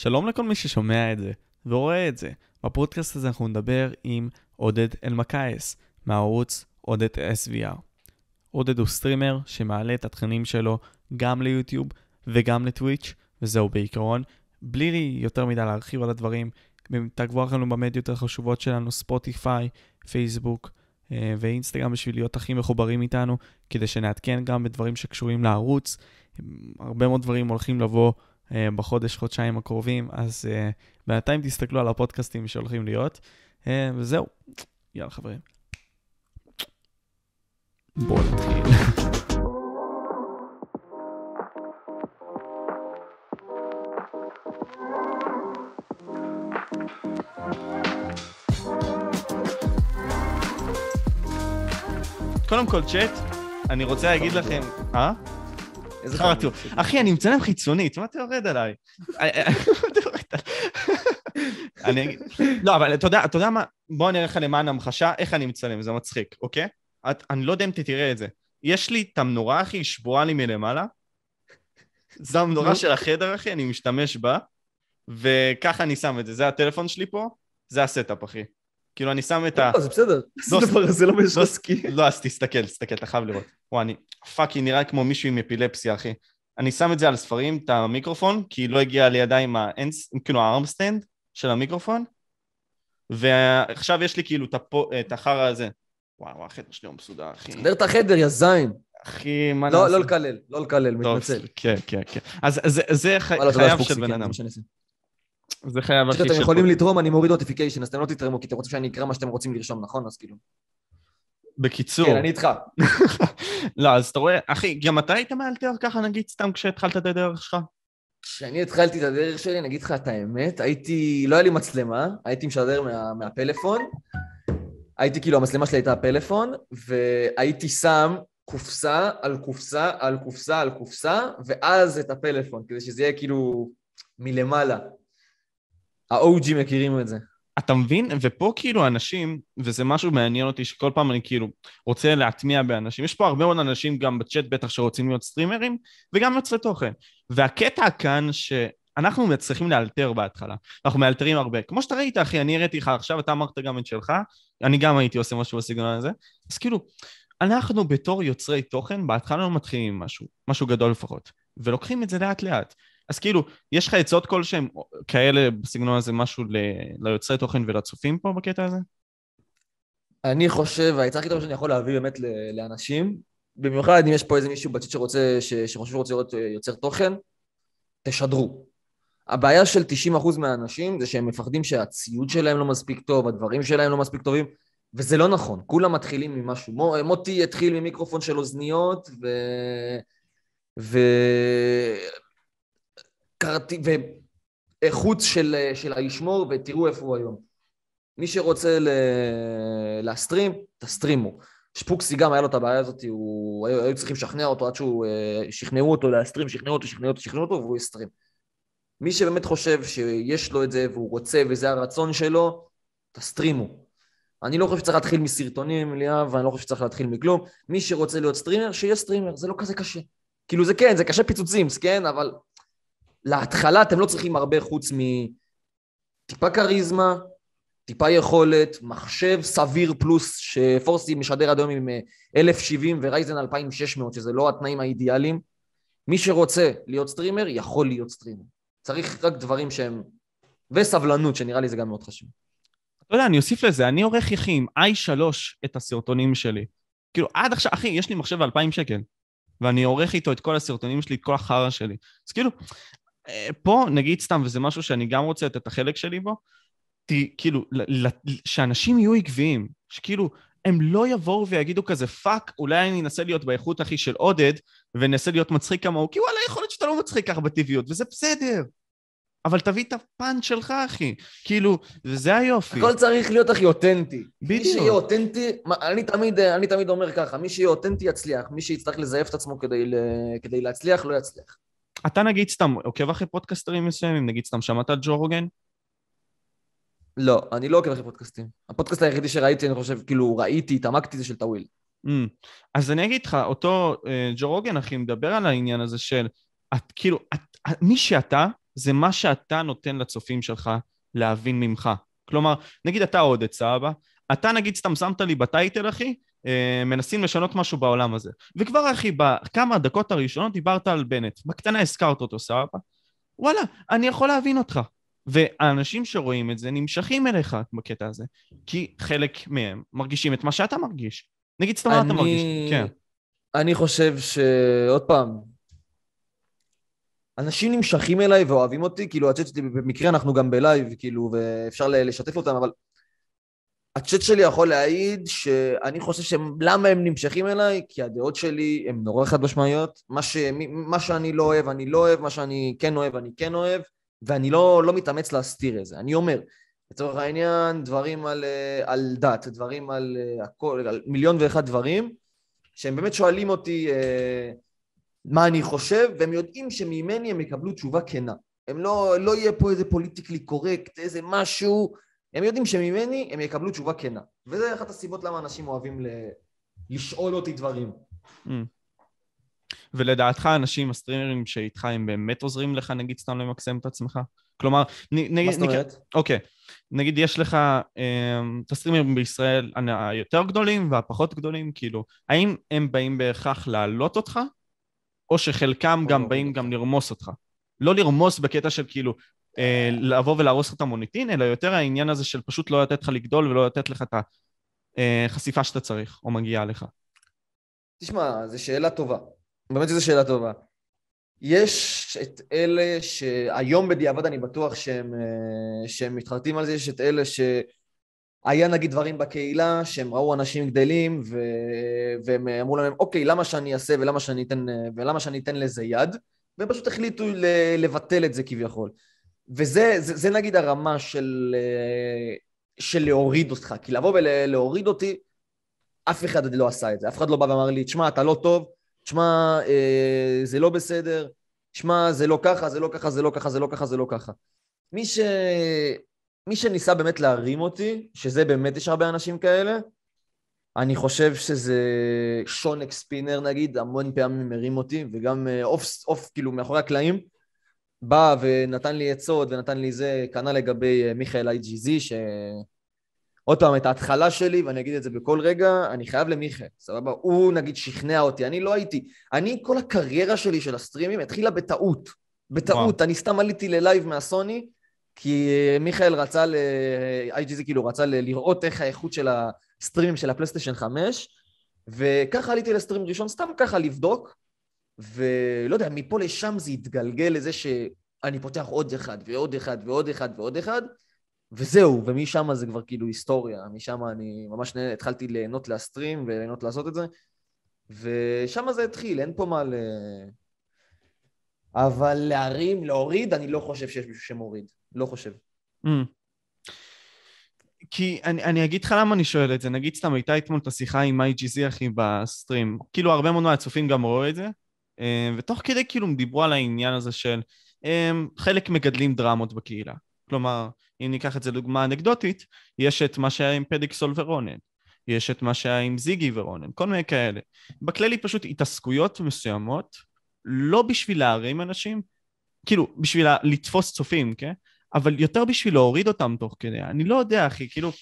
שלום לכל מי ששומע את זה ורואה את זה. בפודקאסט הזה אנחנו נדבר עם עודד אלמקייס מהערוץ עודד SVR. עודד הוא סטרימר שמעלה את התכנים שלו גם ליוטיוב וגם לטוויץ', וזהו בעיקרון. בלי לי יותר מדי להרחיב על הדברים, תעקבו אחרינו במדיות החשובות שלנו, ספוטיפיי, פייסבוק אה, ואינסטגרם בשביל להיות הכי מחוברים איתנו, כדי שנעדכן גם בדברים שקשורים לערוץ. הרבה מאוד דברים הולכים לבוא בחודש, חודשיים הקרובים, אז uh, בינתיים תסתכלו על הפודקאסטים שהולכים להיות, uh, וזהו, יאללה חברים. בואו נתחיל. קודם כל, צ'אט, אני רוצה להגיד לכם... אה? איזה חרטו. אחי, אני מצלם חיצונית, מה אתה יורד עליי? אני. לא, אבל אתה יודע, אתה יודע מה? בוא נראה לך למען המחשה, איך אני מצלם, זה מצחיק, אוקיי? את, אני לא יודע אם תראה את זה. יש לי את המנורה, אחי, שבועה לי מלמעלה. זו המנורה של החדר, אחי, אני משתמש בה, וככה אני שם את זה. זה הטלפון שלי פה, זה ה setup, אחי. כאילו, אני שם את ה... לא, זה בסדר. לא, זה דבר הזה לא משחקי. לא, אז תסתכל, תסתכל, אתה חייב לראות. וואי, אני... fucking נראה כמו מישהו עם אפילפסיה, אחי. אני שם את זה על ספרים, את המיקרופון, כי לא הגיע לידיי עם האנס, כאילו ה arm stand של המיקרופון, ועכשיו יש לי כאילו את, החרא הזה. וואו, החדר שלי הוא מסודר, אחי. סדר את החדר, יא זין. אחי, מה לא, נעשה? לא לקלל, לא לקלל, מתנצל. כן, כן, כן. אז זה, חייו של בן אדם. זה אחי, כשאתם של... יכולים לתרום, אני מוריד נוטיפיקיישן, אז אתם לא תתרמו, כי אתם רוצים שאני אקרא מה שאתם רוצים לרשום, נכון? אז כאילו... בקיצור. כן, אני איתך. לא, אז אתה רואה, אחי, גם אתה היית מאלתר ככה, נגיד, סתם כשהתחלת את הדרך שלך? כשאני התחלתי את הדרך שלי, אני אגיד לך את האמת, הייתי, לא היה לי מצלמה, הייתי משדר מה, מהפלאפון, הייתי כאילו, המצלמה שלי הייתה הפלאפון, והייתי שם קופסה על קופסה על קופסה על קופסה, ואז את הפלאפון, כדי שזה יהיה כאילו מלמעלה. ה-OG מכירים את זה. אתה מבין? ופה כאילו אנשים, וזה משהו מעניין אותי, שכל פעם אני כאילו רוצה להטמיע באנשים, יש פה הרבה מאוד אנשים גם בצ'אט בטח שרוצים להיות סטרימרים, וגם יוצרי תוכן. והקטע כאן שאנחנו צריכים לאלתר בהתחלה, אנחנו מאלתרים הרבה. כמו שאתה ראית, אחי, אני הראיתי לך עכשיו, אתה אמרת גם את שלך, אני גם הייתי עושה משהו בסגנון הזה. אז כאילו, אנחנו בתור יוצרי תוכן, בהתחלה לא מתחילים עם משהו, משהו גדול לפחות, ולוקחים את זה לאט לאט. אז כאילו, יש לך עצות כלשהם כאלה בסגנון הזה, משהו ל- ליוצרי תוכן ולצופים פה בקטע הזה? אני חושב, העצה הכי טובה שאני יכול להביא באמת לאנשים, במיוחד אם יש פה איזה מישהו בצ'אט שרוצה, ש- שחושב שרוצה להיות אה, יוצר תוכן, תשדרו. הבעיה של 90% מהאנשים זה שהם מפחדים שהציוד שלהם לא מספיק טוב, הדברים שלהם לא מספיק טובים, וזה לא נכון, כולם מתחילים ממשהו. מו- מוטי התחיל ממיקרופון של אוזניות, ו... ו... קראתי, ואיכות של, של הישמור, ותראו איפה הוא היום. מי שרוצה ל... להסטרים, תסטרימו. שפוקסי גם היה לו את הבעיה הזאת, הוא... היו, היו צריכים לשכנע אותו עד שהוא... אה, שכנעו אותו להסטרים, שכנעו אותו, שכנעו אותו, שכנעו אותו, והוא הסטרים. מי שבאמת חושב שיש לו את זה והוא רוצה וזה הרצון שלו, תסטרימו. אני לא חושב שצריך להתחיל מסרטונים, ליאב, ואני לא חושב שצריך להתחיל מכלום. מי שרוצה להיות סטרימר, שיהיה סטרימר, זה לא כזה קשה. כאילו זה כן, זה קשה פיצוצים, כן, אבל להתחלה אתם לא צריכים הרבה חוץ מטיפה כריזמה, טיפה יכולת, מחשב סביר פלוס, שפורסי משדר עד היום עם אה, 1070 ו Ryzen 2600, שזה לא התנאים האידיאליים. מי שרוצה להיות סטרימר, יכול להיות סטרימר. צריך רק דברים שהם... וסבלנות, שנראה לי זה גם מאוד חשוב. אתה יודע, אני אוסיף לזה, אני עורך אחי עם i3 את הסרטונים שלי. כאילו, עד עכשיו, אחי, יש לי מחשב 2,000 שקל, ואני עורך איתו את כל הסרטונים שלי, את כל החרא שלי. אז כאילו, אה, פה, נגיד סתם, וזה משהו שאני גם רוצה לתת את החלק שלי בו, ת, כאילו, ל- ל- שאנשים יהיו עקביים, שכאילו, הם לא יבואו ויגידו כזה, fuck, אולי אני אנסה להיות באיכות, אחי, של עודד, ואנסה להיות מצחיק כמוהו, כי וואלה, יכול להיות שאתה לא מצחיק ככה בטבעיות, וזה בסדר. אבל תביא את הפאנץ' שלך, אחי. כאילו, וזה היופי. הכל צריך להיות הכי אותנטי. מי בדיוק. שיהיה אותנטי, אני תמיד, אני תמיד אומר ככה, מי שיהיה אותנטי יצליח, מי שיצטרך לזייף את עצמו כדי, כדי להצליח, לא יצליח. אתה נגיד סתם עוקב אחרי פודקסטרים מסוימים, נגיד סתם שמעת על ג'ו רוגן? לא, אני לא עוקב אחרי פודקאסטים. הפודקאסט היחידי שראיתי, אני חושב, כאילו, ראיתי, התעמקתי, זה של טאוויל. Mm. אז אני אגיד לך, אותו אה, ג'ו רוגן, אחי, מדבר על העניין הזה של, את כאילו, את, את, מי שאתה, זה מה שאתה נותן לצופים שלך להבין ממך. כלומר, נגיד אתה עודד, סבבה? אתה נגיד סתם שמת לי בטייטל, אחי, מנסים לשנות משהו בעולם הזה. וכבר, אחי, בכמה הדקות הראשונות דיברת על בנט. בקטנה הזכרת אותו, סבבה? וואלה, אני יכול להבין אותך. והאנשים שרואים את זה נמשכים אליך בקטע הזה, כי חלק מהם מרגישים את מה שאתה מרגיש. נגיד סתם מה אתה מרגיש. כן. אני חושב ש... עוד פעם, אנשים נמשכים אליי ואוהבים אותי, כאילו הצ'אט שלי, במקרה אנחנו גם בלייב, כאילו, ואפשר לשתף אותם, אבל הצ'אט שלי יכול להעיד שאני חושב שלמה הם נמשכים אליי? כי הדעות שלי הן נורא חד משמעיות. מה, ש... מה שאני לא אוהב, אני לא אוהב, מה שאני כן אוהב, אני כן אוהב, ואני לא, לא מתאמץ להסתיר את זה. אני אומר, לצורך העניין, דברים על, על דת, דברים על הכל, על מיליון ואחד דברים, שהם באמת שואלים אותי אה, מה אני חושב, והם יודעים שממני הם יקבלו תשובה כנה. הם לא, לא יהיה פה איזה פוליטיקלי קורקט, איזה משהו, הם יודעים שממני הם יקבלו תשובה כנה. וזה אחת הסיבות למה אנשים אוהבים ל... לשאול אותי דברים. Mm. ולדעתך אנשים, הסטרימרים שאיתך, הם באמת עוזרים לך, נגיד, סתם למקסם את עצמך? כלומר, נגיד... מה זאת אומרת? אוקיי. נגיד, יש לך אה, את הסטרימרים בישראל היותר גדולים והפחות גדולים, כאילו, האם הם באים בהכרח להעלות אותך, או שחלקם גם באים גם לרמוס אותך? לא לרמוס בקטע של כאילו, לבוא ולהרוס לך את המוניטין, אלא יותר העניין הזה של פשוט לא לתת לך לגדול ולא לתת לך את החשיפה שאתה צריך, או מגיעה לך. תשמע, זו שאלה טובה. באמת שזו שאלה טובה. יש את אלה שהיום בדיעבד אני בטוח שהם, אה, שהם מתחרטים על זה, יש את אלה שהיה נגיד דברים בקהילה שהם ראו אנשים גדלים ו... והם אמרו להם אוקיי למה שאני אעשה ולמה שאני אתן, ולמה שאני אתן לזה יד והם פשוט החליטו לבטל את זה כביכול וזה זה, זה נגיד הרמה של, אה, של להוריד אותך, כי לבוא ולהוריד אותי, אף אחד לא עשה את זה. אף אחד לא בא ואמר לי, תשמע, אתה לא טוב, תשמע, אה, זה לא בסדר, תשמע, זה לא ככה, זה לא ככה, זה לא ככה, זה לא ככה, זה לא ככה. מי, ש... מי שניסה באמת להרים אותי, שזה באמת יש הרבה אנשים כאלה, אני חושב שזה שון אקספינר נגיד, המון פעמים מרים אותי, וגם אה, off, off כאילו מאחורי הקלעים. בא ונתן לי עצות ונתן לי זה, כנ"ל לגבי אה, מיכאל IGZ, ש... עוד פעם, את ההתחלה שלי, ואני אגיד את זה בכל רגע, אני חייב למיכאל, סבבה? הוא נגיד שכנע אותי, אני לא הייתי, אני, כל הקריירה שלי של הסטרימים התחילה בטעות. בטעות, וואו. אני סתם עליתי ללייב מהסוני, כי אה, מיכאל רצה ל... IGZ כאילו רצה ל... לראות איך האיכות של הסטרימים של הפלייסטיישן 5, וככה עליתי לסטרים ראשון, סתם ככה לבדוק, ולא יודע, מפה לשם זה התגלגל לזה שאני פותח עוד אחד ועוד אחד ועוד אחד ועוד אחד, וזהו, ומשם זה כבר כאילו היסטוריה, משם אני ממש נה... התחלתי ליהנות להסטרים וליהנות לעשות את זה, ושם זה התחיל, אין פה מה ל... אבל להרים, להוריד, אני לא חושב שיש מישהו שמוריד, לא חושב. Mm. כי אני, אני אגיד לך למה אני שואל את זה, נגיד סתם הייתה אתמול את השיחה עם IGZ אחי בסטרים, כאילו הרבה מאוד מהצופים גם רואים את זה, ותוך כדי כאילו הם דיברו על העניין הזה של אה, חלק מגדלים דרמות בקהילה. כלומר, אם ניקח את זה לדוגמה אנקדוטית, יש את מה שהיה עם פדיקסול ורונן, יש את מה שהיה עם זיגי ורונן, כל מיני כאלה. בכללי פשוט התעסקויות מסוימות, לא בשביל להרים אנשים, כאילו, בשביל לתפוס צופים, כן? אבל יותר בשביל להוריד אותם תוך כדי. אני לא יודע, אחי, כאילו...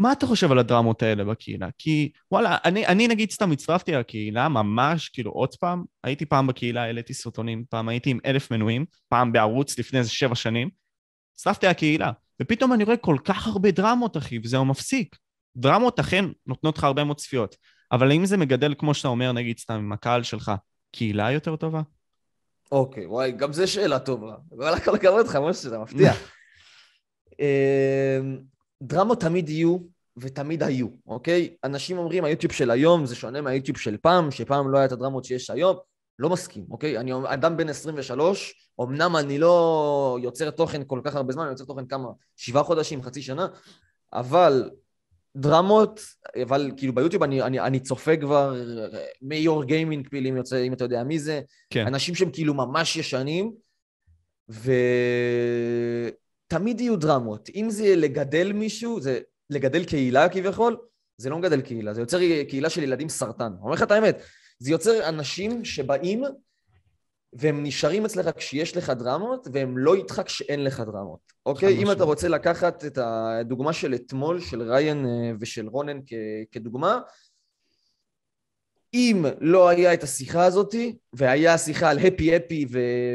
מה אתה חושב על הדרמות האלה בקהילה? כי וואלה, אני, אני נגיד סתם הצטרפתי לקהילה ממש, כאילו עוד פעם, הייתי פעם בקהילה, העליתי סרטונים, פעם הייתי עם אלף מנויים, פעם בערוץ לפני איזה שבע שנים, הצטרפתי לקהילה, ופתאום אני רואה כל כך הרבה דרמות, אחי, וזהו מפסיק. דרמות אכן נותנות לך הרבה מאוד צפיות, אבל האם זה מגדל, כמו שאתה אומר, נגיד סתם עם הקהל שלך, קהילה יותר טובה? אוקיי, וואי, גם זו שאלה טובה. וואלה, כל הכבוד לך, משה, זה מפתיע. דרמות תמיד יהיו ותמיד היו, אוקיי? אנשים אומרים היוטיוב של היום זה שונה מהיוטיוב של פעם, שפעם לא היה את הדרמות שיש היום. לא מסכים, אוקיי? אני אדם בן 23, אמנם אני לא יוצר תוכן כל כך הרבה זמן, אני יוצר תוכן כמה, שבעה חודשים, חצי שנה, אבל דרמות, אבל כאילו ביוטיוב אני, אני, אני צופה כבר מיור גיימינג פעילים יוצא, אם אתה יודע מי זה, כן. אנשים שהם כאילו ממש ישנים, ו... תמיד יהיו דרמות. אם זה לגדל מישהו, זה לגדל קהילה כביכול, זה לא מגדל קהילה, זה יוצר קהילה של ילדים סרטן. אני אומר לך את האמת, זה יוצר אנשים שבאים והם נשארים אצלך כשיש לך דרמות, והם לא איתך כשאין לך דרמות, אוקיי? אם אתה רוצה לקחת את הדוגמה של אתמול, של ריין אה, ושל רונן כדוגמה, אם לא היה את השיחה הזאתי, והיה שיחה על הפי הפי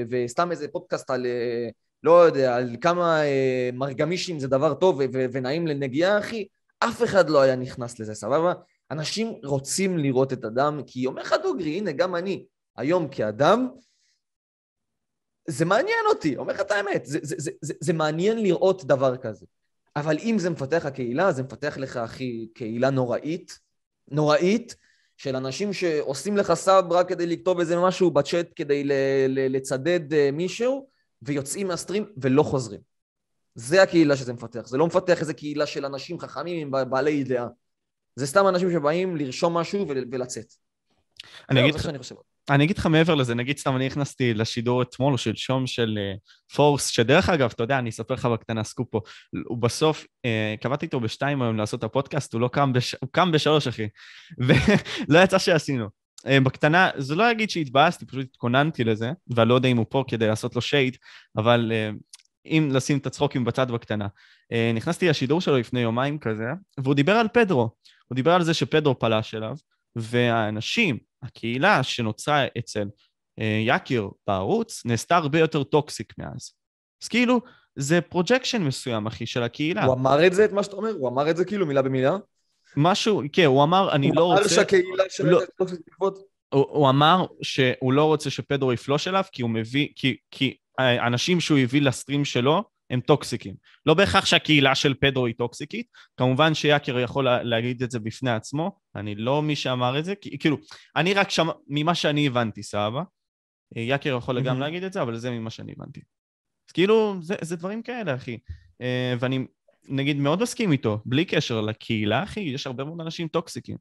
וסתם איזה פודקאסט על, אה, לא יודע, על כמה אה, מרגמישים זה דבר טוב ונעים לנגיעה, אחי, אף אחד לא היה נכנס לזה, סבבה? אנשים רוצים לראות את אדם, כי אומר לך דוגרי, הנה, גם אני, היום כאדם, זה מעניין אותי, אומר לך את האמת, זה, זה, זה, זה, זה מעניין לראות דבר כזה. אבל אם זה מפתח הקהילה, זה מפתח לך, אחי, קהילה נוראית, נוראית, של אנשים שעושים לך סאב רק כדי לכתוב איזה משהו בצ'אט כדי לצדד אה, מישהו, ויוצאים מהסטרים ולא חוזרים. זה הקהילה שזה מפתח, זה לא מפתח איזה קהילה של אנשים חכמים עם בעלי דעה. זה סתם אנשים שבאים לרשום משהו ולצאת. אני אגיד לך... אני אגיד לך מעבר לזה, נגיד סתם אני נכנסתי לשידור אתמול או שלשום של פורס, uh, שדרך אגב, אתה יודע, אני אספר לך בקטנה סקופ פה, הוא בסוף, uh, קבעתי איתו בשתיים היום לעשות את הפודקאסט, הוא לא קם, בש... הוא קם בשלוש אחי, ולא יצא שעשינו. Uh, בקטנה, זה לא אגיד שהתבאסתי, פשוט התכוננתי לזה, ואני לא יודע אם הוא פה כדי לעשות לו שייד, אבל אה, אם לשים את הצחוקים בצד בקטנה. אה, נכנסתי לשידור שלו לפני יומיים כזה, והוא דיבר על פדרו, הוא דיבר על זה שפדרו פלש אליו, והאנשים, הקהילה שנוצרה אצל אה, יקיר בערוץ, נעשתה הרבה יותר toxic מאז. אז כאילו, זה projection מסוים, אחי, של הקהילה. הוא אמר את זה, את מה שאתה אומר? הוא אמר את זה כאילו מילה במילה? משהו, כן, הוא אמר, אני הוא לא רוצה... הוא אמר שהקהילה שלו לא... toxic בעקבות? הוא, הוא אמר שהוא לא רוצה שפדרו יפלוש אליו, כי הוא מביא, כי, כי האנשים שהוא הביא לסטרים שלו, הם טוקסיקים. לא בהכרח שהקהילה של פדרו היא טוקסיקית, כמובן שיאקר יכול להגיד את זה בפני עצמו, אני לא מי שאמר את זה, כי, כאילו, אני רק שם, ממה שאני הבנתי, סבבה? יאקר יכול גם להגיד את זה, אבל זה ממה שאני הבנתי. אז כאילו, זה, זה דברים כאלה, אחי. אה, ואני, נגיד, מאוד מסכים איתו, בלי קשר לקהילה, אחי, יש הרבה מאוד אנשים טוקסיקים.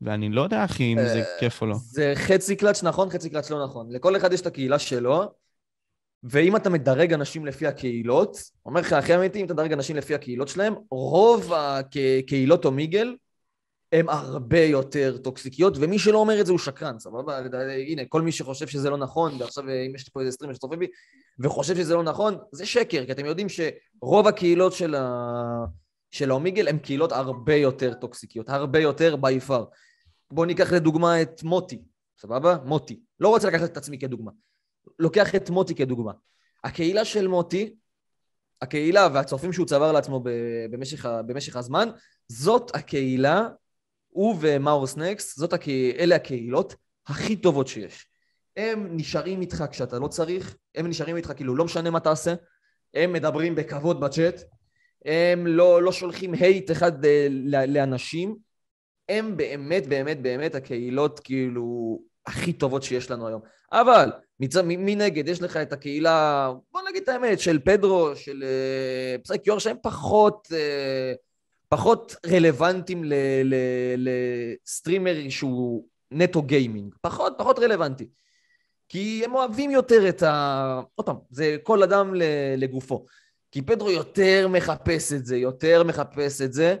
ואני לא יודע, אחי, אם זה אה, כיף או לא. זה חצי קלאץ' נכון, חצי קלאץ' לא נכון. לכל אחד יש את הקהילה שלו, ואם אתה מדרג אנשים לפי הקהילות, אומר לך הכי אמיתי, אם אתה מדרג אנשים לפי הקהילות שלהם, רוב הקהילות אומיגל הן הרבה יותר טוקסיקיות, ומי שלא אומר את זה הוא שקרן, סבבה? הנה, כל מי שחושב שזה לא נכון, ועכשיו אם יש פה איזה סטרים שצופה בי, וחושב שזה לא נכון, זה שקר, כי אתם יודעים שרוב הקהילות של, ה... של האומיגל הן קהילות הרבה יותר טוקסיקיות, הרבה יותר בי פאר. בואו ניקח לדוגמה את מוטי, סבבה? מוטי. לא רוצה לקחת את עצמי כדוגמה. לוקח את מוטי כדוגמה. הקהילה של מוטי, הקהילה והצופים שהוא צבר לעצמו במשך, במשך הזמן, זאת הקהילה, הוא ומאורס נקס, זאת הק... אלה הקהילות הכי טובות שיש. הם נשארים איתך כשאתה לא צריך, הם נשארים איתך כאילו לא משנה מה תעשה, הם מדברים בכבוד בצ'אט, הם לא, לא שולחים הייט אחד אה, לאנשים, הם באמת באמת באמת הקהילות כאילו הכי טובות שיש לנו היום. אבל מצ... מנגד יש לך את הקהילה, בוא נגיד את האמת, של פדרו, של uh, פסק יור, שהם פחות, uh, פחות רלוונטיים לסטרימר שהוא נטו גיימינג. פחות, פחות רלוונטי. כי הם אוהבים יותר את ה... עוד פעם, זה כל אדם לגופו. כי פדרו יותר מחפש את זה, יותר מחפש את זה,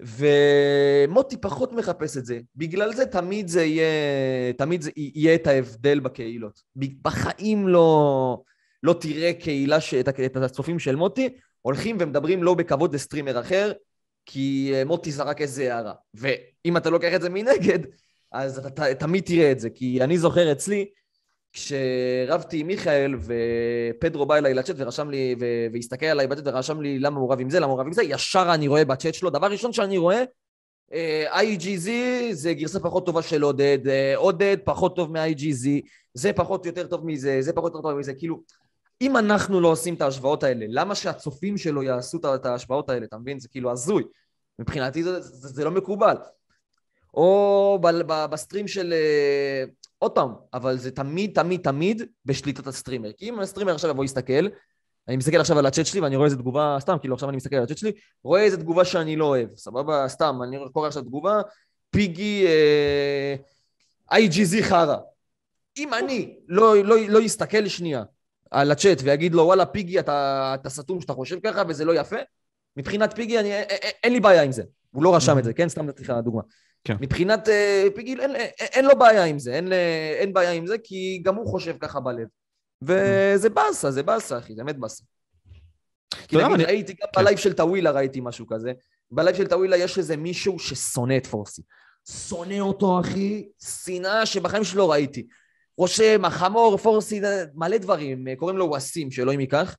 ומוטי פחות מחפש את זה. בגלל זה תמיד זה יהיה, תמיד זה יהיה את ההבדל בקהילות. בחיים לא, לא תראה קהילה, ש, את, הצופים של מוטי, הולכים ומדברים לא בכבוד לסטרימר אחר, כי אה, מוטי זרק איזה הערה. ואם אתה לוקח את זה מנגד, אז אתה ת, תמיד תראה את זה. כי אני זוכר אצלי, כשרבתי עם מיכאל ופדרו בא אליי לצ'אט ורשם לי, והסתכל עליי בצ'אט ורשם לי למה הוא רב עם זה, למה הוא רב עם זה, ישר אני רואה בצ'אט שלו, דבר ראשון שאני רואה, אה, IGZ זה גרסה פחות טובה של עודד, אה, עודד פחות טוב מ-IGZ, זה פחות יותר טוב מזה, זה פחות יותר טוב מזה, כאילו, אם אנחנו לא עושים את ההשוואות האלה, למה שהצופים שלו יעשו את ההשוואות האלה, אתה מבין? זה כאילו הזוי. מבחינתי זה, זה, זה לא מקובל. או ב, ב, בסטרים של... אה, עוד פעם, אבל זה תמיד, תמיד, תמיד בשליטת הסטרימר. כי אם הסטרימר עכשיו יבוא יסתכל, אני מסתכל עכשיו על הצ'אט שלי ואני רואה איזה תגובה, סתם, כאילו עכשיו אני מסתכל על הצ'אט שלי, רואה איזה תגובה שאני לא אוהב, סבבה? סתם, אני קורא עכשיו תגובה, פיגי, אה, IGZ חרא. אם אני לא, לא, לא יסתכל שנייה על הצ'אט ויגיד לו, וואלה, פיגי, אתה, אתה סתום שאתה חושב ככה וזה לא יפה, מבחינת פיגי, אני, אין לי בעיה עם זה. הוא לא רשם את זה, כן? סתם נתתי לך דוגמה. כן. מבחינת אה, פיגיל, אין, אין, אין לו בעיה עם זה, אין, אה, אין בעיה עם זה, כי גם הוא חושב ככה בלב. וזה באסה, זה באסה, אחי, זה באמת באסה. כי נגיד, אני- ראיתי גם כן. בלייב של טאווילה, ראיתי משהו כזה. בלייב של טאווילה יש איזה מישהו ששונא את פורסי. שונא אותו, אחי, שנאה שבחיים שלי לא ראיתי. רושם, החמור, פורסי, מלא דברים, קוראים לו ווסים, שאלוהים ייקח.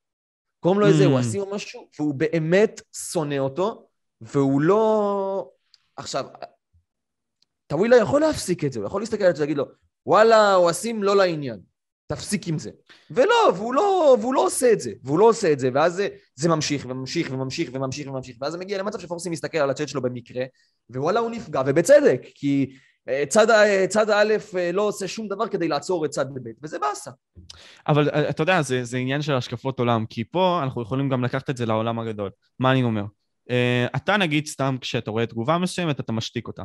קוראים לו איזה Mm. ווסים או משהו, והוא באמת שונא אותו, והוא לא... עכשיו, טאווילה יכול להפסיק את זה, הוא יכול להסתכל על זה ולהגיד לו, וואלה, ווסים לא לעניין, תפסיק עם זה. ולא, והוא לא, והוא לא עושה את זה, והוא לא עושה את זה, ואז זה, זה ממשיך וממשיך וממשיך וממשיך וממשיך, ואז זה מגיע למצב שפורסי מסתכל על הצ'אט שלו במקרה, ווואלה, הוא נפגע, ובצדק, כי אה, צד, צד א' אה, לא עושה שום דבר כדי לעצור את צד ב', וזה באסה. אבל אה, אתה יודע, זה, זה עניין של השקפות עולם, כי פה אנחנו יכולים גם לקחת את זה לעולם הגדול. מה אני אומר? Uh, אתה נגיד סתם כשאתה רואה תגובה מסוימת, אתה משתיק אותה.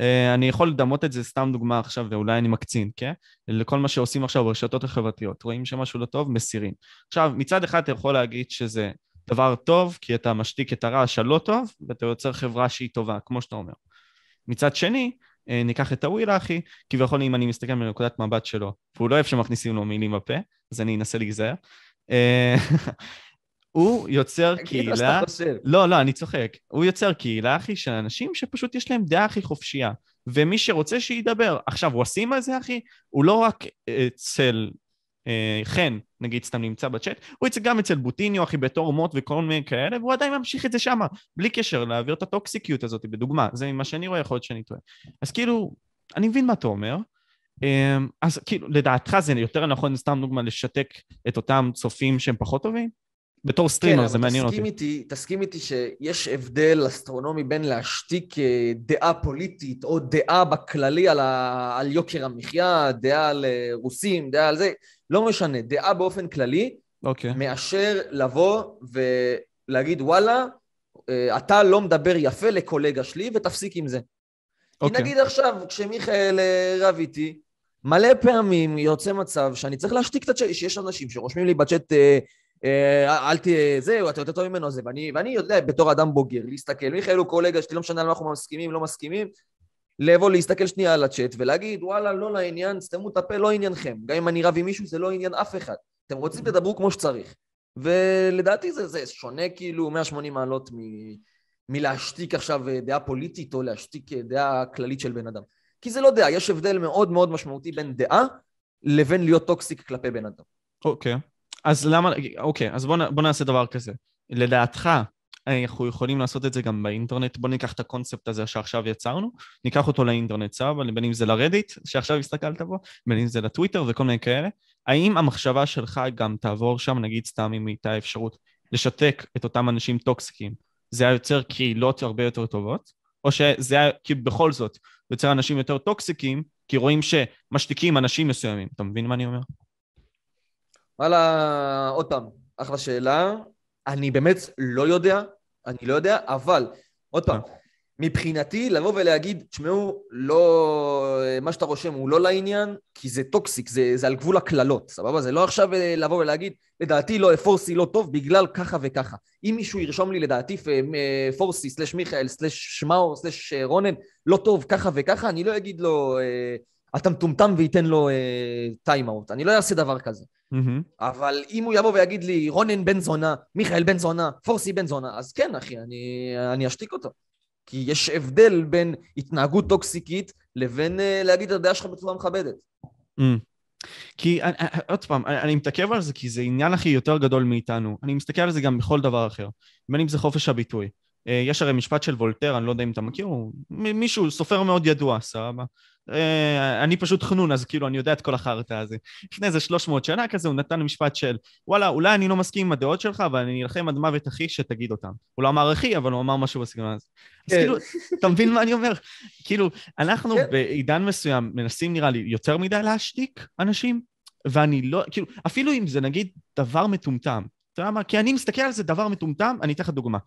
Uh, אני יכול לדמות את זה סתם דוגמה עכשיו, ואולי אני מקצין, כן? לכל מה שעושים עכשיו ברשתות החברתיות. רואים שמשהו לא טוב, מסירים. עכשיו, מצד אחד אתה יכול להגיד שזה דבר טוב, כי אתה משתיק את הרעש הלא טוב, ואתה יוצר חברה שהיא טובה, כמו שאתה אומר. מצד שני, ניקח את הווילה, אחי, כביכול אם אני מסתכל מנקודת מבט שלו, והוא לא אוהב שמכניסים לו מילים בפה, אז אני אנסה להיזהר. אה, הוא יוצר קהילה... לא, לא, אני צוחק. הוא יוצר קהילה, אחי, של אנשים שפשוט יש להם דעה הכי חופשייה. ומי שרוצה שידבר. עכשיו, הוא עושים על זה, אחי? הוא לא רק אה, חן, נגיד, סתם נמצא בצ'אט, הוא אצל, גם אצל בוטיניו, אחי, בתור מוט וכל מיני כאלה, והוא עדיין ממשיך את זה שמה, בלי קשר להעביר את הטוקסיקיות הזאת, בדוגמה. זה ממה שאני רואה, יכול להיות שאני טועה. אז כאילו, אני מבין מה אתה אומר. אה, אז כאילו, לדעתך זה יותר נכון, סתם דוגמה, לשתק את אותם צופים שהם פחות טובים? בתור סטרימר, כן, זה אבל מעניין אותי. תסכים איתי, תסכים איתי שיש הבדל אסטרונומי בין להשתיק אה, דעה פוליטית או דעה בכללי על, ה... על יוקר המחיה, דעה על אה, רוסים, דעה על זה, לא משנה, דעה באופן כללי, אוקיי. מאשר לבוא ולהגיד וואלה, אה, אתה לא מדבר יפה לקולגה שלי ותפסיק עם זה. כי אוקיי. נגיד עכשיו, כשמיכאל אה, רב איתי, מלא פעמים יוצא מצב שאני צריך להשתיק את הצ'אט, שיש אנשים שרושמים לי בצ'אט, אה, אה, אל תהיה, זהו, אתה יותר טוב ממנו זה, ואני, ואני יודע בתור אדם בוגר, להסתכל, מיכאל הוא קולגה שלי, לא משנה על מה אנחנו מסכימים, לא מסכימים, לבוא להסתכל שנייה על הצ'אט ולהגיד, וואלה, לא לעניין, סתמו את הפה, לא עניינכם. גם אם אני רב עם מישהו, זה לא עניין אף אחד. אתם רוצים, תדברו כמו שצריך. ולדעתי זה, זה שונה כאילו 180 מעלות מ, מלהשתיק עכשיו אה, דעה פוליטית או להשתיק אה, דעה כללית של בן אדם. כי זה לא דעה, יש הבדל מאוד מאוד משמעותי בין דעה לבין להיות toxic כלפי בן אדם. אוקיי. אז למה, אוקיי, אז בוא, נ- בוא נעשה דבר כזה. לדעתך, אנחנו יכולים לעשות את זה גם באינטרנט. בוא ניקח את הקונספט הזה שעכשיו יצרנו, ניקח אותו לאינטרנט, סבבה? בין אם זה לרדיט, שעכשיו הסתכלת בו, בין אם זה לטוויטר וכל מיני כאלה. האם המחשבה שלך גם תעבור שם, נגיד סתם אם הייתה אפשרות, לשתק את אותם אנשים טוקסיקים, זה היה יוצר קהילות הרבה יותר טובות? או שזה היה, כי בכל זאת, יוצר אנשים יותר טוקסיקים, כי רואים שמשתיקים אנשים מסוימים. אתה מבין מה אני אומר? וואלה, עוד פעם, אחלה שאלה. אני באמת לא יודע, אני לא יודע, אבל, עוד פעם, מבחינתי לבוא ולהגיד, תשמעו, לא, מה שאתה רושם הוא לא לעניין, כי זה toxic, זה, זה על גבול הקללות, סבבה? זה לא עכשיו אה, לבוא ולהגיד, לדעתי לא, פורסי לא טוב בגלל ככה וככה. אם מישהו ירשום לי לדעתי אה, פורסי סלש מיכאל סלש שמאור סלש אה, רונן לא טוב ככה וככה, אני לא אגיד לו, אה, אתה מטומטם וייתן לו טיים אאוט. אני לא אעשה דבר כזה. מהמם. אבל אם הוא יבוא ויגיד לי, רונן בן זונה, מיכאל בן זונה, פורסי בן זונה, אז כן, אחי, אני, אני אשתיק אותו. כי יש הבדל בין התנהגות טוקסיקית לבין uh, להגיד את הדעה שלך בצורה מכבדת. Mm. כי, אני- אני- עוד פעם, אני אני מתעכב על זה כי זה עניין הכי יותר גדול מאיתנו. אני מסתכל על זה גם בכל דבר אחר. בין אם זה חופש הביטוי. אה, יש הרי משפט של וולטר, אני לא יודע אם אתה מכיר, הוא מישהו, סופר מאוד ידוע, סבבה? אה, אני פשוט חנון, אז כאילו אני יודע את כל החרטא הזה. לפני איזה 300 שנה כזה, הוא נתן משפט של, וואלה, אולי אני לא מסכים עם הדעות שלך, אבל אני אלחם עד מוות אחי שתגיד אותם. הוא לא אמר אחי, אבל הוא אמר משהו בסגנון הזה. אז כן. כאילו, אתה מבין מה אני אומר? כאילו, אנחנו כן. בעידן מסוים מנסים, נראה לי, יותר מדי להשתיק אנשים, ואני לא, כאילו, אפילו אם זה נגיד דבר מטומטם, אתה יודע מה? כי אני מסתכל על זה דבר מטומטם, אני אתן לך דוגמה.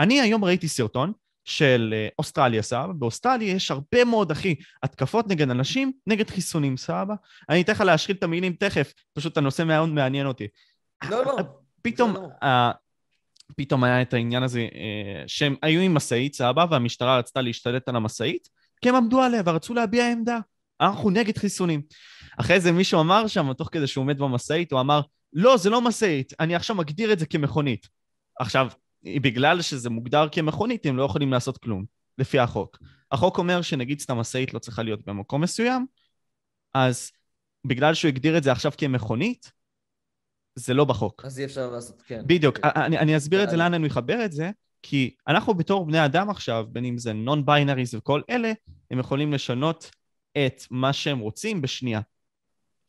אני היום ראיתי סרטון של אה, אוסטרליה, סבבה? באוסטרליה יש הרבה מאוד, אחי, התקפות נגד אנשים, נגד חיסונים, סבבה? אני אתן לך להשחיל את המילים תכף, פשוט הנושא מאוד מעניין אותי. לא, לא. פתאום, בסדר גמור. אה, פתאום היה את העניין הזה אה, שהם היו עם משאית, סבבה, והמשטרה רצתה להשתלט על המשאית, כי הם עמדו עליה ורצו להביע עמדה. אנחנו נגד חיסונים. אחרי זה מישהו אמר שם, תוך כדי שהוא עומד במשאית, הוא אמר, לא, זה לא משאית, אני עכשיו מגדיר את זה כמכונית. עכשיו, בגלל שזה מוגדר כמכונית, הם לא יכולים לעשות כלום, לפי החוק. החוק אומר שנגיד סתם משאית לא צריכה להיות במקום מסוים, אז בגלל שהוא הגדיר את זה עכשיו כמכונית, זה לא בחוק. אז אי אפשר לעשות, כן. בדיוק. אני, אני אסביר את זה, לאן אני אחבר את זה, כי אנחנו בתור בני אדם עכשיו, בין אם זה non-binaries וכל אלה, הם יכולים לשנות את מה שהם רוצים בשנייה.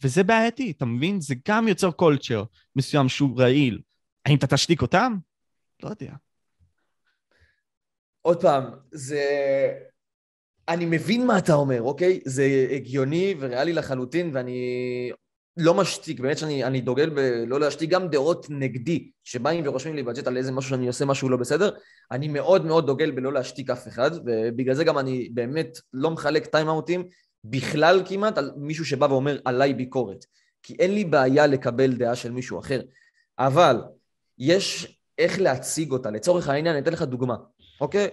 וזה בעייתי, אתה מבין? זה גם יוצר culture מסוים שהוא רעיל. האם אתה תשתיק אותם? לא יודע. עוד פעם, זה... אני מבין מה אתה אומר, אוקיי? זה הגיוני וריאלי לחלוטין, ואני לא משתיק, באמת שאני דוגל בלא להשתיק גם דעות נגדי, שבאים ורושמים לי בצ'אט על איזה משהו שאני עושה משהו לא בסדר, אני מאוד מאוד דוגל בלא להשתיק אף אחד, ובגלל זה גם אני באמת לא מחלק טיימאוטים בכלל כמעט על מישהו שבא ואומר עליי ביקורת, כי אין לי בעיה לקבל דעה של מישהו אחר, אבל יש איך להציג אותה, לצורך העניין אני אתן לך דוגמה, אוקיי?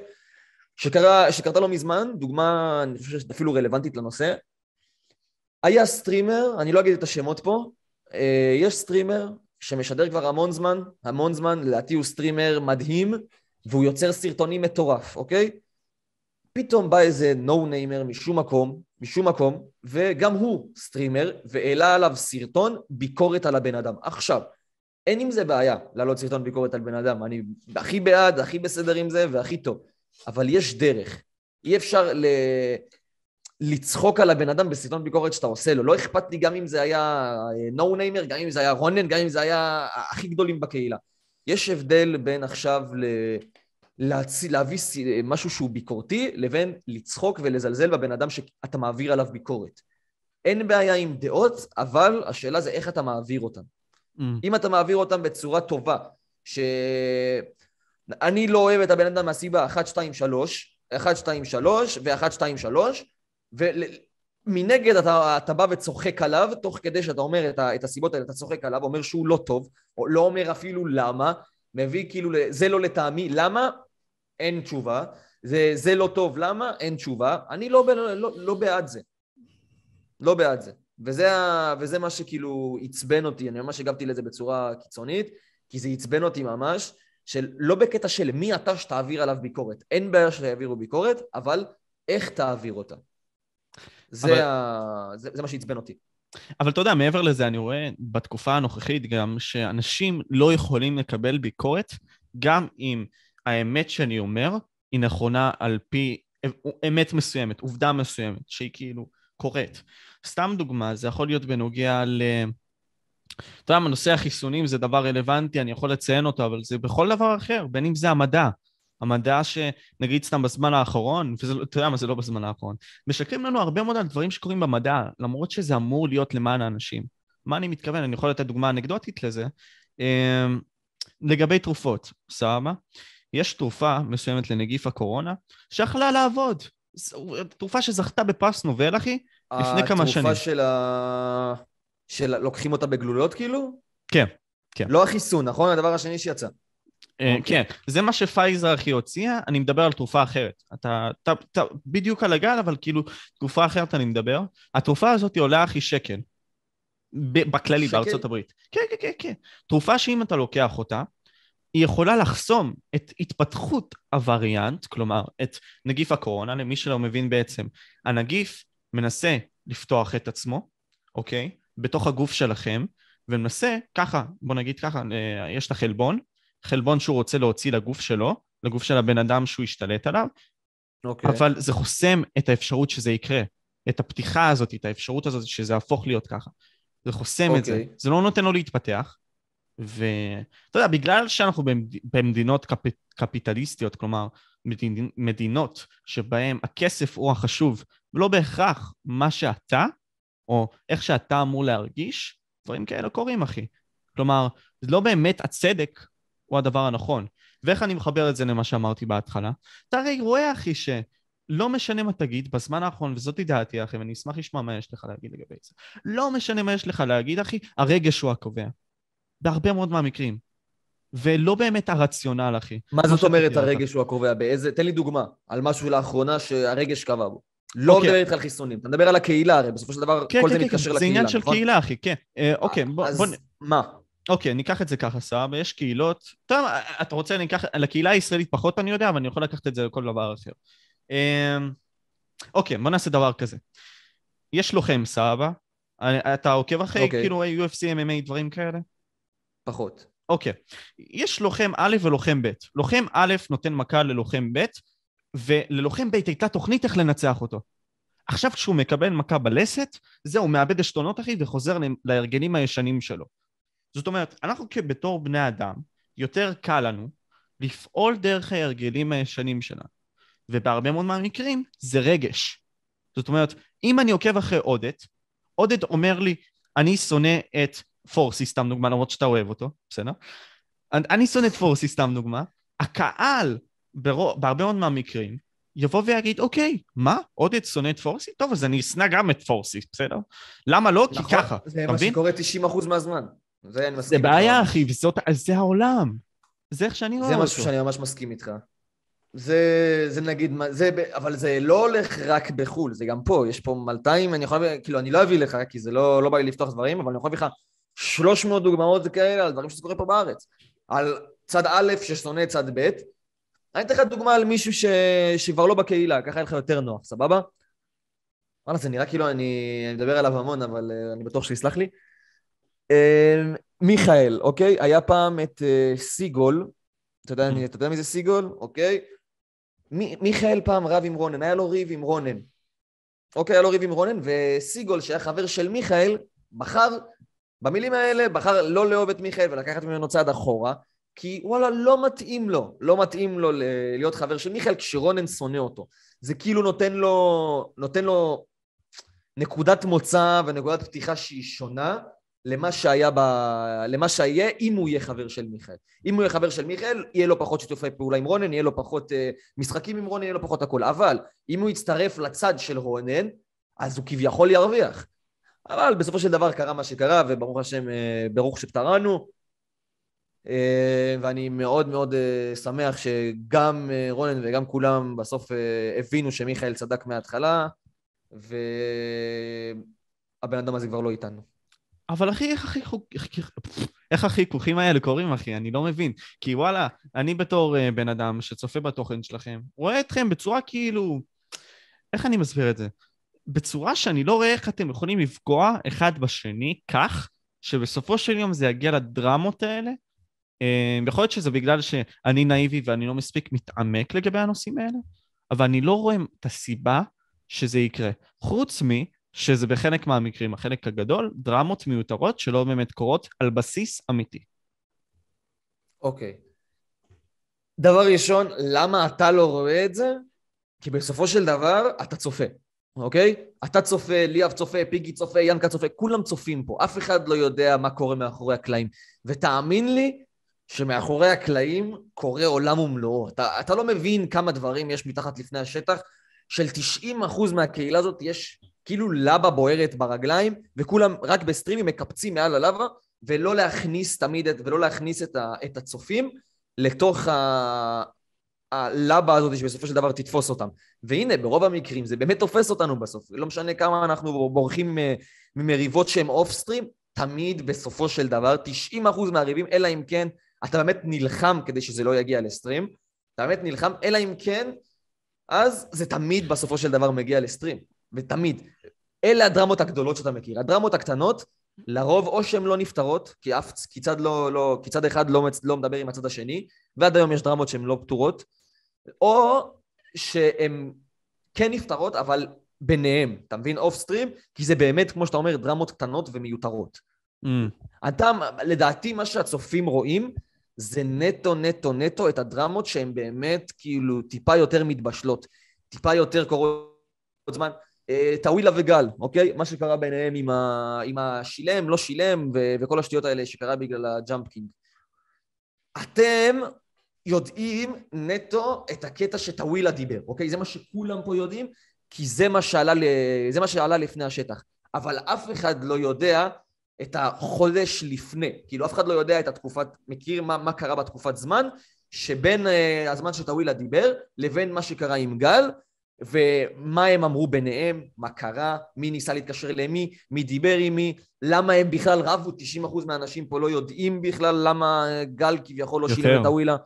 שקרה, שקרתה לא מזמן, דוגמה, אני חושב שאפילו רלוונטית לנושא, היה סטרימר, אני לא אגיד את השמות פה, אה, יש סטרימר שמשדר כבר המון זמן, המון זמן, לדעתי הוא סטרימר מדהים, והוא יוצר סרטונים מטורף, אוקיי? פתאום בא איזה no namer משום מקום, משום מקום, וגם הוא סטרימר, והעלה עליו סרטון ביקורת על הבן אדם. עכשיו, אין עם זה בעיה להעלות סרטון ביקורת על בן אדם, אני הכי בעד, הכי בסדר עם זה והכי טוב, אבל יש דרך. אי אפשר ל... לצחוק על הבן אדם בסרטון ביקורת שאתה עושה לו. לא אכפת לי גם אם זה היה נו אה, ניימר, גם אם זה היה רונן, גם אם זה היה הכי גדולים בקהילה. יש הבדל בין עכשיו ל... להצ... להביא משהו שהוא ביקורתי, לבין לצחוק ולזלזל בבן אדם שאתה מעביר עליו ביקורת. אין בעיה עם דעות, אבל השאלה זה איך אתה מעביר אותן. Mm. אם אתה מעביר אותן בצורה טובה, שאני לא אוהב את הבן אדם מהסיבה 1, 2, 3, 1, 2, 3 ו-1, 2, 3, ומנגד אתה, אתה בא וצוחק עליו, תוך כדי שאתה אומר את, ה, את הסיבות האלה, אתה צוחק עליו, אומר שהוא לא טוב, או לא אומר אפילו למה, מביא כאילו, זה לא לטעמי, למה? אין תשובה. זה, זה לא טוב, למה? אין תשובה. אני לא, לא, לא, לא בעד זה. לא בעד זה. וזה, וזה מה שכאילו עצבן אותי, אני ממש הגבתי לזה בצורה קיצונית, כי זה עצבן אותי ממש, של לא בקטע של מי אתה שתעביר עליו ביקורת. אין בעיה שיעבירו ביקורת, אבל איך תעביר אותה. זה, אבל... ה... זה, זה מה שעצבן אותי. אבל אתה יודע, מעבר לזה, אני רואה בתקופה הנוכחית גם שאנשים לא יכולים לקבל ביקורת, גם אם האמת שאני אומר היא נכונה על פי אמת מסוימת, עובדה מסוימת, שהיא כאילו קורית. סתם דוגמה, זה יכול להיות בנוגע ל... אתה יודע, נושא החיסונים זה דבר רלוונטי, אני יכול לציין אותו, אבל זה בכל דבר אחר, בין אם זה המדע. המדע שנגיד סתם בזמן האחרון, ואתה יודע מה זה לא בזמן האחרון, משקרים לנו הרבה מאוד על דברים שקורים במדע, למרות שזה אמור להיות למען האנשים. מה אני מתכוון? אני יכול לתת דוגמה אנקדוטית לזה. אמ, לגבי תרופות, סבבה? יש תרופה מסוימת לנגיף הקורונה שיכלה לעבוד. תרופה שזכתה בפרס נובל, אחי, לפני כמה שנים. התרופה של ה... של לוקחים אותה בגלולות כאילו? כן, כן. לא החיסון, נכון? הדבר השני שיצא. אה, כן, זה מה שפייזר הכי הוציאה, אני מדבר על תרופה אחרת. אתה, אתה, אתה בדיוק על הגל, אבל כאילו, תרופה אחרת אני מדבר. התרופה הזאת עולה הכי שקל. בכללי, שקל? בארצות הברית. כן, כן, כן, כן. תרופה שאם אתה לוקח אותה, היא יכולה לחסום את התפתחות הווריאנט, כלומר, את נגיף הקורונה, למי שלא מבין בעצם. הנגיף מנסה לפתוח את עצמו, אוקיי? בתוך הגוף שלכם, ומנסה, ככה, בוא נגיד ככה, אה, יש את החלבון, חלבון שהוא רוצה להוציא לגוף שלו, לגוף של הבן אדם שהוא השתלט עליו, okay. אוקיי. אבל זה חוסם את האפשרות שזה יקרה, את הפתיחה הזאת, את האפשרות הזאת שזה יהפוך להיות ככה. זה חוסם okay. את זה, אוקיי. זה לא נותן לו להתפתח, ואתה יודע, בגלל שאנחנו במדינות קפ... קפיטליסטיות, כלומר, מדינ... מדינות שבהן הכסף הוא החשוב, ולא בהכרח מה שאתה, או איך שאתה אמור להרגיש, דברים כאלה קורים, אחי. כלומר, זה לא באמת הצדק הוא הדבר הנכון. ואיך אני מחבר את זה למה שאמרתי בהתחלה? אתה הרי רואה, אחי, שלא משנה מה תגיד, בזמן האחרון, וזאת דעתי, אחי, ואני אשמח לשמוע מה יש לך להגיד לגבי זה. לא משנה מה יש לך להגיד, אחי, הרגש הוא הקובע. בהרבה מאוד מהמקרים. ולא באמת הרציונל, אחי. מה זאת אומרת הרגש הוא הקובע? באיזה... תן לי דוגמה על משהו לאחרונה שהרגש קבע בו. לא אוקיי. מדבר איתך על חיסונים, אתה מדבר על הקהילה, הרי בסופו של דבר כן, כל כן, זה כן, מתקשר זה לקהילה, עניין של נכון? קהילה, אחי, כן. אה, אוקיי, בוא, אז בוא, מה? אוקיי, ניקח את זה ככה, סבבה, יש קהילות. טוב, אתה רוצה, אני אקח, לקהילה הישראלית פחות אני יודע, אבל אני יכול לקחת את זה לכל דבר אחר. אמ, אוקיי, בוא נעשה דבר כזה. יש לוחם, סבבה? אה, אתה עוקב אחרי, אוקיי. כאילו, UFC, MMA, דברים כאלה? פחות. אוקיי. יש לוחם א' ולוחם ב'. לוחם א' נותן מכה ללוחם ב', וללוחם ב' הייתה תוכנית איך לנצח אותו. עכשיו כשהוא מקבל מכה בלסת, זהו, מאבד עשתונות אחי וחוזר להרגלים הישנים שלו. זאת אומרת, אנחנו כבתור בני אדם, יותר קל לנו לפעול דרך ההרגלים הישנים שלנו. ובהרבה מאוד מהמקרים זה רגש. זאת אומרת, אם אני עוקב אחרי עודד, עודד אומר לי, אני שונא את פורסי, סתם דוגמה, למרות שאתה אוהב אותו, בסדר? אני שונא את פורסי, סתם דוגמה. הקהל, ברוב, בהרבה מאוד מהמקרים, יבוא ויגיד, אוקיי, מה? עודד שונא את פורסי? טוב, אז אני אשנא גם את פורסי, בסדר? למה לא? כי נכון, ככה, זה אתה מה מבין? שקורה 90% מהזמן. זה אני זה מסכים בעיה, איתך. אחי, וזאת, זה העולם. זה איך שאני רואה זה אותו. משהו שאני ממש מסכים איתך. זה, זה נגיד, מה- זה, אבל זה לא הולך רק בחו"ל, זה גם פה, יש פה 200, אני יכול, כאילו, אני לא אביא לך, כי זה לא, לא בא לי לפתוח דברים, אבל אני יכול להביא לך 300 דוגמאות כאלה על דברים שזה קורה פה בארץ. על צד א' ששונא צד ב', אני אתן לך דוגמה על מישהו ש... שכבר לא בקהילה, ככה יהיה לך יותר נוח, סבבה? וואלה, זה נראה כאילו אני, אני מדבר עליו המון, אבל uh, אני בטוח שיסלח לי. Uh, מיכאל, אוקיי? היה פעם את uh, סיגול, אתה יודע, אני- אתה יודע מי זה סיגול? אוקיי? מי, מיכאל פעם רב עם רונן, היה לו ריב עם רונן. אוקיי, היה לו ריב עם רונן, וסיגול, שהיה חבר של מיכאל, בחר, במילים האלה, בחר לא לאהוב את מיכאל ולקחת ממנו צעד אחורה, כי וואלה, לא מתאים לו, לא מתאים לו להיות חבר של מיכאל כשרונן שונא אותו. זה כאילו נותן לו, נותן לו נקודת מוצא ונקודת פתיחה שהיא שונה למה שהיה ב... למה שהיה אם הוא יהיה חבר של מיכאל. אם הוא יהיה חבר של מיכאל, יהיה לו פחות שיתופי פעולה עם רונן, יהיה לו פחות uh, משחקים עם רונן, יהיה לו פחות הכל. אבל אם הוא יצטרף לצד של רונן, אז הוא כביכול ירוויח. אבל בסופו של דבר קרה מה שקרה, וברוך השם, אה, ברוך שפטרנו. אה, ואני מאוד מאוד אה, שמח שגם אה, רונן וגם כולם בסוף הבינו שמיכאל צדק מההתחלה, והבן אדם הזה כבר לא איתנו. אבל אחי, איך החיכוך- איך החיכוכים האלה קורים, אחי? אני לא מבין. כי וואלה, אני בתור uh, בן אדם שצופה בתוכן שלכם, רואה אתכם בצורה כאילו... איך אני מסביר את זה? בצורה שאני לא רואה איך אתם יכולים לפגוע אחד בשני כך, שבסופו של יום זה יגיע לדרמות האלה. Uh, יכול להיות שזה בגלל שאני נאיבי ואני לא מספיק מתעמק לגבי הנושאים האלה, אבל אני לא רואה את הסיבה שזה יקרה. חוץ מ... שזה בחלק מהמקרים, החלק הגדול, דרמות מיותרות שלא באמת קורות על בסיס אמיתי. אוקיי. דבר ראשון, למה אתה לא רואה את זה? כי בסופו של דבר אתה צופה, אוקיי? אתה צופה, ליאב צופה, פיגי צופה, ינקה צופה, כולם צופים פה. אף אחד לא יודע מה קורה מאחורי הקלעים. ותאמין לי שמאחורי הקלעים קורה עולם ומלואו. אתה, אתה לא מבין כמה דברים יש מתחת לפני השטח. של 90% מהקהילה הזאת יש כאילו לבה בוערת ברגליים, וכולם רק בסטרימים מקפצים מעל הלבה, ולא להכניס תמיד, את, ולא להכניס את, ה, את הצופים לתוך ה, הלבה הזאת שבסופו של דבר תתפוס אותם. והנה, ברוב המקרים זה באמת תופס אותנו בסוף. לא משנה כמה אנחנו בורחים מ- ממריבות שהן אוף סטרים, תמיד בסופו של דבר, 90% מהריבים, אלא אם כן אתה באמת נלחם כדי שזה לא יגיע לסטרים, אתה באמת נלחם, אלא אם כן, אז זה תמיד בסופו של דבר מגיע לסטרים. ותמיד. אלה הדרמות הגדולות שאתה מכיר. הדרמות הקטנות, לרוב או שהן לא נפתרות, כי אף, כי צד, לא, לא, כי צד אחד לא, לא מדבר עם הצד השני, ועד היום יש דרמות שהן לא פתורות, או שהן כן נפתרות, אבל ביניהם, אתה מבין? אוף סטרים, כי זה באמת, כמו שאתה אומר, דרמות קטנות ומיותרות. Mm. אתה, לדעתי, מה שהצופים רואים, זה נטו, נטו, נטו את הדרמות שהן באמת כאילו טיפה יותר מתבשלות, טיפה יותר קורות זמן. אה, טאווילה וגל, אוקיי? מה שקרה ביניהם עם, ה... עם השילם, לא שילם, ו... וכל השטויות האלה שקרה בגלל ה Jump King. אתם יודעים נטו את הקטע שטאווילה דיבר, אוקיי? זה מה שכולם פה יודעים, כי זה מה שעלה, ל... זה מה שעלה לפני השטח. אבל אף אחד לא יודע את החודש לפני. כאילו, אף אחד לא יודע את התקופת, מכיר מה, מה קרה בתקופת זמן, שבין uh, הזמן שטאווילה דיבר, לבין מה שקרה עם גל, ומה הם אמרו ביניהם, מה קרה, מי ניסה להתקשר למי, מי דיבר עם מי, למה הם בכלל רבו, 90% מהאנשים פה לא יודעים בכלל למה גל כביכול לא שילם את הווילה.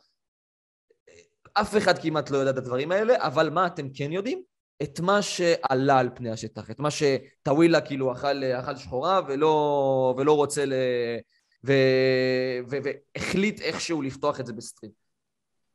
אף אחד כמעט לא יודע את הדברים האלה, אבל מה אתם כן יודעים? את מה שעלה על פני השטח, את מה שטווילה כאילו אכל, אכל שחורה ולא, ולא רוצה ל... ו... ו... והחליט איכשהו לפתוח את זה בסטרים.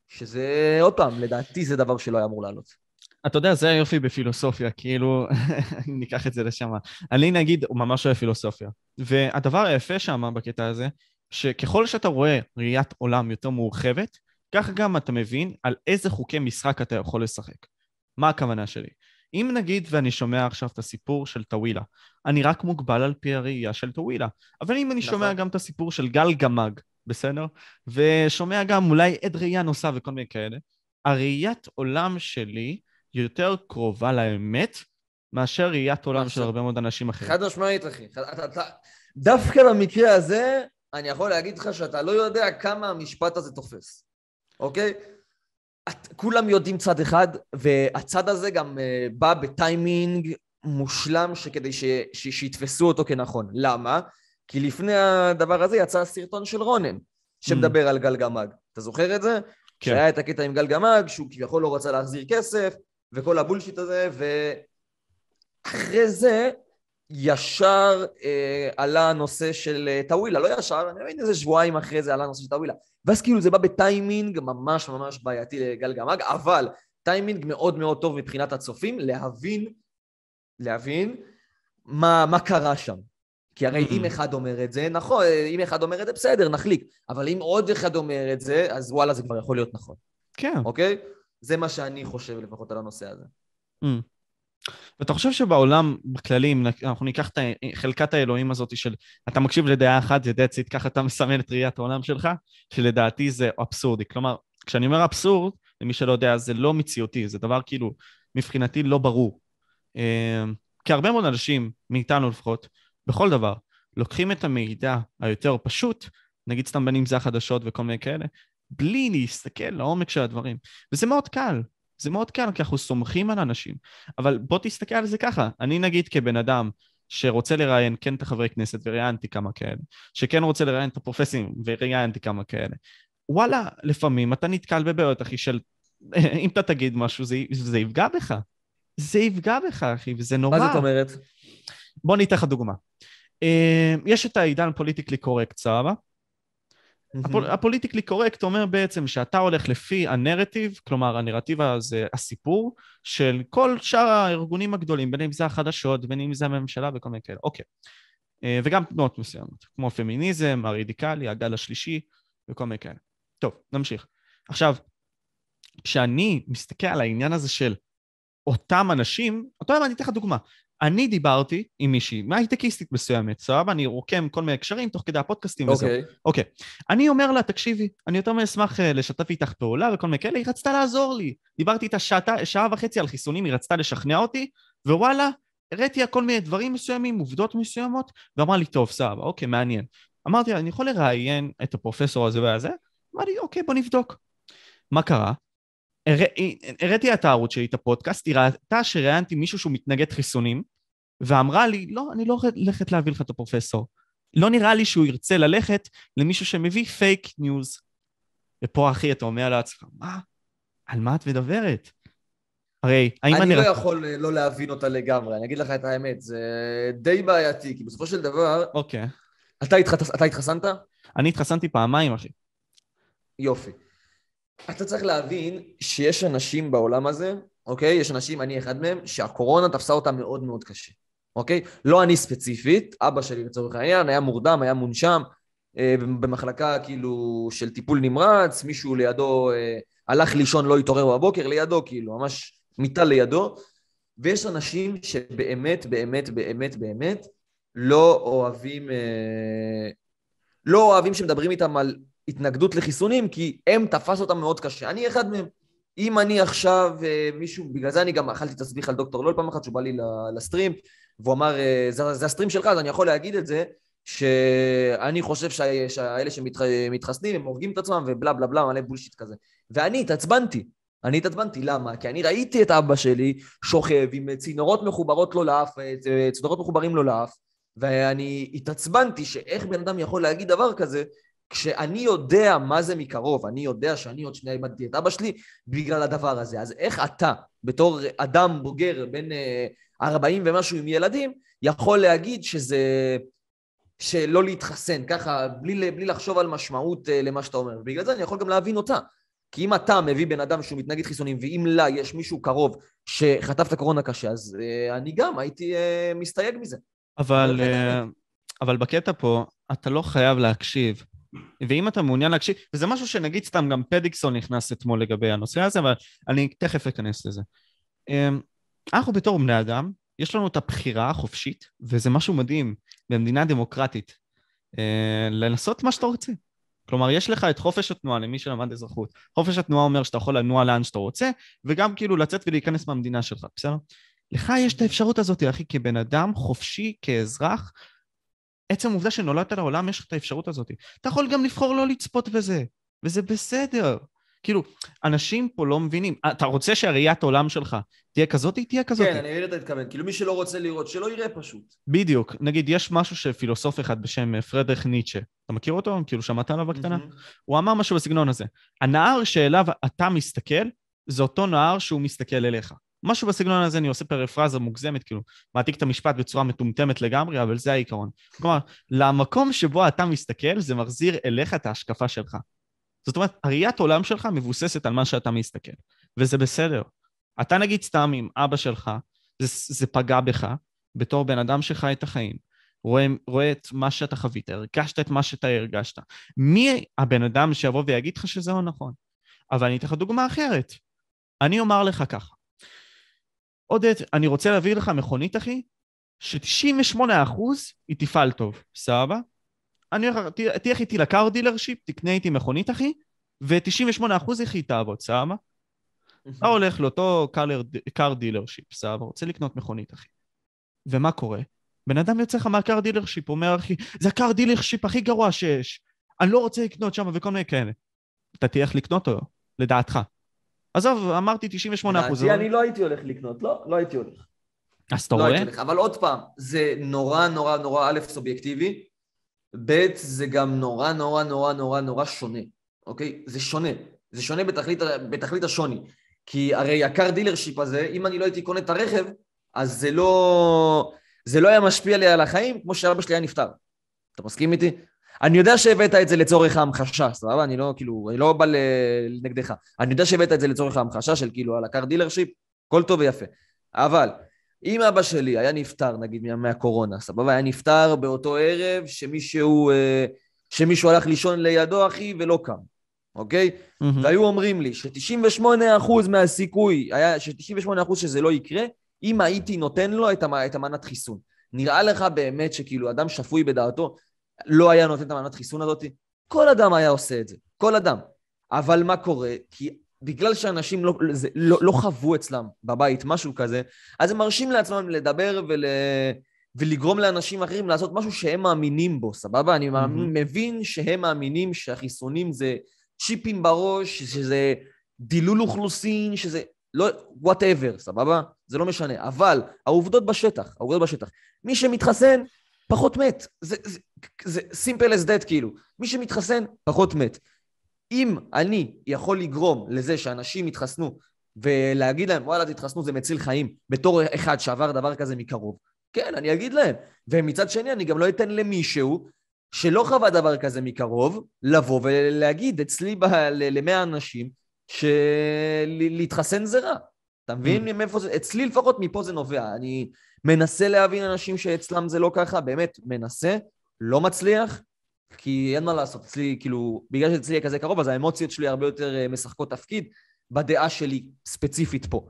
שזה, עוד פעם, לדעתי זה דבר שלא היה אמור לעלות. אתה יודע, זה היופי בפילוסופיה, כאילו, ניקח את זה לשם. אני נגיד, הוא ממש אוהב פילוסופיה. והדבר היפה שם בקטע הזה, שככל שאתה רואה ראיית עולם יותר מורחבת, כך גם אתה מבין על איזה חוקי משחק אתה יכול לשחק. מה הכוונה שלי? אם נגיד ואני שומע עכשיו את הסיפור של טווילה, אני רק מוגבל על פי הראייה של טווילה. אבל אם אני נכון. שומע גם את הסיפור של גל גמג, בסדר? ושומע גם אולי עד ראייה נוסף וכל מיני כאלה, הראיית עולם שלי יותר קרובה לאמת מאשר ראיית עולם של הרבה מאוד אנשים אחרים. חד משמעית, אחי. דווקא במקרה הזה, אני יכול להגיד לך שאתה לא יודע כמה המשפט הזה תופס, אוקיי? את, כולם יודעים צד אחד, והצד הזה גם uh, בא בטיימינג מושלם שכדי ש, ש, שיתפסו אותו כנכון. למה? כי לפני הדבר הזה יצא סרטון של רונן, שמדבר mm. על גל גמג. אתה זוכר את זה? כן. שהיה את הקטע עם גל גמג, שהוא כביכול לא רצה להחזיר כסף, וכל הבולשיט הזה, ואחרי זה ישר אה, עלה הנושא של אה, טאווילה, לא ישר, אני מבין איזה שבועיים אחרי זה עלה הנושא של טאווילה. ואז כאילו זה בא בטיימינג ממש ממש בעייתי לגל גמג, אבל טיימינג מאוד מאוד טוב מבחינת הצופים להבין, להבין מה, מה קרה שם. כי הרי אם mm-hmm. אחד אומר את זה, נכון, אם אחד אומר את זה, בסדר, נחליק. אבל אם עוד אחד אומר את זה, אז וואלה, זה כבר יכול להיות נכון. כן. אוקיי? זה מה שאני חושב לפחות על הנושא הזה. ואתה חושב שבעולם, בכללי, אם אנחנו ניקח את חלקת האלוהים הזאת של אתה מקשיב לדעה אחת, זה it, ככה אתה מסמן את ראיית העולם שלך, שלדעתי זה אבסורדי. כלומר, כשאני אומר אבסורד, למי שלא יודע, זה לא מציאותי, זה דבר כאילו, מבחינתי לא ברור. אמ, כי הרבה מאוד אנשים, מאיתנו לפחות, בכל דבר, לוקחים את המידע היותר פשוט, נגיד סתם בין אם זה החדשות וכל מיני כאלה, בלי להסתכל לעומק של הדברים. וזה מאוד קל, זה מאוד קל, כי אנחנו סומכים על אנשים. אבל בוא תסתכל על זה ככה, אני נגיד כבן אדם שרוצה לראיין כן את החברי כנסת, וראיינתי כמה כאלה, שכן רוצה לראיין את הפרופסים, וראיינתי כמה כאלה. וואלה, לפעמים אתה נתקל בבעיות, אחי, של אם אתה תגיד משהו, זה, זה יפגע בך. זה יפגע בך, אחי, וזה נורא. מה זאת אומרת? בוא ניתן לך דוגמה. אה, יש את העידן פוליטיקלי קורקט, סבבה? הפול, הפוליטיקלי קורקט אומר בעצם שאתה הולך לפי הנרטיב, כלומר הנרטיב הזה הסיפור של כל שאר הארגונים הגדולים, בין אם זה החדשות, בין אם זה הממשלה וכל מיני כאלה, אוקיי. אה, וגם תנועות מסוימות, כמו פמיניזם, הרדיקלי, הגל השלישי וכל מיני כאלה. טוב, נמשיך. עכשיו, כשאני מסתכל על העניין הזה של אותם אנשים, אותו דבר, אני אתן לך דוגמה. אני דיברתי עם מישהי, מהייטקיסטית מסוימת, סבבה? אני רוקם כל מיני קשרים תוך כדי הפודקאסטים וזהו. אוקיי. אוקיי. אני אומר לה, תקשיבי, אני יותר מאשמח אה, לשתף איתך פעולה וכל מיני כאלה, היא רצתה לעזור לי. דיברתי איתה שעתה, שעה וחצי על חיסונים, היא רצתה לשכנע אותי, ווואלה, הראיתי לה כל מיני דברים מסוימים, עובדות מסוימות, ואמרה לי, טוב, סבבה, אוקיי, מעניין. אמרתי לה, אני יכול לראיין את הפרופסור הזה והזה? אמרתי, אוקיי, בוא נבדוק. מה קרה? הראיתי את הערוץ שלי, את הפודקאסט, היא ראתה שראיינתי מישהו שהוא מתנגד חיסונים, ואמרה לי, לא, אני לא הולכת להביא לך את הפרופסור. לא נראה לי שהוא ירצה ללכת למישהו שמביא פייק ניוז. ופה, אחי, אתה אומר לעצמך, מה? על מה את מדברת? הרי, האם אני... אני לא יכול אה, לא להבין אותה לגמרי, אני אגיד לך את האמת, זה די בעייתי, כי בסופו של דבר... אוקיי. אתה, התחס... אתה התחסנת? אני התחסנתי פעמיים, אחי. יופי. אתה צריך להבין שיש אנשים בעולם הזה, אוקיי? יש אנשים, אני אחד מהם, שהקורונה תפסה אותם מאוד מאוד קשה. אוקיי? לא אני ספציפית, אבא שלי לצורך העניין היה מורדם, היה מונשם אה, במחלקה כאילו של טיפול נמרץ, מישהו לידו אה, הלך לישון, לא התעורר בבוקר, לידו כאילו, ממש מיטה לידו, ויש אנשים שבאמת, באמת, באמת, באמת לא אוהבים, אה, לא אוהבים שמדברים איתם על התנגדות לחיסונים, כי הם תפס אותם מאוד קשה. אני אחד מהם. אם אני עכשיו, אה, מישהו, בגלל זה אני גם אכלתי תסביך על דוקטור לול פעם אחת, שהוא בא לי לסטרים, והוא אמר, אה, זה, זה הסטרים שלך, אז אני יכול להגיד את זה, שאני חושב שהאלה שמתחסנים, הם הורגים את עצמם ובלה בלה בלה, מלא בולשיט כזה. ואני התעצבנתי. אני התעצבנתי, למה? כי אני ראיתי את אבא שלי שוכב עם צינורות מחוברות לו לאף, אה, צינורות מחוברים לו לאף, ואני התעצבנתי שאיך בן אדם יכול להגיד דבר כזה כשאני יודע מה זה מקרוב, אני יודע שאני עוד שנייה איבדתי את אבא שלי בגלל הדבר הזה. אז איך אתה, בתור אדם בוגר בן 40 אה, ומשהו עם ילדים, יכול להגיד שזה... שלא להתחסן, ככה, בלי, בלי לחשוב על משמעות אה, למה שאתה אומר. ובגלל זה אני יכול גם להבין אותה. כי אם אתה מביא בן אדם שהוא מתנגד חיסונים, ואם לה יש מישהו קרוב שחטף את הקורונה קשה, אז uh, אני גם הייתי uh, מסתייג מזה. אבל, uh, אבל בקטע פה, אתה לא חייב להקשיב. ואם אתה מעוניין להקשיב, וזה משהו שנגיד סתם גם פדיקסון נכנס אתמול לגבי הנושא הזה, אבל אני תכף אכנס לזה. Um, אנחנו בתור בני אדם, יש לנו את הבחירה החופשית, וזה משהו מדהים במדינה דמוקרטית, uh, לנסות מה שאתה רוצה. כלומר, יש לך את חופש התנועה למי שלמד אזרחות. חופש התנועה אומר שאתה יכול לנוע לאן שאתה רוצה, וגם כאילו לצאת ולהיכנס מהמדינה שלך, בסדר? לך יש את האפשרות הזאת, אחי, כבן אדם חופשי, כאזרח. עצם העובדה שנולדת לעולם, יש לך את האפשרות הזאת. אתה יכול גם לבחור לא לצפות בזה, וזה בסדר. כאילו, אנשים פה לא מבינים. אתה רוצה שהראיית העולם שלך תהיה כזאת, היא תהיה כזאת. כן, אני מבין את התכוון. כאילו, מי שלא רוצה לראות, שלא יראה פשוט. בדיוק. נגיד, יש משהו שפילוסוף אחד בשם פרדריך ניטשה, אתה מכיר אותו? כאילו, שמעת עליו בקטנה? Mm-hmm. הוא אמר משהו בסגנון הזה. הנהר שאליו אתה מסתכל, זה אותו נהר שהוא מסתכל אליך. משהו בסגנון הזה, אני עושה פרפרזה מוגזמת, כאילו, מעתיק את המשפט בצורה מטומטמת לגמרי, אבל זה העיקרון. כלומר, למקום שבו אתה מסתכל, זה מחזיר אליך את ההשקפה שלך. זאת אומרת, הראיית עולם שלך מבוססת על מה שאתה מסתכל, וזה בסדר. אתה נגיד סתם עם אבא שלך, זה, זה פגע בך, בתור בן אדם שחי את החיים, רואה, רואה את מה שאתה חווית, הרגשת את מה שאתה הרגשת. מי הבן אדם שיבוא ויגיד לך שזה לא נכון? אבל אני אתן לך דוגמה אחרת. אני אומר לך ככה, עודד, אני רוצה להביא לך מכונית, אחי, ש-98% היא תפעל טוב, סבבה? אני אומר לך, תלך איתי ל car dealership, תקנה איתי מכונית, אחי, ו-98% אחי היא תעבוד, סבבה? אתה הולך לאותו car dealership, סבבה, רוצה לקנות מכונית, אחי. ומה קורה? בן אדם יוצא לך מה car dealership, אומר, אחי, זה ה car dealership הכי גרוע שיש, אני לא רוצה לקנות שם וכל מיני כאלה. אתה תלך לקנות או לדעתך. עזוב, אמרתי 98 אחוז. לדעתי אני לא הייתי הולך לקנות, לא, לא הייתי הולך. אז אתה לא רואה? אבל עוד פעם, זה נורא נורא נורא א', סובייקטיבי, ב', זה גם נורא נורא נורא נורא נורא שונה, אוקיי? זה שונה. זה שונה בתכלית, בתכלית השוני. כי הרי ה car dealership הזה, אם אני לא הייתי קונה את הרכב, אז זה לא, זה לא היה משפיע לי על החיים כמו שאבא שלי היה נפטר. אתה מסכים איתי? אני יודע שהבאת את זה לצורך ההמחשה, סבבה? אני לא, כאילו, אני לא בא לנגדך. אני יודע שהבאת את זה לצורך ההמחשה של כאילו על ה car dealership, הכל טוב ויפה. אבל אם אבא שלי היה נפטר, נגיד, מהקורונה, סבבה? היה נפטר באותו ערב שמישהו, אה, שמישהו הלך לישון לידו, אחי, ולא קם, אוקיי? Mm-hmm. והיו אומרים לי ש-98% מהסיכוי, היה ש-98% שזה לא יקרה, אם הייתי נותן לו את, המ- את המנת חיסון. נראה לך באמת שכאילו אדם שפוי בדעתו לא היה נותן את המנת חיסון הזאת? כל אדם היה עושה את זה, כל אדם. אבל מה קורה? כי בגלל שאנשים לא, זה, לא, לא חוו אצלם בבית משהו כזה, אז הם מרשים לעצמם לדבר ול, ולגרום לאנשים אחרים לעשות משהו שהם מאמינים בו, סבבה? אני mm-hmm. מבין שהם מאמינים שהחיסונים זה צ'יפים בראש, שזה דילול אוכלוסין, שזה... לא, וואטאבר, סבבה? זה לא משנה. אבל העובדות בשטח, העובדות בשטח. מי שמתחסן, פחות מת. זה, זה, זה simple as that, כאילו. מי שמתחסן, פחות מת. אם אני יכול לגרום לזה שאנשים יתחסנו ולהגיד להם, וואלה, תתחסנו, זה מציל חיים, בתור אחד שעבר דבר כזה מקרוב, כן, אני אגיד להם. ומצד שני, אני גם לא אתן למישהו שלא חווה דבר כזה מקרוב, לבוא ולהגיד אצלי ב- למאה אנשים שלהתחסן זה רע. אתה מבין mm. מאיפה זה? אצלי לפחות מפה זה נובע. אני מנסה להבין אנשים שאצלם זה לא ככה, באמת מנסה, לא מצליח, כי אין מה לעשות, אצלי, כאילו, בגלל שאצלי יהיה כזה קרוב, אז האמוציות שלי הרבה יותר אה, משחקות תפקיד בדעה שלי ספציפית פה.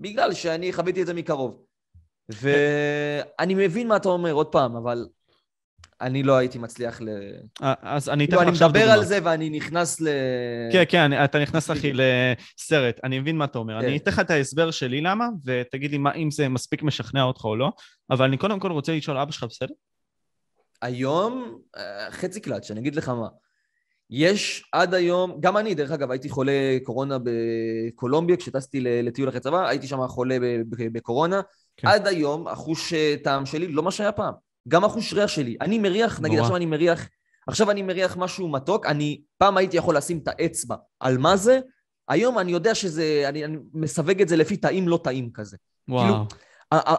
בגלל שאני חוויתי את זה מקרוב. ואני מבין מה אתה אומר, עוד פעם, אבל אני לא הייתי מצליח ל... אה, אז אני אתן לך עכשיו דוגמה. אני מדבר על זה ואני נכנס ל... כן, כן, אתה נכנס, אחי, לסרט. אני מבין מה אתה אומר. אני כן. אתן לך את ההסבר שלי למה, ותגיד לי אם זה מספיק משכנע אותך או לא, אבל אני קודם כל רוצה לשאול, אבא שלך בסדר? היום, אה, חצי קלאץ', אני אגיד לך מה. יש עד היום, גם אני, דרך אגב, הייתי חולה קורונה בקולומביה, כשטסתי לטיול אחרי צבא, הייתי שם חולה בקורונה. כן. עד היום, החוש אה, טעם שלי לא מה שהיה פעם. גם החוש ריח שלי. אני מריח, נגיד עכשיו אני מריח, עכשיו אני מריח משהו מתוק, אני פעם הייתי יכול לשים את האצבע על מה זה, היום אני יודע שזה, אני, אני מסווג את זה לפי טעים לא טעים כזה. וואו. כאילו,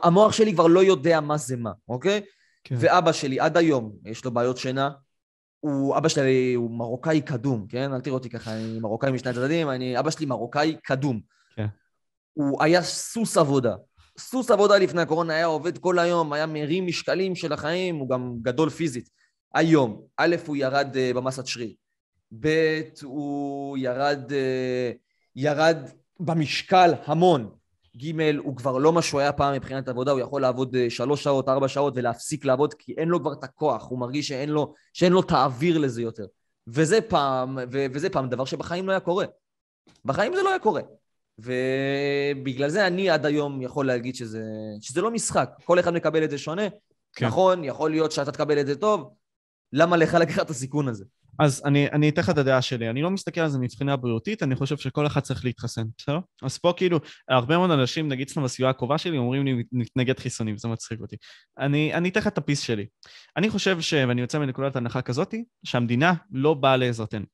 המוח שלי כבר לא יודע מה זה מה, אוקיי? כן. ואבא שלי, עד היום, יש לו בעיות שינה. הוא, אבא שלי הוא מרוקאי קדום, כן? אל תראו אותי ככה, אני מרוקאי משני הצדדים, אני, אבא שלי מרוקאי קדום. כן. הוא היה סוס עבודה. סוס עבודה לפני הקורונה, היה עובד כל היום, היה מרים משקלים של החיים, הוא גם גדול פיזית. היום, א', הוא ירד uh, במסת שריר. ב', הוא ירד, uh, ירד במשקל המון. ג', הוא כבר לא מה שהוא היה פעם מבחינת עבודה, הוא יכול לעבוד uh, שלוש שעות, ארבע שעות ולהפסיק לעבוד, כי אין לו כבר את הכוח, הוא מרגיש שאין לו, שאין לו את האוויר לזה יותר. וזה פעם, ו- וזה פעם דבר שבחיים לא היה קורה. בחיים זה לא היה קורה. ובגלל זה אני עד היום יכול להגיד שזה, שזה לא משחק. כל אחד מקבל את זה שונה. כן. נכון, יכול להיות שאתה תקבל את זה טוב, למה לך לקחת את הסיכון הזה? אז אני, אני אתן לך את הדעה שלי. אני לא מסתכל על זה מבחינה בריאותית, אני חושב שכל אחד צריך להתחסן, בסדר? אז פה כאילו, הרבה מאוד אנשים, נגיד אצלנו בסביבה הקרובה שלי, אומרים לי, נתנגד חיסונים, זה מצחיק אותי. אני, אני אתן לך את הפיס שלי. אני חושב ש... ואני יוצא מנקודת הנחה כזאת, שהמדינה לא באה לעזרתנו.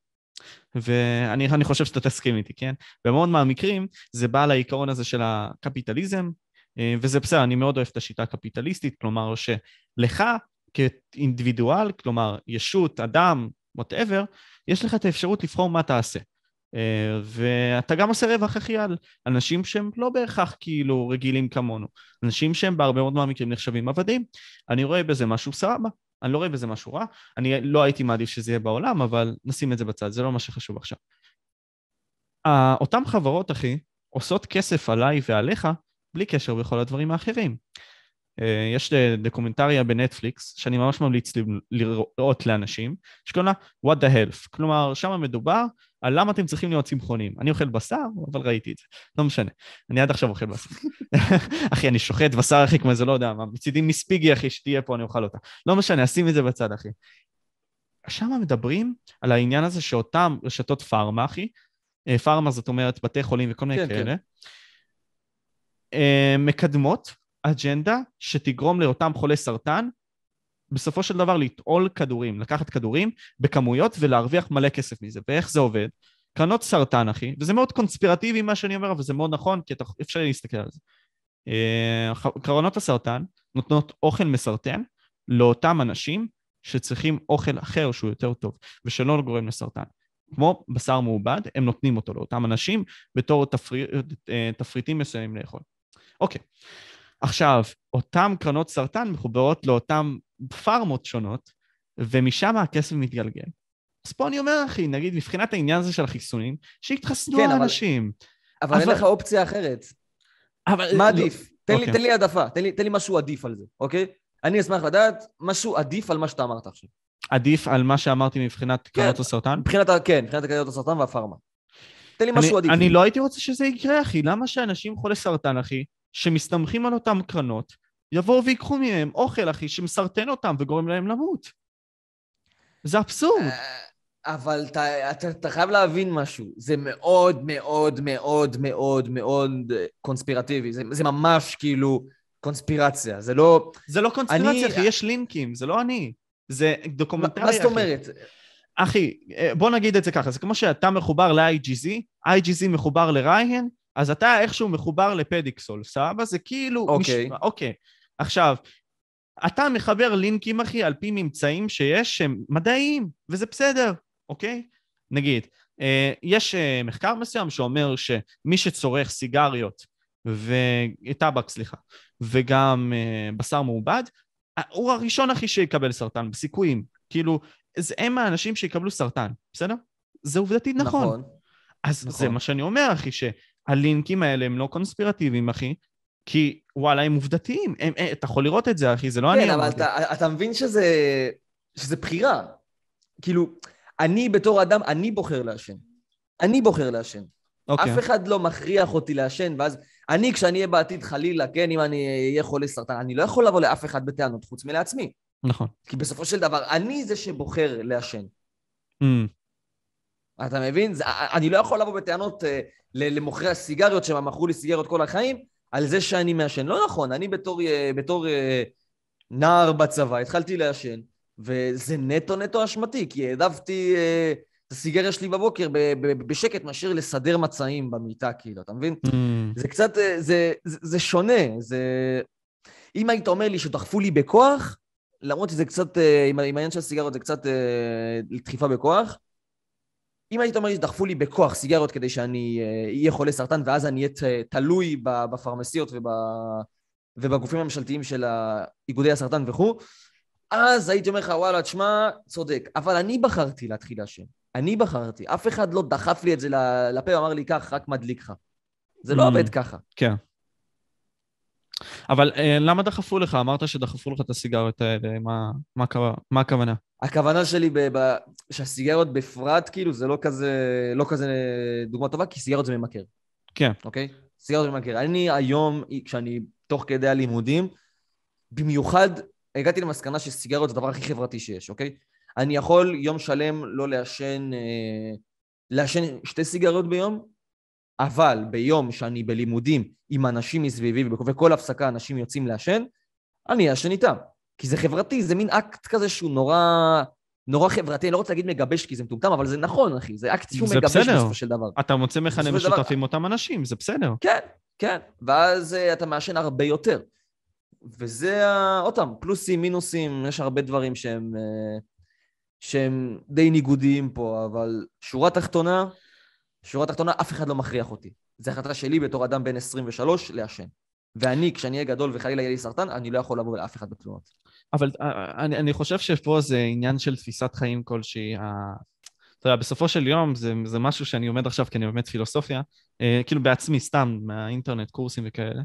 ואני חושב שאתה תסכים איתי, כן? במאוד מהמקרים זה בא לעיקרון הזה של הקפיטליזם, אה, וזה בסדר, אני מאוד אוהב את השיטה הקפיטליסטית, כלומר שלך כאינדיבידואל, כלומר ישות, אדם, whatever, יש לך את האפשרות לבחור מה תעשה. אה, ואתה גם עושה רווח הכי על אנשים שהם לא בהכרח כאילו רגילים כמונו, אנשים שהם בהרבה מאוד מהמקרים נחשבים עבדים. אני רואה בזה משהו סבבה, אני לא רואה בזה משהו רע, אני לא הייתי מעדיף שזה יהיה בעולם, אבל נשים את זה בצד, זה לא מה שחשוב עכשיו. אותן חברות, אחי, עושות כסף עליי ועליך בלי קשר בכל הדברים האחרים. אה, יש דוקומנטריה בנטפליקס, שאני ממש ממליץ לראות לאנשים, שקוראים לה What the Health. כלומר, שם מדובר על למה אתם צריכים להיות צמחונים. אני אוכל בשר, אבל ראיתי את זה. לא משנה. אני עד עכשיו אוכל בשר. אחי, אני שוחט בשר, אחי, כמו איזה, לא יודע מה, מצידי מספיגי, אחי, שתהיה פה, אני אוכל אותה. לא משנה, אשים את זה בצד, אחי. שם מדברים על העניין הזה שאותם רשתות פארמה, אחי, אה, פארמה זאת אומרת בתי חולים וכל מיני כן, כאלה, כן. אה, מקדמות אג'נדה שתגרום לאותם חולי סרטן בסופו של דבר לטעול כדורים, לקחת כדורים בכמויות ולהרוויח מלא כסף מזה. ואיך זה עובד? קרנות סרטן, אחי, וזה מאוד קונספירטיבי מה שאני אומר, אבל זה מאוד נכון, כי אתה, אפשר להסתכל על זה. אה, קרנות הסרטן נותנות אוכל מסרטן לאותם אנשים שצריכים אוכל אחר שהוא יותר טוב, ושלא גורם לסרטן. כמו בשר מעובד, הם נותנים אותו לאותם אנשים בתור תפריט, אה, תפריטים מסוימים לאכול. אוקיי. עכשיו, אותן קרנות סרטן מחוברות לאותן פארמות שונות, ומשם הכסף מתגלגל. אז פה אני אומר, אחי, נגיד, מבחינת העניין הזה של החיסונים, שיתחסנו כן, האנשים. אבל, אבל אין לך אופציה אחרת. אבל... מה עדיף? לא... תן, אוקיי. לי, תן לי העדפה, תן לי, תן לי משהו עדיף על זה, אוקיי? אני אשמח לדעת משהו עדיף על מה שאתה אמרת עכשיו. עדיף על מה שאמרתי מבחינת כן, קרנות הסרטן? מבחינת, כן, מבחינת קרנות הסרטן והפארמה. תן לי משהו אני, עדיף. אני לא הייתי רוצה שזה יקרה, אחי. למה שאנשים חולי סרטן, אחי, שמסתמכים על אותן קרנות, יבואו ויקחו מהם אוכל, אחי, שמסרטן אותם וגורם להם למות. זה אבסורד. אה, אבל אתה, אתה, אתה חייב להבין משהו, זה מאוד מאוד מאוד מאוד מאוד קונספירטיבי, זה, זה ממש כאילו קונספירציה, זה לא... זה לא קונספירציה, אני... אחי, יש לינקים, זה לא אני. זה דוקומנטרי, מה זאת אומרת? אחי, אה, בוא נגיד את זה ככה, זה כמו שאתה מחובר ל-IGZ, IGZ מחובר לרייהן, אז אתה איכשהו מחובר לפדיקסול, סבבה? זה כאילו... אוקיי. Okay. אוקיי. עכשיו, אתה מחבר לינקים, אחי, על פי ממצאים שיש שהם מדעיים, וזה בסדר, אוקיי? נגיד, אה, יש אה, מחקר מסוים שאומר שמי שצורך סיגריות וטבק, סליחה, וגם אה, בשר מעובד, הוא הראשון, אחי, שיקבל סרטן, בסיכויים. כאילו, הם האנשים שיקבלו סרטן, בסדר? זה עובדתית נכון. נכון. אז נכון. זה מה שאני אומר, אחי, שהלינקים האלה הם לא קונספירטיביים, אחי, כי וואלה, הם עובדתיים. הם, הם, אתה יכול לראות את זה, אחי, זה לא כן, אני אמרתי. כן, אבל אתה, אתה מבין שזה, שזה בחירה. כאילו, אני בתור אדם, אני בוחר לעשן. אני בוחר לעשן. אוקיי. אף אחד לא מכריח אותי לעשן, ואז אני, כשאני אהיה בעתיד, חלילה, כן, אם אני אהיה חולה סרטן, אני לא יכול לבוא לאף אחד בטענות חוץ מלעצמי. נכון. כי בסופו של דבר, אני זה שבוחר לעשן. Mm. אתה מבין? זה, אני לא יכול לבוא בטענות uh, למוכרי הסיגריות שמכרו לי סיגריות כל החיים, על זה שאני מעשן. לא נכון, אני בתור, uh, בתור uh, נער בצבא התחלתי לעשן, וזה נטו נטו אשמתי, כי העדפתי uh, את הסיגריה שלי בבוקר ב- ב- בשקט מאשר לסדר מצעים במיטה, כאילו, אתה מבין? Mm. זה קצת, זה, זה, זה שונה, זה... אם היית אומר לי שדחפו לי בכוח, למרות שזה קצת, עם העניין של הסיגריות זה קצת דחיפה בכוח, אם היית אומר לי שדחפו לי בכוח סיגריות כדי שאני אהיה חולה סרטן ואז אני אהיה תלוי בפרמסיות וב... ובגופים הממשלתיים של איגודי הסרטן וכו', אז הייתי אומר לך, וואלה, תשמע, צודק. אבל אני בחרתי להתחיל לעשן. אני בחרתי. אף אחד לא דחף לי את זה לפה ואמר לי, קח, רק מדליק לך. זה לא mm. עובד ככה. כן. אבל אה, למה דחפו לך? אמרת שדחפו לך את הסיגריות האלה, מה, מה, מה הכוונה? הכוונה שלי ב, ב, שהסיגריות בפרט, כאילו, זה לא כזה, לא כזה דוגמה טובה, כי סיגריות זה ממכר. כן. אוקיי? סיגריות זה ממכר. אני היום, כשאני תוך כדי הלימודים, במיוחד הגעתי למסקנה שסיגריות זה הדבר הכי חברתי שיש, אוקיי? אני יכול יום שלם לא לעשן, אה, לעשן שתי סיגריות ביום, אבל ביום שאני בלימודים עם אנשים מסביבי, וכל הפסקה אנשים יוצאים לעשן, אני אעשן איתם. כי זה חברתי, זה מין אקט כזה שהוא נורא, נורא חברתי, אני לא רוצה להגיד מגבש כי זה מטומטם, אבל זה נכון, אחי, זה אקט שהוא מגבש בסופו של דבר. אתה מוצא מכנה משותף דבר... עם אותם אנשים, זה בסדר. כן, כן, ואז אה, אתה מעשן הרבה יותר. וזה, עוד פעם, פלוסים, מינוסים, יש הרבה דברים שהם, אה, שהם די ניגודיים פה, אבל שורה תחתונה, שורה תחתונה, אף אחד לא מכריח אותי. זו החלטה שלי בתור אדם בן 23 לעשן. ואני, כשאני אהיה גדול וחלילה יהיה לי סרטן, אני לא יכול לבוא לאף אחד בתלונות. אבל אה, אני, אני חושב שפה זה עניין של תפיסת חיים כלשהי. אתה יודע, בסופו של יום זה, זה משהו שאני עומד עכשיו, כי אני לומד פילוסופיה, אה, כאילו בעצמי, סתם, מהאינטרנט, קורסים וכאלה.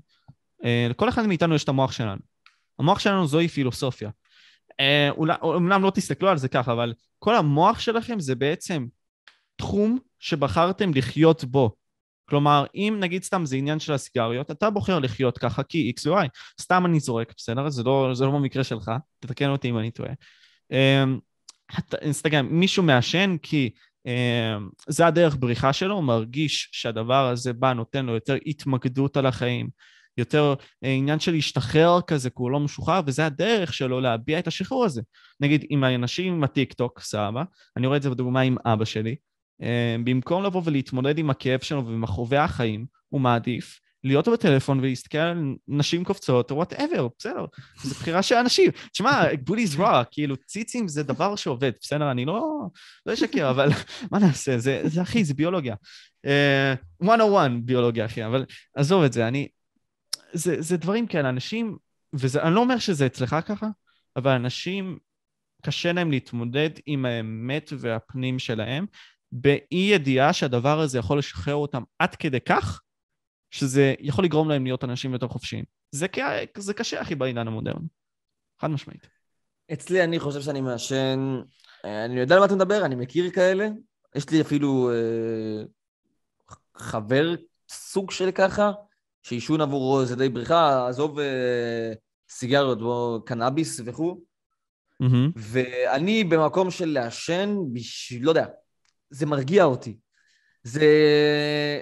אה, לכל אחד מאיתנו יש את המוח שלנו. המוח שלנו זוהי פילוסופיה. אה, אולי, אומנם לא תסתכלו על זה ככה, אבל כל המוח שלכם זה בעצם תחום שבחרתם לחיות בו. כלומר, אם נגיד סתם זה עניין של הסיגריות, אתה בוחר לחיות ככה כי X ו-Y. סתם אני זורק, בסדר? זה לא, זה לא במקרה שלך, תתקן אותי אם אני טועה. אינסטגרם, אמ, מישהו מעשן כי אמ, זה הדרך בריחה שלו, הוא מרגיש שהדבר הזה בא, נותן לו יותר התמקדות על החיים, יותר אה, עניין של להשתחרר כזה, כי הוא לא משוחרר, וזה הדרך שלו להביע את השחרור הזה. נגיד, עם האנשים עם הטיק טוק, סבא, אני רואה את זה בדוגמה עם אבא שלי, במקום לבוא ולהתמודד עם הכאב שלו ועם החווה החיים, הוא מעדיף להיות בטלפון ולהסתכל על נשים קופצות, או whatever, בסדר, זו בחירה של אנשים. תשמע, bodies raw, כאילו, ציצים זה דבר שעובד, בסדר, אני לא, לא אשקר, אבל מה נעשה, זה, אחי, זה ביולוגיה. Uh, 101 ביולוגיה, אחי, אבל עזוב את זה, אני... זה דברים כאלה, אנשים, ואני לא אומר שזה אצלך ככה, אבל אנשים, קשה להם להתמודד עם האמת והפנים שלהם, באי ידיעה שהדבר הזה יכול לשחרר אותם עד כדי כך, שזה יכול לגרום להם להיות אנשים יותר חופשיים. זה, זה קשה, אחי, בעידן המודרני. חד משמעית. אצלי אני חושב שאני מעשן... אני יודע על מה אתה מדבר, אני מכיר כאלה. יש לי אפילו אה, חבר סוג של ככה, שעישון עבורו זה די בריחה, עזוב אה, סיגריות, בוא, קנאביס וכו'. Mm-hmm. ואני במקום של לעשן, בשביל, לא יודע, זה מרגיע אותי. זה,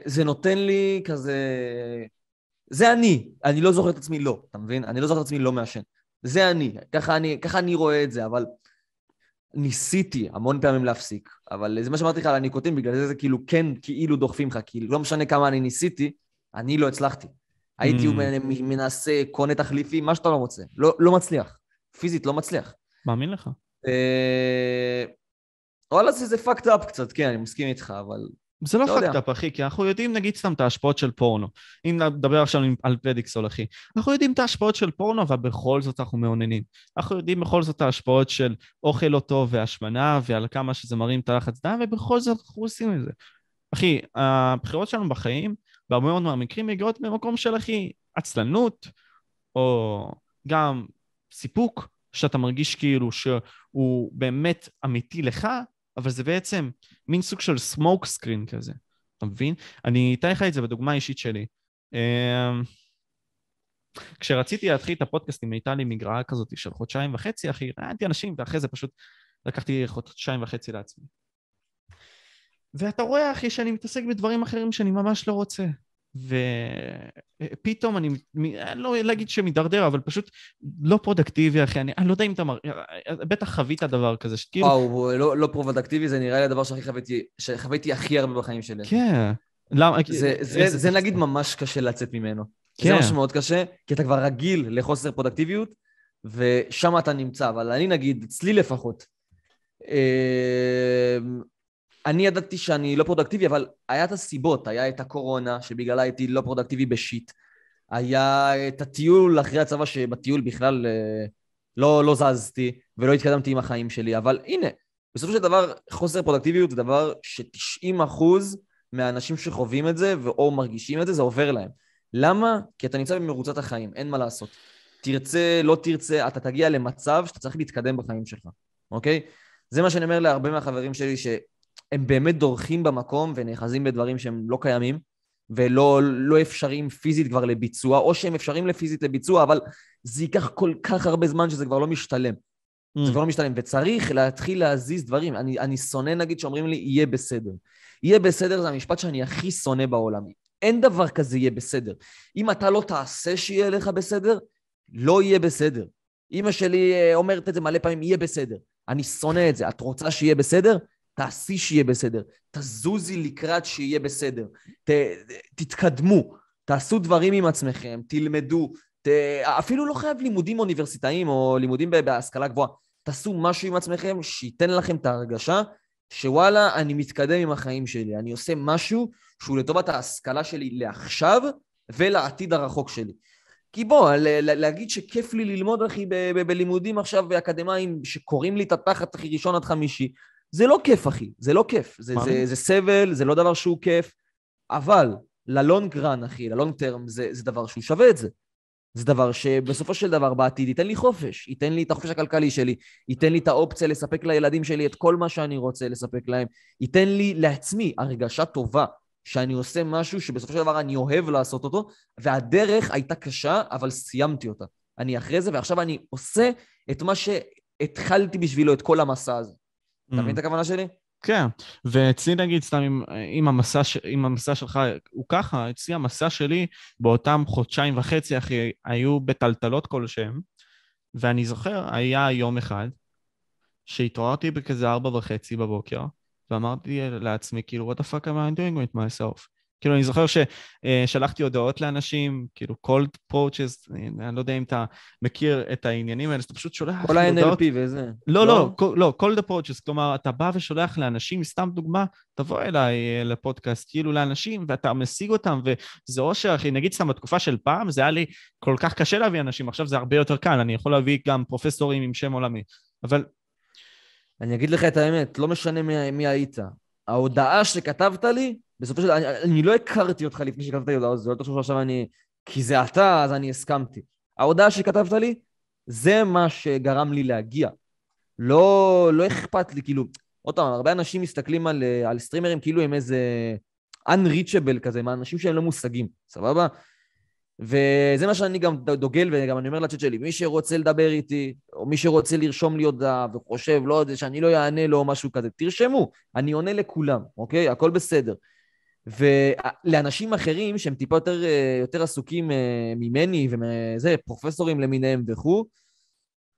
זה נותן לי כזה... זה אני, אני לא זוכר את עצמי לא, אתה מבין? אני לא זוכר את עצמי לא מעשן. זה אני, ככה אני, ככה אני רואה את זה, אבל ניסיתי המון פעמים להפסיק, אבל זה מה שאמרתי לך על הניקוטין, בגלל זה זה כאילו כן כאילו דוחפים לך, כאילו לא משנה כמה אני ניסיתי, אני לא הצלחתי. הייתי mm. מנסה, קונה תחליפים, מה שאתה לא רוצה. לא, לא מצליח. פיזית לא מצליח. מאמין לך. וואלה, זה fucked up קצת, כן, אני מסכים איתך, אבל... זה לא, לא פקטאפ, אחי, כי אנחנו יודעים, נגיד סתם, את ההשפעות של פורנו. אם נדבר עכשיו על פדיקסול, אחי. אנחנו יודעים את ההשפעות של פורנו, אבל בכל זאת אנחנו מאוננים. אנחנו יודעים בכל זאת את ההשפעות של אוכל לא טוב והשמנה, ועל כמה שזה מרים את הלחץ דם, ובכל זאת אנחנו עושים את זה. אחי, הבחירות שלנו בחיים, בהרבה מאוד מהמקרים מגיעות במקום של, אחי, עצלנות, או גם סיפוק, שאתה מרגיש כאילו שהוא באמת אמיתי לך, אבל זה בעצם מין סוג של smoke screen כזה, אתה מבין? אני אתן לך את זה בדוגמה אישית שלי. אמ, כשרציתי להתחיל את הפודקאסטים, הייתה לי מגרעה כזאת של חודשיים וחצי, אחי, ראיינתי אנשים, ואחרי זה פשוט לקחתי חודשיים וחצי לעצמי. ואתה רואה, אחי, שאני מתעסק בדברים אחרים שאני ממש לא רוצה. ופתאום אני, אני לא להגיד שמידרדר, אבל פשוט לא פרודקטיבי, אחי. אני, אני לא יודע אם אתה מר... בטח חווית דבר כזה, שכאילו... וואו, לא, לא פרודקטיבי, זה נראה לי הדבר שהכי חוויתי, שחוויתי הכי הרבה בחיים שלי. כן. למה? זה, זה, זה, זה נגיד ממש קשה לצאת ממנו. כן. זה ממש מאוד קשה, כי אתה כבר רגיל לחוסר פרודקטיביות, ושם אתה נמצא. אבל אני נגיד, אצלי לפחות, אה, אני ידעתי שאני לא פרודקטיבי, אבל היה את הסיבות, היה את הקורונה, שבגללה הייתי לא פרודקטיבי בשיט. היה את הטיול אחרי הצבא, שבטיול בכלל אה, לא, לא זזתי ולא התקדמתי עם החיים שלי, אבל הנה, בסופו של דבר חוסר פרודקטיביות זה דבר ש-90% מהאנשים שחווים את זה או מרגישים את זה, זה עובר להם. למה? כי אתה נמצא במרוצת החיים, אין מה לעשות. תרצה, לא תרצה, אתה תגיע למצב שאתה צריך להתקדם בחיים שלך, אוקיי? זה מה שאני אומר להרבה מהחברים שלי, שהם באמת דורכים במקום ונאחזים בדברים שהם לא קיימים, ולא לא אפשריים פיזית כבר לביצוע, או שהם אפשריים לפיזית לביצוע, אבל זה ייקח כל כך הרבה זמן שזה כבר לא משתלם. Mm. זה כבר לא משתלם, וצריך להתחיל להזיז דברים. אני, אני שונא, נגיד, שאומרים לי, יהיה בסדר. יהיה בסדר זה המשפט שאני הכי שונא בעולם. אין דבר כזה יהיה בסדר. אם אתה לא תעשה שיהיה לך בסדר, לא יהיה בסדר. אימא שלי אה, אומרת את זה מלא פעמים, יהיה בסדר. אני שונא את זה. את רוצה שיהיה בסדר? תעשי שיהיה בסדר. תזוזי לקראת שיהיה בסדר. ת, תתקדמו. תעשו דברים עם עצמכם, תלמדו. ת, אפילו לא חייב לימודים אוניברסיטאיים או לימודים בהשכלה גבוהה. תעשו משהו עם עצמכם שייתן לכם את ההרגשה שוואלה, אני מתקדם עם החיים שלי. אני עושה משהו שהוא לטובת ההשכלה שלי לעכשיו ולעתיד הרחוק שלי. כי בוא, להגיד שכיף לי ללמוד, אחי, בלימודים עכשיו אקדמיים שקוראים לי את התחת, אחי, ראשון עד חמישי, זה לא כיף, אחי, זה לא כיף. זה, זה, זה סבל, זה לא דבר שהוא כיף, אבל ללונג רן, אחי, ללונג טרם, זה, זה דבר שהוא שווה את זה. זה דבר שבסופו של דבר בעתיד ייתן לי חופש, ייתן לי את החופש הכלכלי שלי, ייתן לי את האופציה לספק לילדים שלי את כל מה שאני רוצה לספק להם, ייתן לי לעצמי הרגשה טובה שאני עושה משהו שבסופו של דבר אני אוהב לעשות אותו, והדרך הייתה קשה, אבל סיימתי אותה. אני אחרי זה, ועכשיו אני עושה את מה שהתחלתי בשבילו, את כל המסע הזה. Mm. אתה מבין את הכוונה שלי? כן, ואצלי נגיד סתם אם, אם, המסע, אם המסע שלך הוא ככה, אצלי המסע שלי באותם חודשיים וחצי אחי היו בטלטלות כלשהם, ואני זוכר, היה יום אחד שהתעוררתי בכזה ארבע וחצי בבוקר, ואמרתי לעצמי, כאילו, what the fuck am I doing with myself? כאילו, אני זוכר ששלחתי הודעות לאנשים, כאילו, cold approaches, אני לא יודע אם אתה מכיר את העניינים האלה, שאתה פשוט שולח כל ה-NLP וזה. לא, לא, לא, לא, cold approaches, כלומר, אתה בא ושולח לאנשים, סתם דוגמה, תבוא אליי אה, לפודקאסט, כאילו לאנשים, ואתה משיג אותם, וזה אושר, אחי, נגיד סתם בתקופה של פעם, זה היה לי כל כך קשה להביא אנשים, עכשיו זה הרבה יותר קל, אני יכול להביא גם פרופסורים עם שם עולמי, אבל... אני אגיד לך את האמת, לא משנה מי, מי היית. ההודעה שכתבת לי, בסופו של דבר, אני, אני לא הכרתי אותך לפני שכתבת לי הודעה, זה לא תחשוב שעכשיו אני... כי זה אתה, אז אני הסכמתי. ההודעה שכתבת לי, זה מה שגרם לי להגיע. לא, לא אכפת לי, כאילו... עוד פעם, הרבה אנשים מסתכלים על, על סטרימרים כאילו הם איזה unreachable כזה, מה אנשים שהם לא מושגים, סבבה? וזה מה שאני גם דוגל, וגם אני אומר לצ'אט שלי, מי שרוצה לדבר איתי, או מי שרוצה לרשום לי הודעה וחושב, לא יודע, שאני לא אענה לו או משהו כזה, תרשמו, אני עונה לכולם, אוקיי? הכל בסדר. ולאנשים אחרים שהם טיפה יותר, אה, יותר עסוקים אה, ממני וזה, פרופסורים למיניהם וכו',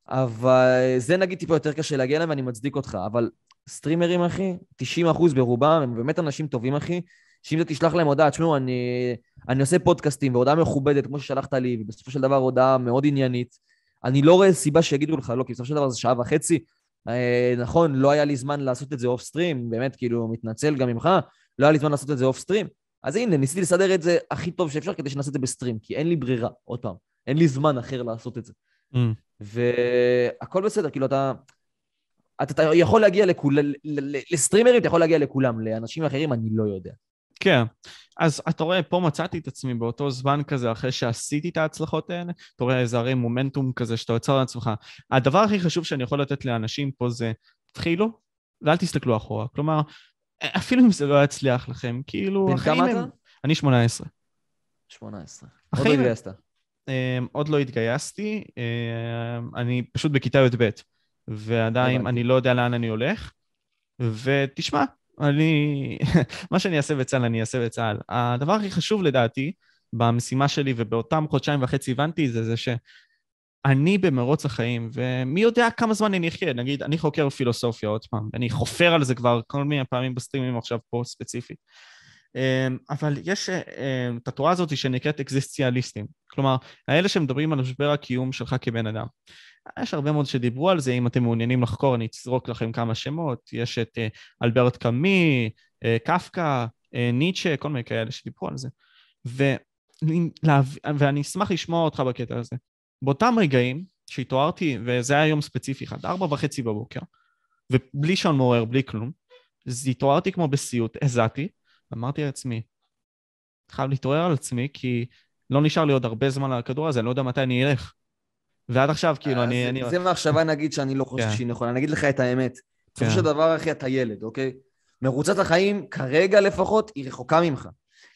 אבל זה נגיד טיפה יותר קשה להגיע אליהם ואני מצדיק אותך, אבל סטרימרים, אחי, 90% ברובם, הם באמת אנשים טובים, אחי, שאם אתה תשלח להם הודעה, תשמעו, אני, אני עושה פודקאסטים והודעה מכובדת, כמו ששלחת לי, ובסופו של דבר הודעה מאוד עניינית, אני לא רואה סיבה שיגידו לך לא, כי בסופו של דבר זה שעה וחצי. אה, נכון, לא היה לי זמן לעשות את זה אוף סטרים, באמת, כאילו, מתנצל גם ממך, לא היה לי זמן לעשות את זה אוף סטרים. אז הנה, ניסיתי לסדר את זה הכי טוב שאפשר כדי שנעשה את זה בסטרים, כי אין לי ברירה, עוד פעם, אין לי זמן אחר לעשות את זה. Mm. והכל בסדר, כאילו, אתה... אתה, אתה יכול להגיע לכולם, לסטרימרים אתה יכול להגיע לכולם, לאנשים אחרים אני לא יודע. כן, אז אתה רואה, פה מצאתי את עצמי באותו זמן כזה, אחרי שעשיתי את ההצלחות האלה, אתה רואה איזה הרי מומנטום כזה שאתה יוצר לעצמך. הדבר הכי חשוב שאני יכול לתת לאנשים פה זה, תתחילו ואל תסתכלו אחורה. כלומר, אפילו אם זה לא יצליח לכם, כאילו... כמה אתה? אני 18. 18. עוד לא התגייסת. אמ, עוד לא התגייסתי, אמ, אני פשוט בכיתה י"ב, ועדיין אני לא יודע לאן אני הולך, ותשמע, אני... מה שאני אעשה בצה"ל, אני אעשה בצה"ל. הדבר הכי חשוב לדעתי, במשימה שלי ובאותם חודשיים וחצי הבנתי, זה זה שאני במרוץ החיים, ומי יודע כמה זמן אני אחיה, נגיד, אני חוקר פילוסופיה עוד פעם, אני חופר על זה כבר כל מיני פעמים בסטרימים עכשיו פה ספציפית. אמ, אבל יש אמ, את התורה הזאת שנקראת אקזיסציאליסטים. כלומר, האלה שמדברים על משבר הקיום שלך כבן אדם. יש הרבה מאוד שדיברו על זה, אם אתם מעוניינים לחקור, אני אזרוק לכם כמה שמות. יש את אה, אלברט קאמי, אה, קפקא, אה, ניטשה, כל מיני כאלה שדיברו על זה. ו... ואני אשמח לשמוע אותך בקטע הזה. באותם רגעים שהתעוררתי, וזה היה יום ספציפי אחד, ארבע וחצי בבוקר, ובלי שעון מעורר, בלי כלום, אז התעוררתי כמו בסיוט, הזעתי, ואמרתי לעצמי, חייב להתעורר על עצמי, כי לא נשאר לי עוד הרבה זמן על הכדור הזה, אני לא יודע מתי אני אלך. ועד עכשיו, כאילו, אני... זה, אני... זה מחשבה, נגיד, שאני לא חושב כן. שהיא נכונה. אני אגיד לך את האמת. בסופו כן. של דבר, אחי, אתה ילד, אוקיי? מרוצת החיים, כרגע לפחות, היא רחוקה ממך.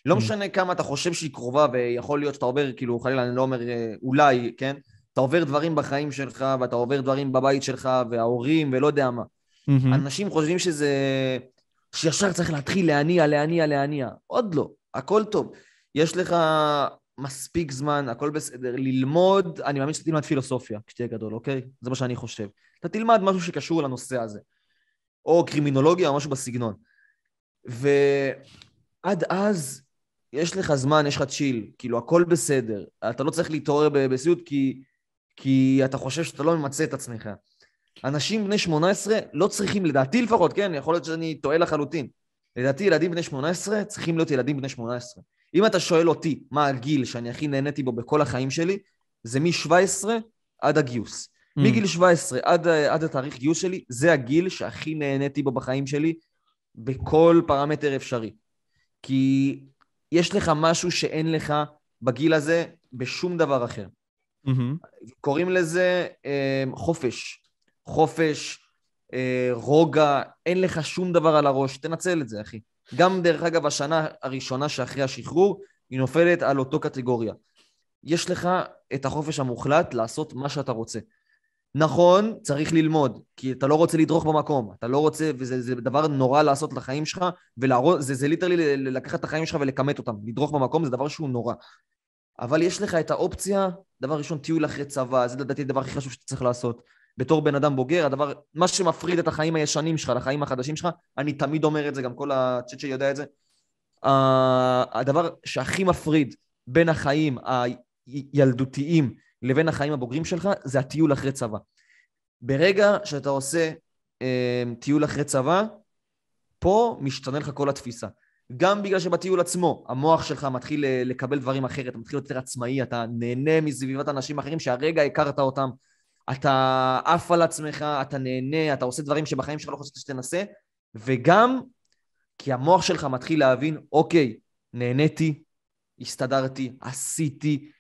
לא mm. משנה כמה אתה חושב שהיא קרובה, ויכול להיות שאתה עובר, כאילו, חלילה, אני לא אומר אה, אולי, כן? אתה עובר דברים בחיים שלך, ואתה עובר דברים בבית שלך, וההורים, ולא יודע מה. אנשים חושבים שזה... שישר צריך להתחיל להניע, להניע, להניע. עוד לא, הכל טוב. יש לך מספיק זמן, הכל בסדר. ללמוד, אני מאמין שאתה תלמד פילוסופיה כשתהיה גדול, אוקיי? זה מה שאני חושב. אתה תלמד משהו שקשור לנושא הזה. או קרימינולוגיה או משהו בסגנון. ועד אז, יש לך זמן, יש לך צ'יל, כאילו, הכל בסדר. אתה לא צריך להתעורר בסיוט כי, כי אתה חושב שאתה לא ממצה את עצמך. אנשים בני 18 לא צריכים, לדעתי לפחות, כן, יכול להיות שאני טועה לחלוטין. לדעתי ילדים בני 18 צריכים להיות ילדים בני 18. אם אתה שואל אותי מה הגיל שאני הכי נהניתי בו בכל החיים שלי, זה מ-17 עד הגיוס. Mm. מגיל 17 עד, עד התאריך גיוס שלי, זה הגיל שהכי נהניתי בו בחיים שלי בכל פרמטר אפשרי. כי יש לך משהו שאין לך בגיל הזה בשום דבר אחר. Mm-hmm. קוראים לזה אה, חופש. חופש, אה, רוגע, אין לך שום דבר על הראש, תנצל את זה, אחי. גם, דרך אגב, השנה הראשונה שאחרי השחרור, היא נופלת על אותו קטגוריה. יש לך את החופש המוחלט לעשות מה שאתה רוצה. נכון, צריך ללמוד, כי אתה לא רוצה לדרוך במקום, אתה לא רוצה, וזה דבר נורא לעשות לחיים שלך, וזה זה ליטרלי לקחת את החיים שלך ולכמת אותם. לדרוך במקום זה דבר שהוא נורא. אבל יש לך את האופציה, דבר ראשון, טיול אחרי צבא, זה לדעתי הדבר הכי חשוב שאתה צריך לעשות. בתור בן אדם בוגר, הדבר, מה שמפריד את החיים הישנים שלך לחיים החדשים שלך, אני תמיד אומר את זה, גם כל הצ'אט שלי יודע את זה, uh, הדבר שהכי מפריד בין החיים הילדותיים לבין החיים הבוגרים שלך, זה הטיול אחרי צבא. ברגע שאתה עושה uh, טיול אחרי צבא, פה משתנה לך כל התפיסה. גם בגלל שבטיול עצמו המוח שלך מתחיל אה, לקבל דברים אחרת, אתה מתחיל להיות יותר עצמאי, אתה נהנה מסביבת אנשים אחרים שהרגע הכרת אותם, אתה עף על עצמך, אתה נהנה, אתה עושה דברים שבחיים שלך לא חושבת שתנסה, וגם כי המוח שלך מתחיל להבין, אוקיי, נהניתי, הסתדרתי, עשיתי,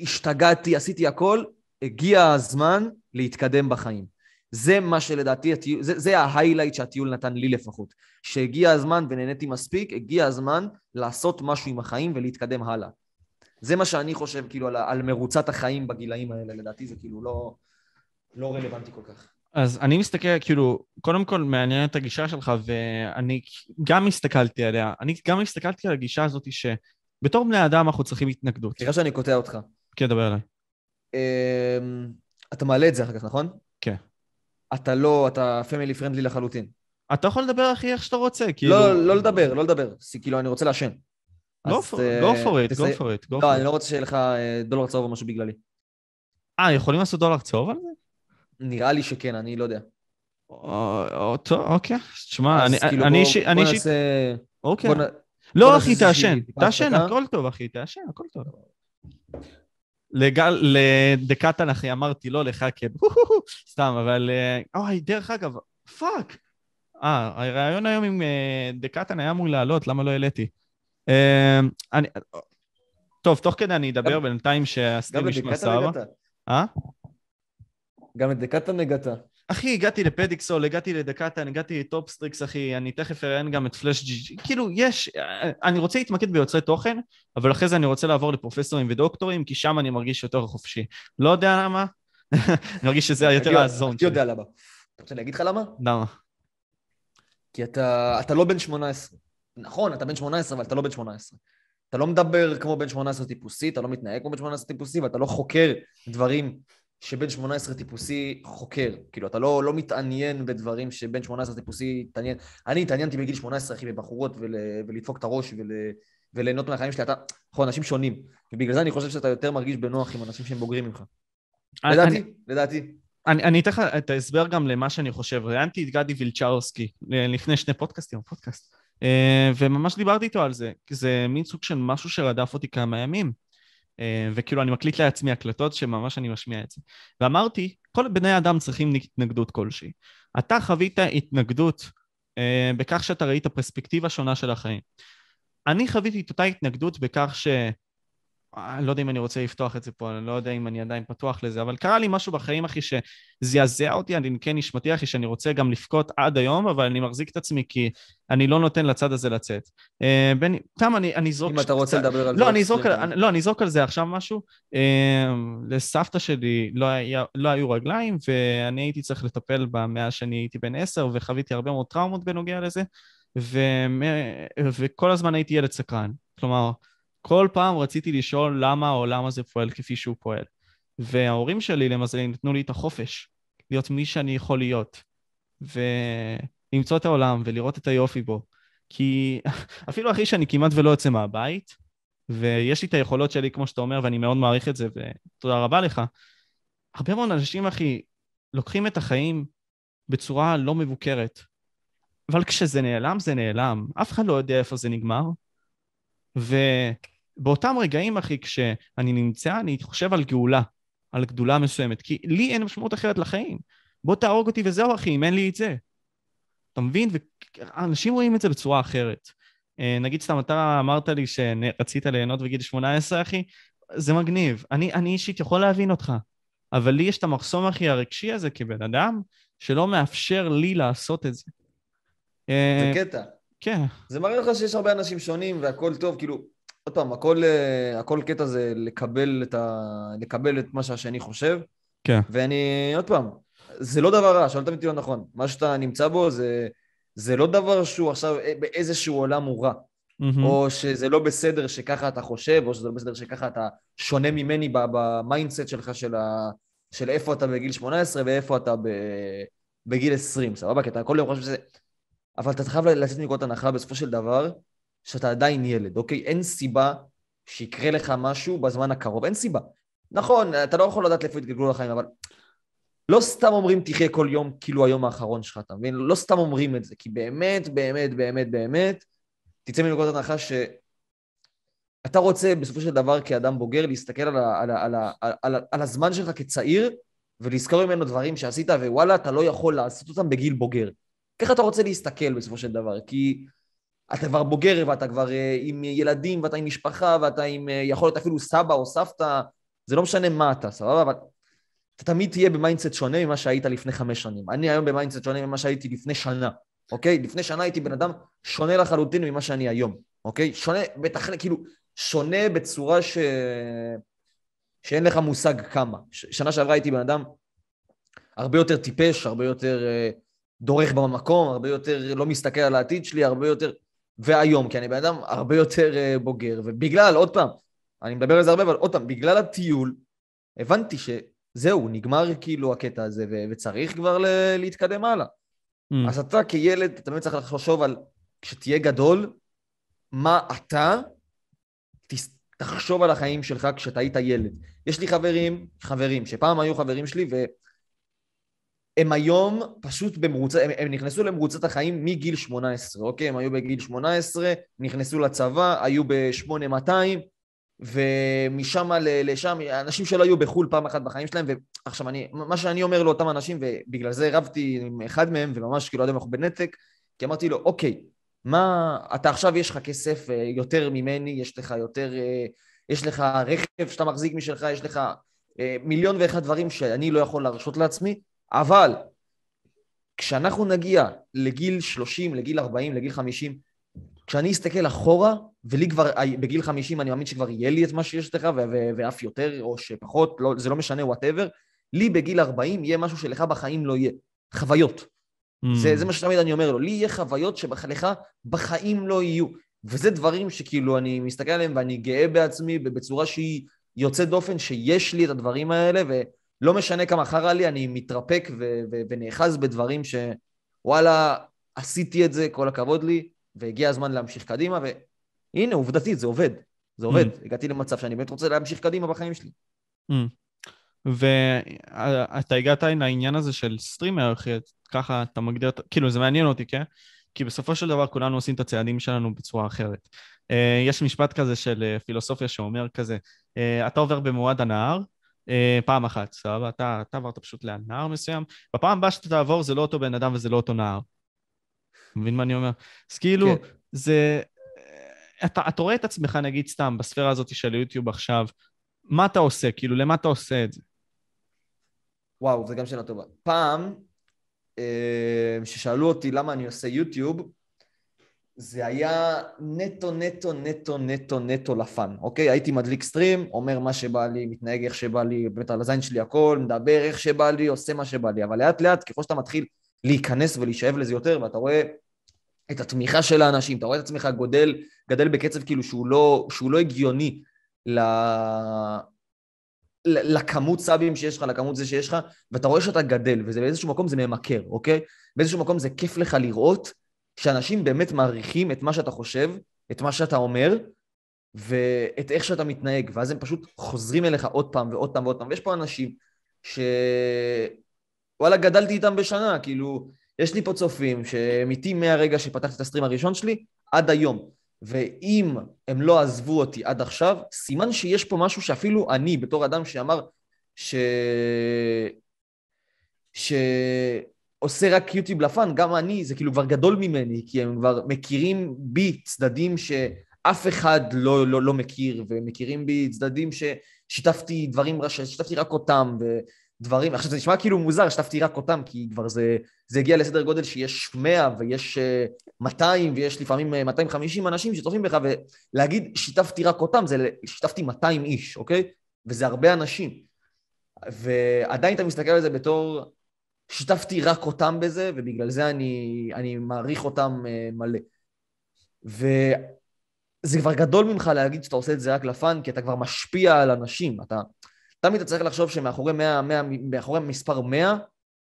השתגעתי, עשיתי הכל, הגיע הזמן להתקדם בחיים. זה מה שלדעתי, זה, זה ההיילייט שהטיול נתן לי לפחות. שהגיע הזמן ונהניתי מספיק, הגיע הזמן לעשות משהו עם החיים ולהתקדם הלאה. זה מה שאני חושב, כאילו, על, על מרוצת החיים בגילאים האלה, לדעתי זה כאילו לא... לא רלוונטי כל כך. אז אני מסתכל, כאילו, קודם כל מעניין את הגישה שלך, ואני גם הסתכלתי עליה. אני גם הסתכלתי על הגישה הזאת שבתור בני אדם אנחנו צריכים התנגדות. סליחה שאני קוטע אותך. כן, דבר אליי. אמ, אתה מעלה את זה אחר כך, נכון? כן. אתה לא, אתה פמילי פרנדלי לחלוטין. אתה יכול לדבר הכי איך שאתה רוצה, כאילו... לא, לא לדבר, לא לדבר. כאילו, אני רוצה לעשן. go for it, go for it. לא, אני לא רוצה שיהיה לך אה, דולר צהוב או משהו בגללי. אה, יכולים לעשות דולר צהוב על זה? נראה לי שכן, אני לא יודע. טוב, אוקיי. תשמע, אני כאילו אישית... בוא נעשה... אוקיי. לא, אחי, תעשן. תעשן, הכל טוב, אחי, תעשן, הכל טוב. לגל, לדקטן, אחי, אמרתי, לא לך, כן. סתם, אבל... אה, אוי, דרך אגב, פאק. אה, הרעיון היום עם אה, דקטן היה אמור לעלות, למה לא העליתי? אה, אני... טוב, תוך כדי אני אדבר בינתיים שהסטרים ישמע סבבה. אה? גם את דקטן הגעת. אחי, הגעתי לפדיקסול, הגעתי לדקטן, הגעתי לטופסטריקס, אחי, אני תכף אראיין גם את פלאש ג'י ג'י. כאילו, יש, אני רוצה להתמקד ביוצרי תוכן, אבל אחרי זה אני רוצה לעבור לפרופסורים ודוקטורים, כי שם אני מרגיש יותר חופשי. לא יודע למה, אני מרגיש שזה יותר הזון שלי. יודע למה. אתה רוצה להגיד לך למה? למה? כי אתה, אתה לא בן 18. נכון, אתה בן 18, אבל אתה לא בן 18. אתה לא מדבר כמו בן 18 טיפוסי, אתה לא מתנהג כמו בן 18 טיפוסי, ואתה לא חוקר דברים שבן 18 טיפוסי חוקר. כאילו, אתה לא, לא מתעניין בדברים שבן 18 טיפוסי התעניין. אני התעניינתי בגיל 18, אחי, בבחורות, ול, ולדפוק את הראש ול, וליהנות מהחיים שלי. אתה, אנחנו אנשים שונים, ובגלל זה אני חושב שאתה יותר מרגיש בנוח עם אנשים שהם בוגרים ממך. לדעתי, אני, לדעתי. אני, אני אתן לך את ההסבר גם למה שאני חושב. ראיינתי את גדי וילצ'רסקי לפני שני פודקאסטים, פודקאסט. אה, וממש דיברתי איתו על זה, כי זה מין סוג של משהו שרדף אותי כמה ימים. אה, וכאילו אני מקליט לעצמי הקלטות שממש אני משמיע את זה. ואמרתי, כל בני אדם צריכים התנגדות כלשהי. אתה חווית התנגדות אה, בכך שאתה ראית פרספקטיבה שונה של החיים. אני חוויתי את אותה התנגדות בכך ש... אני לא יודע אם אני רוצה לפתוח את זה פה, אני לא יודע אם אני עדיין פתוח לזה, אבל קרה לי משהו בחיים, אחי, שזעזע אותי, אני כן נשמתי, אחי, שאני רוצה גם לבכות עד היום, אבל אני מחזיק את עצמי כי אני לא נותן לצד הזה לצאת. אה, בני, תם, אני, אני אזרוק... אם אתה רוצה לדבר על לא, זה... אני אזרוק על, לא, אני אזרוק על זה עכשיו משהו. אה, לסבתא שלי לא, היה, לא היו רגליים, ואני הייתי צריך לטפל בה מאז שאני הייתי בן עשר, וחוויתי הרבה מאוד טראומות בנוגע לזה, ו... וכל הזמן הייתי ילד סקרן. כלומר, כל פעם רציתי לשאול למה העולם הזה פועל כפי שהוא פועל. וההורים שלי, למזלי, נתנו לי את החופש להיות מי שאני יכול להיות, ולמצוא את העולם ולראות את היופי בו. כי אפילו אחי שאני כמעט ולא יוצא מהבית, ויש לי את היכולות שלי, כמו שאתה אומר, ואני מאוד מעריך את זה, ותודה רבה לך. הרבה מאוד אנשים, אחי, לוקחים את החיים בצורה לא מבוקרת. אבל כשזה נעלם, זה נעלם. אף אחד לא יודע איפה זה נגמר. ובאותם רגעים, אחי, כשאני נמצא, אני חושב על גאולה, על גדולה מסוימת, כי לי אין משמעות אחרת לחיים. בוא תהרוג אותי וזהו, אחי, אם אין לי את זה. אתה מבין? ואנשים רואים את זה בצורה אחרת. אה, נגיד סתם, אתה אמרת לי שרצית ליהנות בגיל 18, אחי, זה מגניב. אני, אני אישית יכול להבין אותך, אבל לי יש את המחסום, אחי, הרגשי הזה כבן אדם, שלא מאפשר לי לעשות את זה. זה קטע. כן. זה מראה לך שיש הרבה אנשים שונים והכל טוב, כאילו, עוד פעם, הכל, אה, הכל קטע זה לקבל את, ה... לקבל את מה שהשני חושב. כן. ואני, עוד פעם, זה לא דבר רע, שלא תמיד לא נכון. מה שאתה נמצא בו זה, זה לא דבר שהוא עכשיו אה, באיזשהו עולם הוא רע. Mm-hmm. או שזה לא בסדר שככה אתה חושב, או שזה לא בסדר שככה אתה שונה ממני ב mindset שלך של, ה... של איפה אתה בגיל 18 ואיפה אתה ב... בגיל 20, סבבה? כי אתה כל יום חושב שזה... אבל אתה חייב לצאת מנקודת הנחה בסופו של דבר, שאתה עדיין ילד, אוקיי? אין סיבה שיקרה לך משהו בזמן הקרוב, אין סיבה. נכון, אתה לא יכול לדעת לאיפה יתגלגלו לחיים, אבל לא סתם אומרים תחיה כל יום כאילו היום האחרון שלך, אתה מבין? לא סתם אומרים את זה, כי באמת, באמת, באמת, באמת, תצא מנקודת הנחה ש... אתה רוצה בסופו של דבר כאדם בוגר להסתכל על, ה, על, ה, על, ה, על, ה, על הזמן שלך כצעיר ולזכור ממנו דברים שעשית ווואלה, אתה לא יכול לעשות אותם בגיל בוגר. ככה אתה רוצה להסתכל בסופו של דבר, כי אתה כבר בוגר ואתה כבר uh, עם ילדים ואתה עם משפחה ואתה עם, אה, יכול להיות אפילו סבא או סבתא, זה לא משנה מה אתה, סבבה? אבל אתה תמיד תהיה ב mindset שונה ממה שהיית לפני חמש שנים. אני היום ב mindset שונה ממה שהייתי לפני שנה, אוקיי? לפני שנה הייתי בן אדם שונה לחלוטין ממה שאני היום, אוקיי? שונה, בטח, כאילו, שונה בצורה ש... שאין לך מושג כמה. ש... שנה שעברה הייתי בן אדם הרבה יותר טיפש, הרבה יותר... אה, דורך במקום, הרבה יותר לא מסתכל על העתיד שלי, הרבה יותר... והיום, כי אני בן אדם הרבה יותר uh, בוגר, ובגלל, עוד פעם, אני מדבר על זה הרבה, אבל עוד פעם, בגלל הטיול, הבנתי שזהו, נגמר כאילו הקטע הזה, ו- וצריך כבר ל- להתקדם הלאה. Mm. אז אתה כילד, אתה תמיד צריך לחשוב על, כשתהיה גדול, מה אתה תחשוב על החיים שלך כשאתה היית ילד. יש לי חברים, חברים, שפעם היו חברים שלי, ו... הם היום פשוט במרוצה, הם, הם נכנסו למרוצת החיים מגיל 18, אוקיי? הם היו בגיל 18, נכנסו לצבא, היו ב-8200, ומשם לשם, אנשים שלא היו בחו"ל פעם אחת בחיים שלהם, ועכשיו אני, מה שאני אומר לאותם אנשים, ובגלל זה רבתי עם אחד מהם, וממש כאילו, לא אם אנחנו בנתק, כי אמרתי לו, אוקיי, מה, אתה עכשיו יש לך כסף אה, יותר ממני, יש לך יותר, אה, יש לך רכב שאתה מחזיק משלך, יש לך אה, מיליון ואחד דברים שאני לא יכול להרשות לעצמי, אבל כשאנחנו נגיע לגיל 30, לגיל 40, לגיל 50, כשאני אסתכל אחורה, ולי כבר, בגיל 50 אני מאמין שכבר יהיה לי את מה שיש לך, ואף יותר, או שפחות, לא, זה לא משנה, whatever, לי בגיל 40 יהיה משהו שלך בחיים לא יהיה. חוויות. Mm. זה, זה מה שתמיד אני אומר לו, לי יהיה חוויות שלך בחיים לא יהיו. וזה דברים שכאילו אני מסתכל עליהם ואני גאה בעצמי בצורה שהיא יוצאת דופן, שיש לי את הדברים האלה, ולא משנה כמה חרא לי, אני מתרפק ו- ו- ונאחז בדברים שוואלה, עשיתי את זה, כל הכבוד לי, והגיע הזמן להמשיך קדימה, והנה, עובדתית, זה עובד. זה עובד. Mm. הגעתי למצב שאני באמת רוצה להמשיך קדימה בחיים שלי. Mm. ואתה הגעת לעניין הזה של סטרימר, ככה אתה מגדיר, כאילו זה מעניין אותי, כן? כי בסופו של דבר כולנו עושים את הצעדים שלנו בצורה אחרת. אה, יש משפט כזה של אה, פילוסופיה שאומר כזה, אה, אתה עובר במועד הנהר, פעם אחת, סבבה? אתה, אתה עברת פשוט לנהר מסוים, בפעם הבאה שאתה תעבור זה לא אותו בן אדם וזה לא אותו נהר. מבין מה אני אומר? אז כאילו, כן. זה... אתה, אתה רואה את עצמך, נגיד סתם, בספירה הזאת של יוטיוב עכשיו, מה אתה עושה? כאילו, למה אתה עושה את זה? וואו, זו גם שאלה טובה. פעם, כששאלו אותי למה אני עושה יוטיוב, זה היה נטו, נטו, נטו, נטו, נטו לפאן, אוקיי? הייתי מדליק סטרים, אומר מה שבא לי, מתנהג איך שבא לי, באמת על הזין שלי הכל, מדבר איך שבא לי, עושה מה שבא לי, אבל לאט לאט, ככל שאתה מתחיל להיכנס ולהישאב לזה יותר, ואתה רואה את התמיכה של האנשים, אתה רואה את עצמך גודל, גדל בקצב כאילו שהוא לא, שהוא לא הגיוני ל... לכמות סאבים שיש לך, לכמות זה שיש לך, ואתה רואה שאתה גדל, וזה באיזשהו מקום זה ממכר, אוקיי? באיזשהו מקום זה כיף לך לראות שאנשים באמת מעריכים את מה שאתה חושב, את מה שאתה אומר, ואת איך שאתה מתנהג, ואז הם פשוט חוזרים אליך עוד פעם ועוד פעם ועוד פעם, ויש פה אנשים ש... וואלה, גדלתי איתם בשנה, כאילו, יש לי פה צופים שהם איתי מהרגע שפתחתי את הסטרים הראשון שלי עד היום. ואם הם לא עזבו אותי עד עכשיו, סימן שיש פה משהו שאפילו אני, בתור אדם שאמר ש... שעושה רק יוטיוב לפאן, גם אני, זה כאילו כבר גדול ממני, כי הם כבר מכירים בי צדדים שאף אחד לא, לא, לא מכיר, ומכירים בי צדדים ששיתפתי דברים, ששיתפתי רק אותם, ו... דברים, עכשיו זה נשמע כאילו מוזר, שתפתי רק אותם, כי כבר זה, זה הגיע לסדר גודל שיש 100 ויש 200 אה, ויש לפעמים 250 אה, אנשים שצופים בך, ולהגיד שיתפתי רק אותם, זה שיתפתי 200 איש, אוקיי? וזה הרבה אנשים. ועדיין אתה מסתכל על זה בתור, שיתפתי רק אותם בזה, ובגלל זה אני, אני מעריך אותם אה, מלא. וזה כבר גדול ממך להגיד שאתה עושה את זה רק לפאן, כי אתה כבר משפיע על אנשים. אתה, תמיד אתה צריך לחשוב שמאחורי 100, 100, מאחורי המספר 100,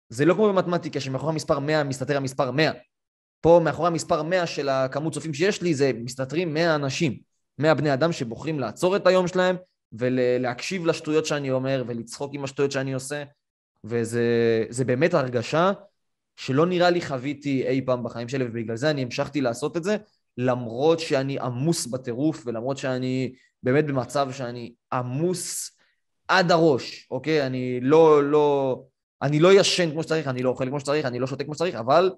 זה לא כמו במתמטיקה, שמאחורי המספר 100 מסתתר המספר 100. פה מאחורי המספר 100 של הכמות צופים שיש לי, זה מסתתרים 100 אנשים. 100 בני אדם שבוחרים לעצור את היום שלהם ולהקשיב לשטויות שאני אומר ולצחוק עם השטויות שאני עושה. וזה באמת הרגשה שלא נראה לי חוויתי אי פעם בחיים שלי, ובגלל זה אני המשכתי לעשות את זה, למרות שאני עמוס בטירוף, ולמרות שאני באמת במצב שאני עמוס עד הראש, אוקיי? אני לא, לא, אני לא ישן כמו שצריך, אני לא אוכל כמו שצריך, אני לא שותה כמו שצריך, אבל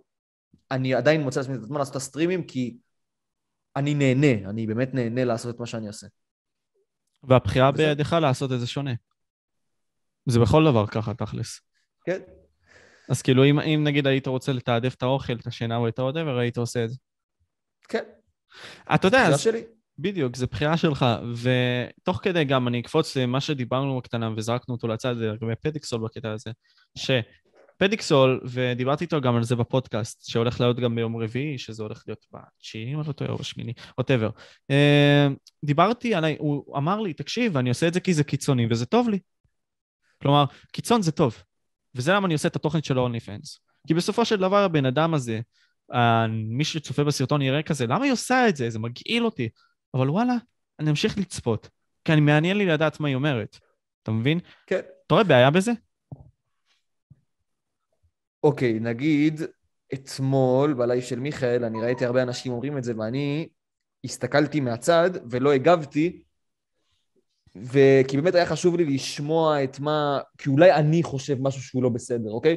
אני עדיין מוצא לעצמי את הזמן לעשות את הסטרימים, כי אני נהנה, אני באמת נהנה לעשות את מה שאני עושה. והבחירה. בידיך לעשות את זה שונה. זה בכל דבר ככה, תכלס. כן. אז כאילו, אם, אם נגיד היית רוצה לתעדף את האוכל, את השינה או את ה-whatever, היית עושה את זה. כן. אתה יודע, אז... שלי. בדיוק, זה בחירה שלך, ותוך כדי גם אני אקפוץ למה שדיברנו בקטנה וזרקנו אותו לצד, לגבי פדיקסול בקטע הזה, שפדיקסול, ודיברתי איתו גם על זה בפודקאסט, שהולך להיות גם ביום רביעי, שזה הולך להיות בתשיעי, אם אני לא טועה, או בשמיני, ווטאבר. אה, דיברתי עליי, הוא אמר לי, תקשיב, אני עושה את זה כי זה קיצוני וזה טוב לי. כלומר, קיצון זה טוב, וזה למה אני עושה את התוכן של פנס. כי בסופו של דבר הבן אדם הזה, מי שצופה בסרטון יראה כזה, למה היא עושה את זה? זה מגעיל אותי. אבל וואלה, אני אמשיך לצפות, כי אני מעניין לי לדעת מה היא אומרת. אתה מבין? כן. אתה רואה בעיה בזה? אוקיי, נגיד, אתמול בלייב של מיכאל, אני ראיתי הרבה אנשים אומרים את זה, ואני הסתכלתי מהצד ולא הגבתי, וכי באמת היה חשוב לי לשמוע את מה... כי אולי אני חושב משהו שהוא לא בסדר, אוקיי?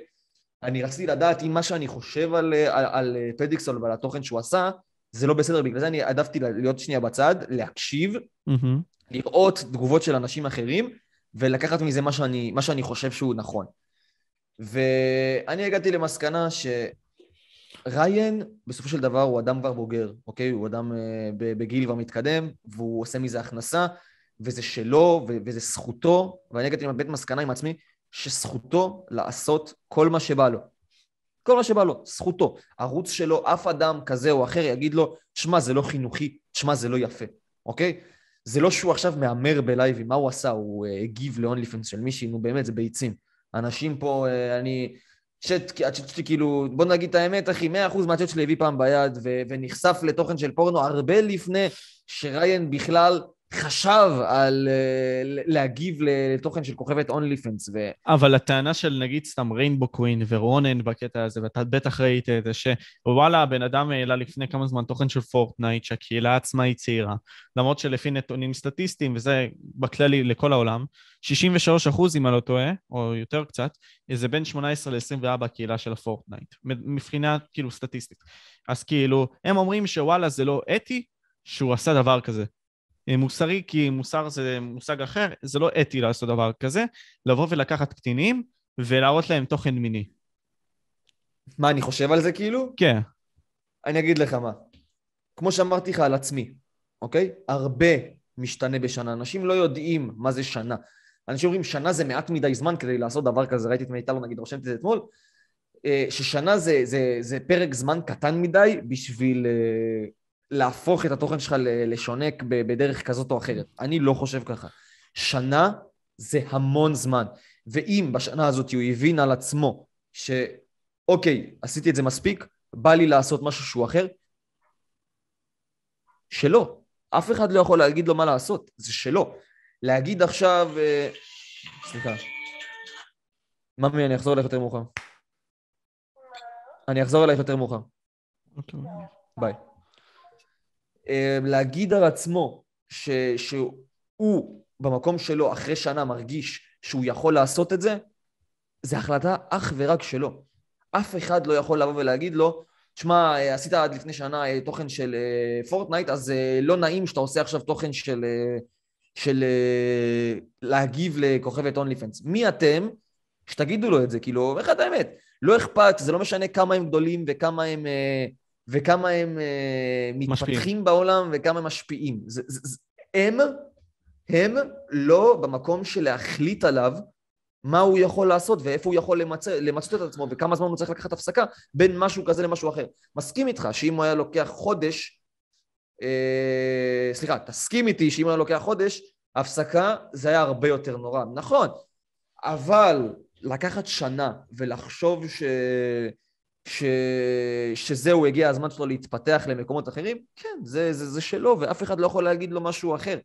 אני רציתי לדעת אם מה שאני חושב על, על, על פדיקסול ועל התוכן שהוא עשה, זה לא בסדר, בגלל זה אני העדפתי להיות שנייה בצד, להקשיב, mm-hmm. לראות תגובות של אנשים אחרים, ולקחת מזה מה שאני, מה שאני חושב שהוא נכון. ואני הגעתי למסקנה שריין, בסופו של דבר, הוא אדם כבר בוגר, אוקיי? הוא אדם uh, בגיל כבר מתקדם, והוא עושה מזה הכנסה, וזה שלו, ו- וזה זכותו, ואני הגעתי לבית מסקנה עם עצמי, שזכותו לעשות כל מה שבא לו. כל מה שבא לו, זכותו. ערוץ שלו, אף אדם כזה או אחר יגיד לו, שמע, זה לא חינוכי, שמע, זה לא יפה, אוקיי? זה לא שהוא עכשיו מהמר בלייבים, מה הוא עשה? הוא אה, הגיב ל-only fans של מישהי, נו באמת, זה ביצים. אנשים פה, אה, אני... צ'אט, הצ'אט שלי כאילו, בוא נגיד את האמת, אחי, 100% מהצ'אט שלי הביא פעם ביד ו- ונחשף לתוכן של פורנו הרבה לפני שריין בכלל חשב על uh, להגיב לתוכן של כוכבת אונלי פנס. ו... אבל הטענה של נגיד סתם ריינבו קווין ורונן בקטע הזה, ואתה בטח ראית את זה, שוואלה, הבן אדם העלה לפני כמה זמן תוכן של פורטנייט, שהקהילה עצמה היא צעירה, למרות שלפי נתונים סטטיסטיים, וזה בכללי לכל העולם, 63 אחוז, אם אני לא טועה, או יותר קצת, זה בין 18 ל-24 הקהילה של הפורטנייט, מבחינה כאילו סטטיסטית. אז כאילו, הם אומרים שוואלה, זה לא אתי שהוא עשה דבר כזה. מוסרי, כי מוסר זה מושג אחר, זה לא אתי לעשות דבר כזה, לבוא ולקחת קטינים ולהראות להם תוכן מיני. מה, אני חושב על זה כאילו? כן. אני אגיד לך מה. כמו שאמרתי לך על עצמי, אוקיי? הרבה משתנה בשנה. אנשים לא יודעים מה זה שנה. אנשים אומרים, שנה זה מעט מדי זמן כדי לעשות דבר כזה. ראיתי את מיטלו, נגיד, רושמת את זה אתמול, אה, ששנה זה, זה, זה פרק זמן קטן מדי בשביל אה, להפוך את התוכן שלך לשונק בדרך כזאת או אחרת. אני לא חושב ככה. שנה זה המון זמן. ואם בשנה הזאת הוא הבין על עצמו שאוקיי, עשיתי את זה מספיק, בא לי לעשות משהו שהוא אחר, שלא. אף אחד לא יכול להגיד לו מה לעשות, זה שלו. להגיד עכשיו... אה, סליחה. ממי, אני אחזור אליך יותר מאוחר. אני אחזור אלייך יותר מאוחר. אוקיי. ביי. אה, להגיד על עצמו ש, שהוא במקום שלו אחרי שנה מרגיש שהוא יכול לעשות את זה, זה החלטה אך ורק שלו. אף אחד לא יכול לבוא ולהגיד לו, שמע, אה, עשית עד לפני שנה אה, תוכן של פורטנייט, אז לא נעים שאתה עושה עכשיו תוכן של, של להגיב לכוכבת אונלי פנס. מי אתם שתגידו לו את זה? כאילו, איך את האמת? לא אכפת, זה לא משנה כמה הם גדולים וכמה הם... וכמה הם uh, מתפתחים משפיעים. בעולם וכמה הם משפיעים. זה, זה, זה, הם, הם לא במקום של להחליט עליו מה הוא יכול לעשות ואיפה הוא יכול למצות את עצמו וכמה זמן הוא צריך לקחת הפסקה בין משהו כזה למשהו אחר. מסכים איתך שאם הוא היה לוקח חודש, אה, סליחה, תסכים איתי שאם הוא היה לוקח חודש, הפסקה זה היה הרבה יותר נורא. נכון, אבל לקחת שנה ולחשוב ש... ש... שזהו, הגיע הזמן שלו להתפתח למקומות אחרים, כן, זה, זה, זה שלו, ואף אחד לא יכול להגיד לו משהו אחר.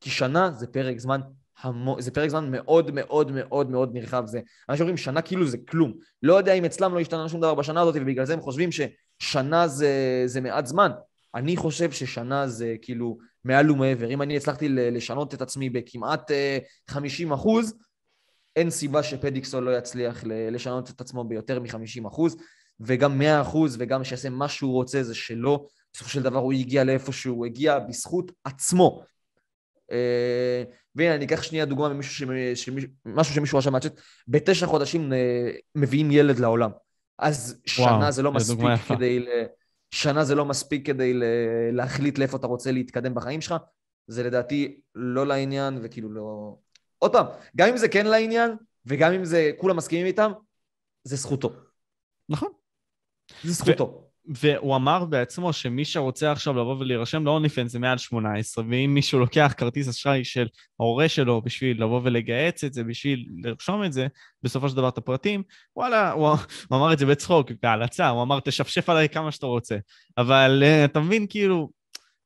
כי שנה זה פרק זמן המו... זה פרק זמן מאוד מאוד מאוד מאוד נרחב. זה... אנשים אומרים שנה כאילו זה כלום. לא יודע אם אצלם לא השתנה שום דבר בשנה הזאת, ובגלל זה הם חושבים ששנה זה, זה מעט זמן. אני חושב ששנה זה כאילו מעל ומעבר. אם אני הצלחתי לשנות את עצמי בכמעט 50 אה, אחוז, אין סיבה שפדיקסון לא יצליח לשנות את עצמו ביותר מ-50 אחוז. וגם מאה אחוז, וגם שיעשה מה שהוא רוצה, זה שלא. בסופו של דבר הוא הגיע לאיפה שהוא הגיע בזכות עצמו. אה, והנה, אני אקח שנייה דוגמה ממשהו שמישהו, משהו שמישהו רשם מהצ'אט, בתשע חודשים אה, מביאים ילד לעולם. אז שנה זה לא מספיק כדי... שנה זה לא מספיק כדי להחליט לאיפה אתה רוצה להתקדם בחיים שלך. זה לדעתי לא לעניין, וכאילו לא... עוד פעם, גם אם זה כן לעניין, וגם אם זה כולם מסכימים איתם, זה זכותו. נכון. זה זכותו. והוא אמר בעצמו שמי שרוצה עכשיו לבוא ולהירשם לאוניפנס זה מעל 18, ואם מישהו לוקח כרטיס אשראי של ההורה שלו בשביל לבוא ולגהץ את זה, בשביל לרשום את זה, בסופו של דבר את הפרטים, וואלה, הוא, הוא אמר את זה בצחוק, בהלצה, הוא אמר תשפשף עליי כמה שאתה רוצה. אבל uh, אתה מבין, כאילו,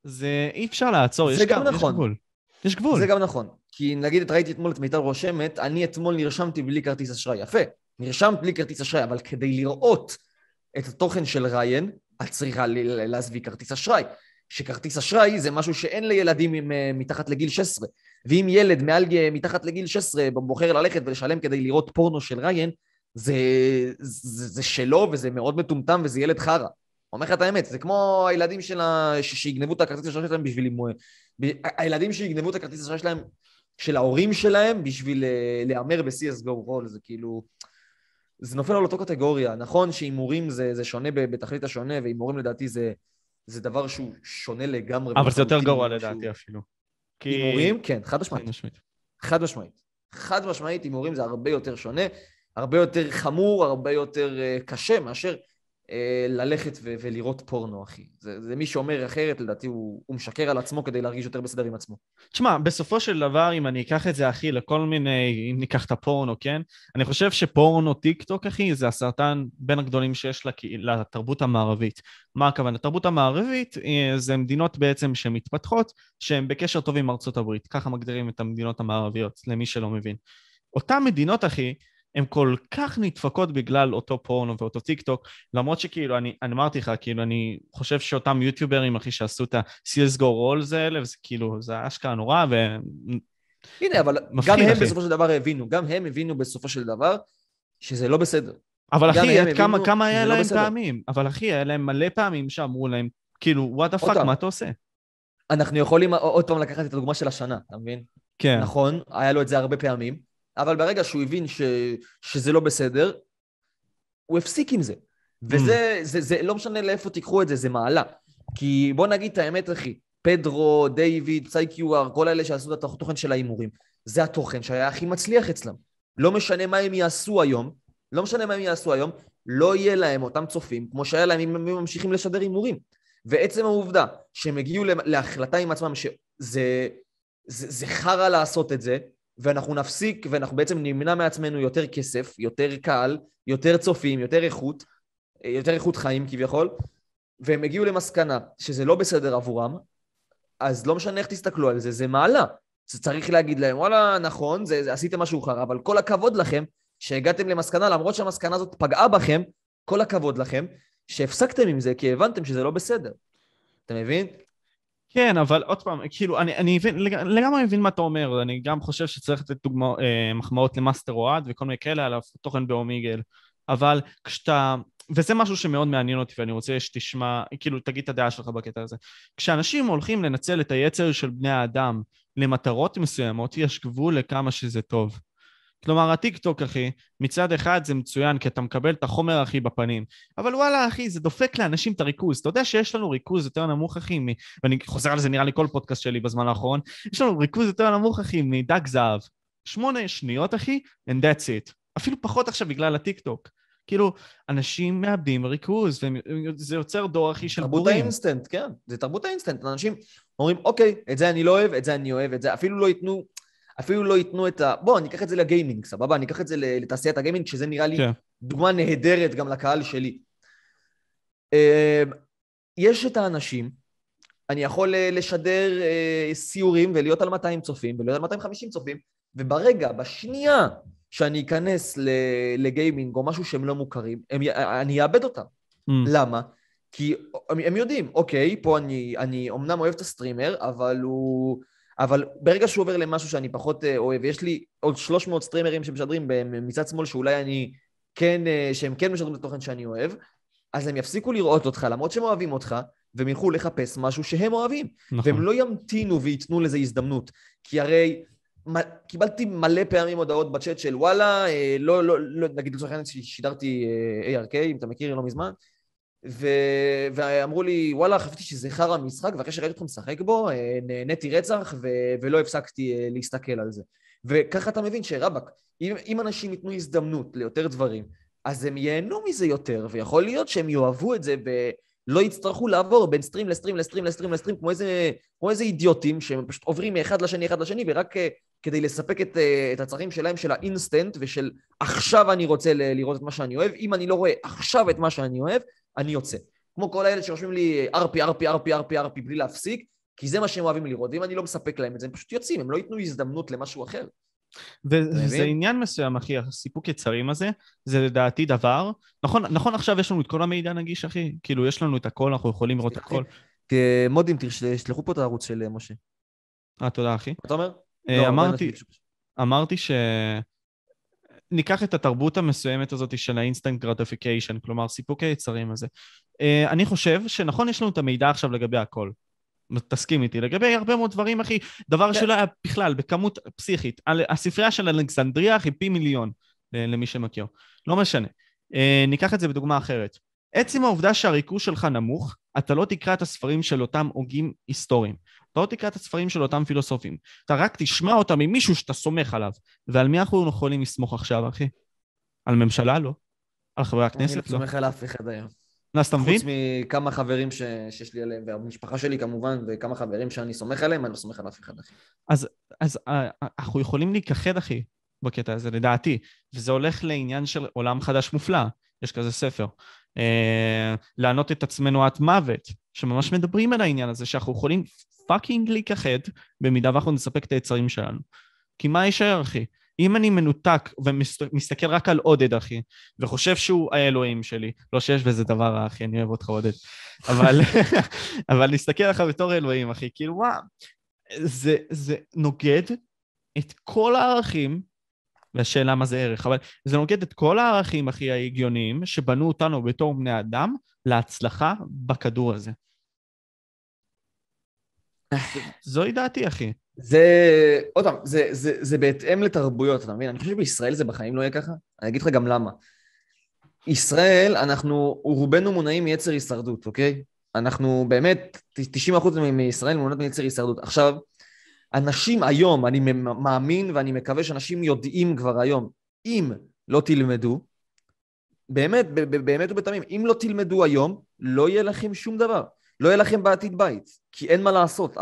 זה אי אפשר לעצור, זה יש, גם נכון. יש גבול. יש גבול. זה גם נכון. כי נגיד, ראיתי אתמול את מיטל רושמת, אני אתמול נרשמתי בלי כרטיס אשראי. יפה, נרשמת בלי כרטיס אשראי, אבל כדי לראות את התוכן של ריין, את צריכה להזמין כרטיס אשראי. שכרטיס אשראי זה משהו שאין לילדים עם, אה, מתחת לגיל 16. ואם ילד מעל מתחת לגיל 16 בוחר ללכת ולשלם כדי לראות פורנו של ריין, זה, זה, זה שלו וזה מאוד מטומטם וזה ילד חרא. אומר לך את האמת, זה כמו הילדים שלה, שיגנבו את הכרטיס אשראי שלהם בשביל... הילדים שיגנבו את הכרטיס אשראי שלהם, של ההורים שלהם, בשביל אה, להמר ב-CSGO רול, זה כאילו... זה נופל על אותו קטגוריה. נכון שהימורים זה, זה שונה בתכלית השונה, והימורים לדעתי זה, זה דבר שהוא שונה לגמרי. אבל זה יותר גרוע לדעתי שהוא... אפילו. כי... הימורים, כן, חד משמעית. חד משמעית. חד משמעית, הימורים זה הרבה יותר שונה. הרבה יותר חמור, הרבה יותר אה, קשה מאשר ללכת ו- ולראות פורנו, אחי. זה, זה מי שאומר אחרת, לדעתי הוא, הוא משקר על עצמו כדי להרגיש יותר בסדר עם עצמו. תשמע, בסופו של דבר, אם אני אקח את זה, אחי, לכל מיני, אם ניקח את הפורנו, כן? אני חושב שפורנו טיק טוק, אחי, זה הסרטן בין הגדולים שיש לה, לתרבות המערבית. מה הכוונה? התרבות המערבית אה, זה מדינות בעצם שמתפתחות, שהן בקשר טוב עם ארצות הברית. ככה מגדירים את המדינות המערביות, למי שלא מבין. אותן מדינות, אחי, הן כל כך נדפקות בגלל אותו פורנו ואותו טיק טוק, למרות שכאילו, אני, אני אמרתי לך, כאילו, אני חושב שאותם יוטיוברים, אחי, שעשו את ה-CSGO רולס האלה, וזה כאילו, זה אשכרה נורא, ו... הנה, אבל גם הם אחי. בסופו של דבר הבינו, גם הם הבינו בסופו של דבר שזה לא בסדר. אבל אחי, עד כמה, כמה היה לא, להם מלא פעמים? אבל אחי, היה להם מלא פעמים שאמרו להם, כאילו, what the fuck, מה אתה עושה? אנחנו יכולים עוד פעם לקחת את הדוגמה של השנה, אתה מבין? כן. נכון, היה לו את זה הרבה פעמים. אבל ברגע שהוא הבין ש, שזה לא בסדר, הוא הפסיק עם זה. וזה, mm. זה, זה, לא משנה לאיפה תיקחו את זה, זה מעלה. כי בוא נגיד את האמת, אחי, פדרו, דיוויד, פסייקיואר, כל אלה שעשו את התוכן של ההימורים, זה התוכן שהיה הכי מצליח אצלם. לא משנה מה הם יעשו היום, לא משנה מה הם יעשו היום, לא יהיה להם אותם צופים כמו שהיה להם אם הם ממשיכים לשדר הימורים. ועצם העובדה שהם הגיעו להחלטה עם עצמם שזה זה, זה חרא לעשות את זה, ואנחנו נפסיק, ואנחנו בעצם נמנע מעצמנו יותר כסף, יותר קהל, יותר צופים, יותר איכות, יותר איכות חיים כביכול, והם הגיעו למסקנה שזה לא בסדר עבורם, אז לא משנה איך תסתכלו על זה, זה מעלה. זה צריך להגיד להם, וואלה, נכון, זה, זה, עשיתם משהו חרא, אבל כל הכבוד לכם שהגעתם למסקנה, למרות שהמסקנה הזאת פגעה בכם, כל הכבוד לכם שהפסקתם עם זה, כי הבנתם שזה לא בסדר. אתה מבין? כן, אבל עוד פעם, כאילו, אני, אני מבין, לגמרי מבין מה אתה אומר, אני גם חושב שצריך לתת דוגמא, אה, מחמאות למאסטר אוהד וכל מיני כאלה על התוכן ב Omegle, אבל כשאתה, וזה משהו שמאוד מעניין אותי ואני רוצה שתשמע, כאילו, תגיד את הדעה שלך בקטע הזה. כשאנשים הולכים לנצל את היצר של בני האדם למטרות מסוימות, יש גבול לכמה שזה טוב. כלומר, הטיק טוק, אחי, מצד אחד זה מצוין, כי אתה מקבל את החומר, הכי בפנים. אבל וואלה, אחי, זה דופק לאנשים את הריכוז. אתה יודע שיש לנו ריכוז יותר נמוך, אחי, מ... ואני חוזר על זה נראה לי כל פודקאסט שלי בזמן האחרון, יש לנו ריכוז יותר נמוך, אחי, מדג זהב. שמונה שניות, אחי, and that's it. אפילו פחות עכשיו בגלל הטיק טוק. כאילו, אנשים מאבדים ריכוז, וזה יוצר דור, אחי, של בורים. תרבות האינסטנט, כן. זה תרבות האינסטנט. אנשים אומרים, אוקיי, את זה אני לא אוהב, את זה אני אוהב, את זה. אפילו לא ייתנו אפילו לא ייתנו את ה... בוא, אני אקח את זה לגיימינג, סבבה? אני אקח את זה לתעשיית הגיימינג, שזה נראה לי כן. דוגמה נהדרת גם לקהל שלי. אמ, יש את האנשים, אני יכול אה, לשדר אה, סיורים ולהיות על 200 צופים ולהיות על 250 צופים, וברגע, בשנייה שאני אכנס לגיימינג או משהו שהם לא מוכרים, הם, אני אאבד אותם. ממ. למה? כי הם, הם יודעים, אוקיי, פה אני, אני אמנם אוהב את הסטרימר, אבל הוא... אבל ברגע שהוא עובר למשהו שאני פחות אה, אוהב, יש לי עוד 300 סטרימרים שמשדרים מצד שמאל שאולי אני כן, אה, שהם כן משדרים את התוכן שאני אוהב, אז הם יפסיקו לראות אותך, למרות שהם אוהבים אותך, והם ילכו לחפש משהו שהם אוהבים. נכון. והם לא ימתינו וייתנו לזה הזדמנות. כי הרי קיבלתי מלא פעמים הודעות בצ'אט של וואלה, אה, לא, לא, לא, נגיד לצורך העניין שידרתי ARK, אם אתה מכיר, לא מזמן, ו... ואמרו לי, וואלה, חשבתי שזה חרא משחק, ואחרי שראיתי אותך משחק בו, אה, נהניתי רצח, ו... ולא הפסקתי אה, להסתכל על זה. וככה אתה מבין שרבאק, אם, אם אנשים ייתנו הזדמנות ליותר דברים, אז הם ייהנו מזה יותר, ויכול להיות שהם יאהבו את זה ולא יצטרכו לעבור בין סטרים לסטרים לסטרים לסטרים לסטרים, כמו איזה, כמו איזה אידיוטים שהם פשוט עוברים מאחד לשני, אחד לשני, ורק אה, כדי לספק את, את הצרכים שלהם של האינסטנט ושל עכשיו אני רוצה לראות את מה שאני אוהב, אם אני לא רואה עכשיו את מה שאני אוהב, אני יוצא. כמו כל האלה שרושמים לי ארפי, ארפי, ארפי, ארפי, ארפי, בלי להפסיק, כי זה מה שהם אוהבים לראות, ואם אני לא מספק להם את זה, הם פשוט יוצאים, הם לא ייתנו הזדמנות למשהו אחר. וזה עניין מסוים, אחי, הסיפוק יצרים הזה, זה לדעתי דבר, נכון, נכון עכשיו יש לנו את כל המידע נגיש, אחי? כאילו, יש לנו את הכל, אנחנו יכולים לראות הכל. מודים, תשלחו פה את הערוץ של משה. אה, תודה, אחי. אתה אומר? אה, לא, אמרתי, אמרתי ש... ניקח את התרבות המסוימת הזאת של ה instant gratification, כלומר סיפוק היצרים הזה. אה, אני חושב שנכון, יש לנו את המידע עכשיו לגבי הכל. תסכים איתי, לגבי הרבה מאוד דברים, אחי, דבר כן. שלא היה בכלל, בכמות פסיכית. הספרייה של אלכסנדריה, אחי, פי מיליון, למי שמכיר. לא משנה. אה, ניקח את זה בדוגמה אחרת. עצם העובדה שהריכוז שלך נמוך, אתה לא תקרא את הספרים של אותם הוגים היסטוריים. אתה לא תקרא את הספרים של אותם פילוסופים. אתה רק תשמע אותם ממישהו שאתה סומך עליו. ועל מי אנחנו יכולים לסמוך עכשיו, אחי? על ממשלה לא. על חברי אני הכנסת לא לא. סומך על אף אחד היום. אז אתה מבין? חוץ מכמה חברים ש... שיש לי עליהם, והמשפחה שלי כמובן, וכמה חברים שאני סומך עליהם, אני לא סומך על אף אחד, אחי. אז אה, אנחנו יכולים להיכחד, אחי, בקטע הזה, לדעתי. וזה הולך לעניין של עולם חדש מופלא, יש כזה ספר. אה, לענות את עצמנו עד מוות, שממש מדברים על העניין הזה, שאנחנו יכולים fucking להיכחד, במידה ואנחנו נספק את היצרים שלנו. כי מה יישאר, אחי? אם אני מנותק ומסתכל רק על עודד, אחי, וחושב שהוא האלוהים שלי, לא שיש בזה דבר רע, אחי, אני אוהב אותך, עודד, אבל, אבל נסתכל עליך בתור אלוהים, אחי, כאילו, וואו, זה, זה נוגד את כל הערכים, והשאלה מה זה ערך, אבל זה נוגד את כל הערכים, הכי ההגיוניים, שבנו אותנו בתור בני אדם להצלחה בכדור הזה. זוהי דעתי, אחי. זה, עוד פעם, זה, זה, זה בהתאם לתרבויות, אתה מבין? אני חושב שבישראל זה בחיים לא יהיה ככה. אני אגיד לך גם למה. ישראל, אנחנו, רובנו מונעים מיצר הישרדות, אוקיי? אנחנו באמת, 90% מישראל מונעות מיצר הישרדות. עכשיו, אנשים היום, אני מאמין ואני מקווה שאנשים יודעים כבר היום, אם לא תלמדו, באמת, באמת ובתמים, אם לא תלמדו היום, לא יהיה לכם שום דבר. לא יהיה לכם בעתיד בית, כי אין מה לעשות.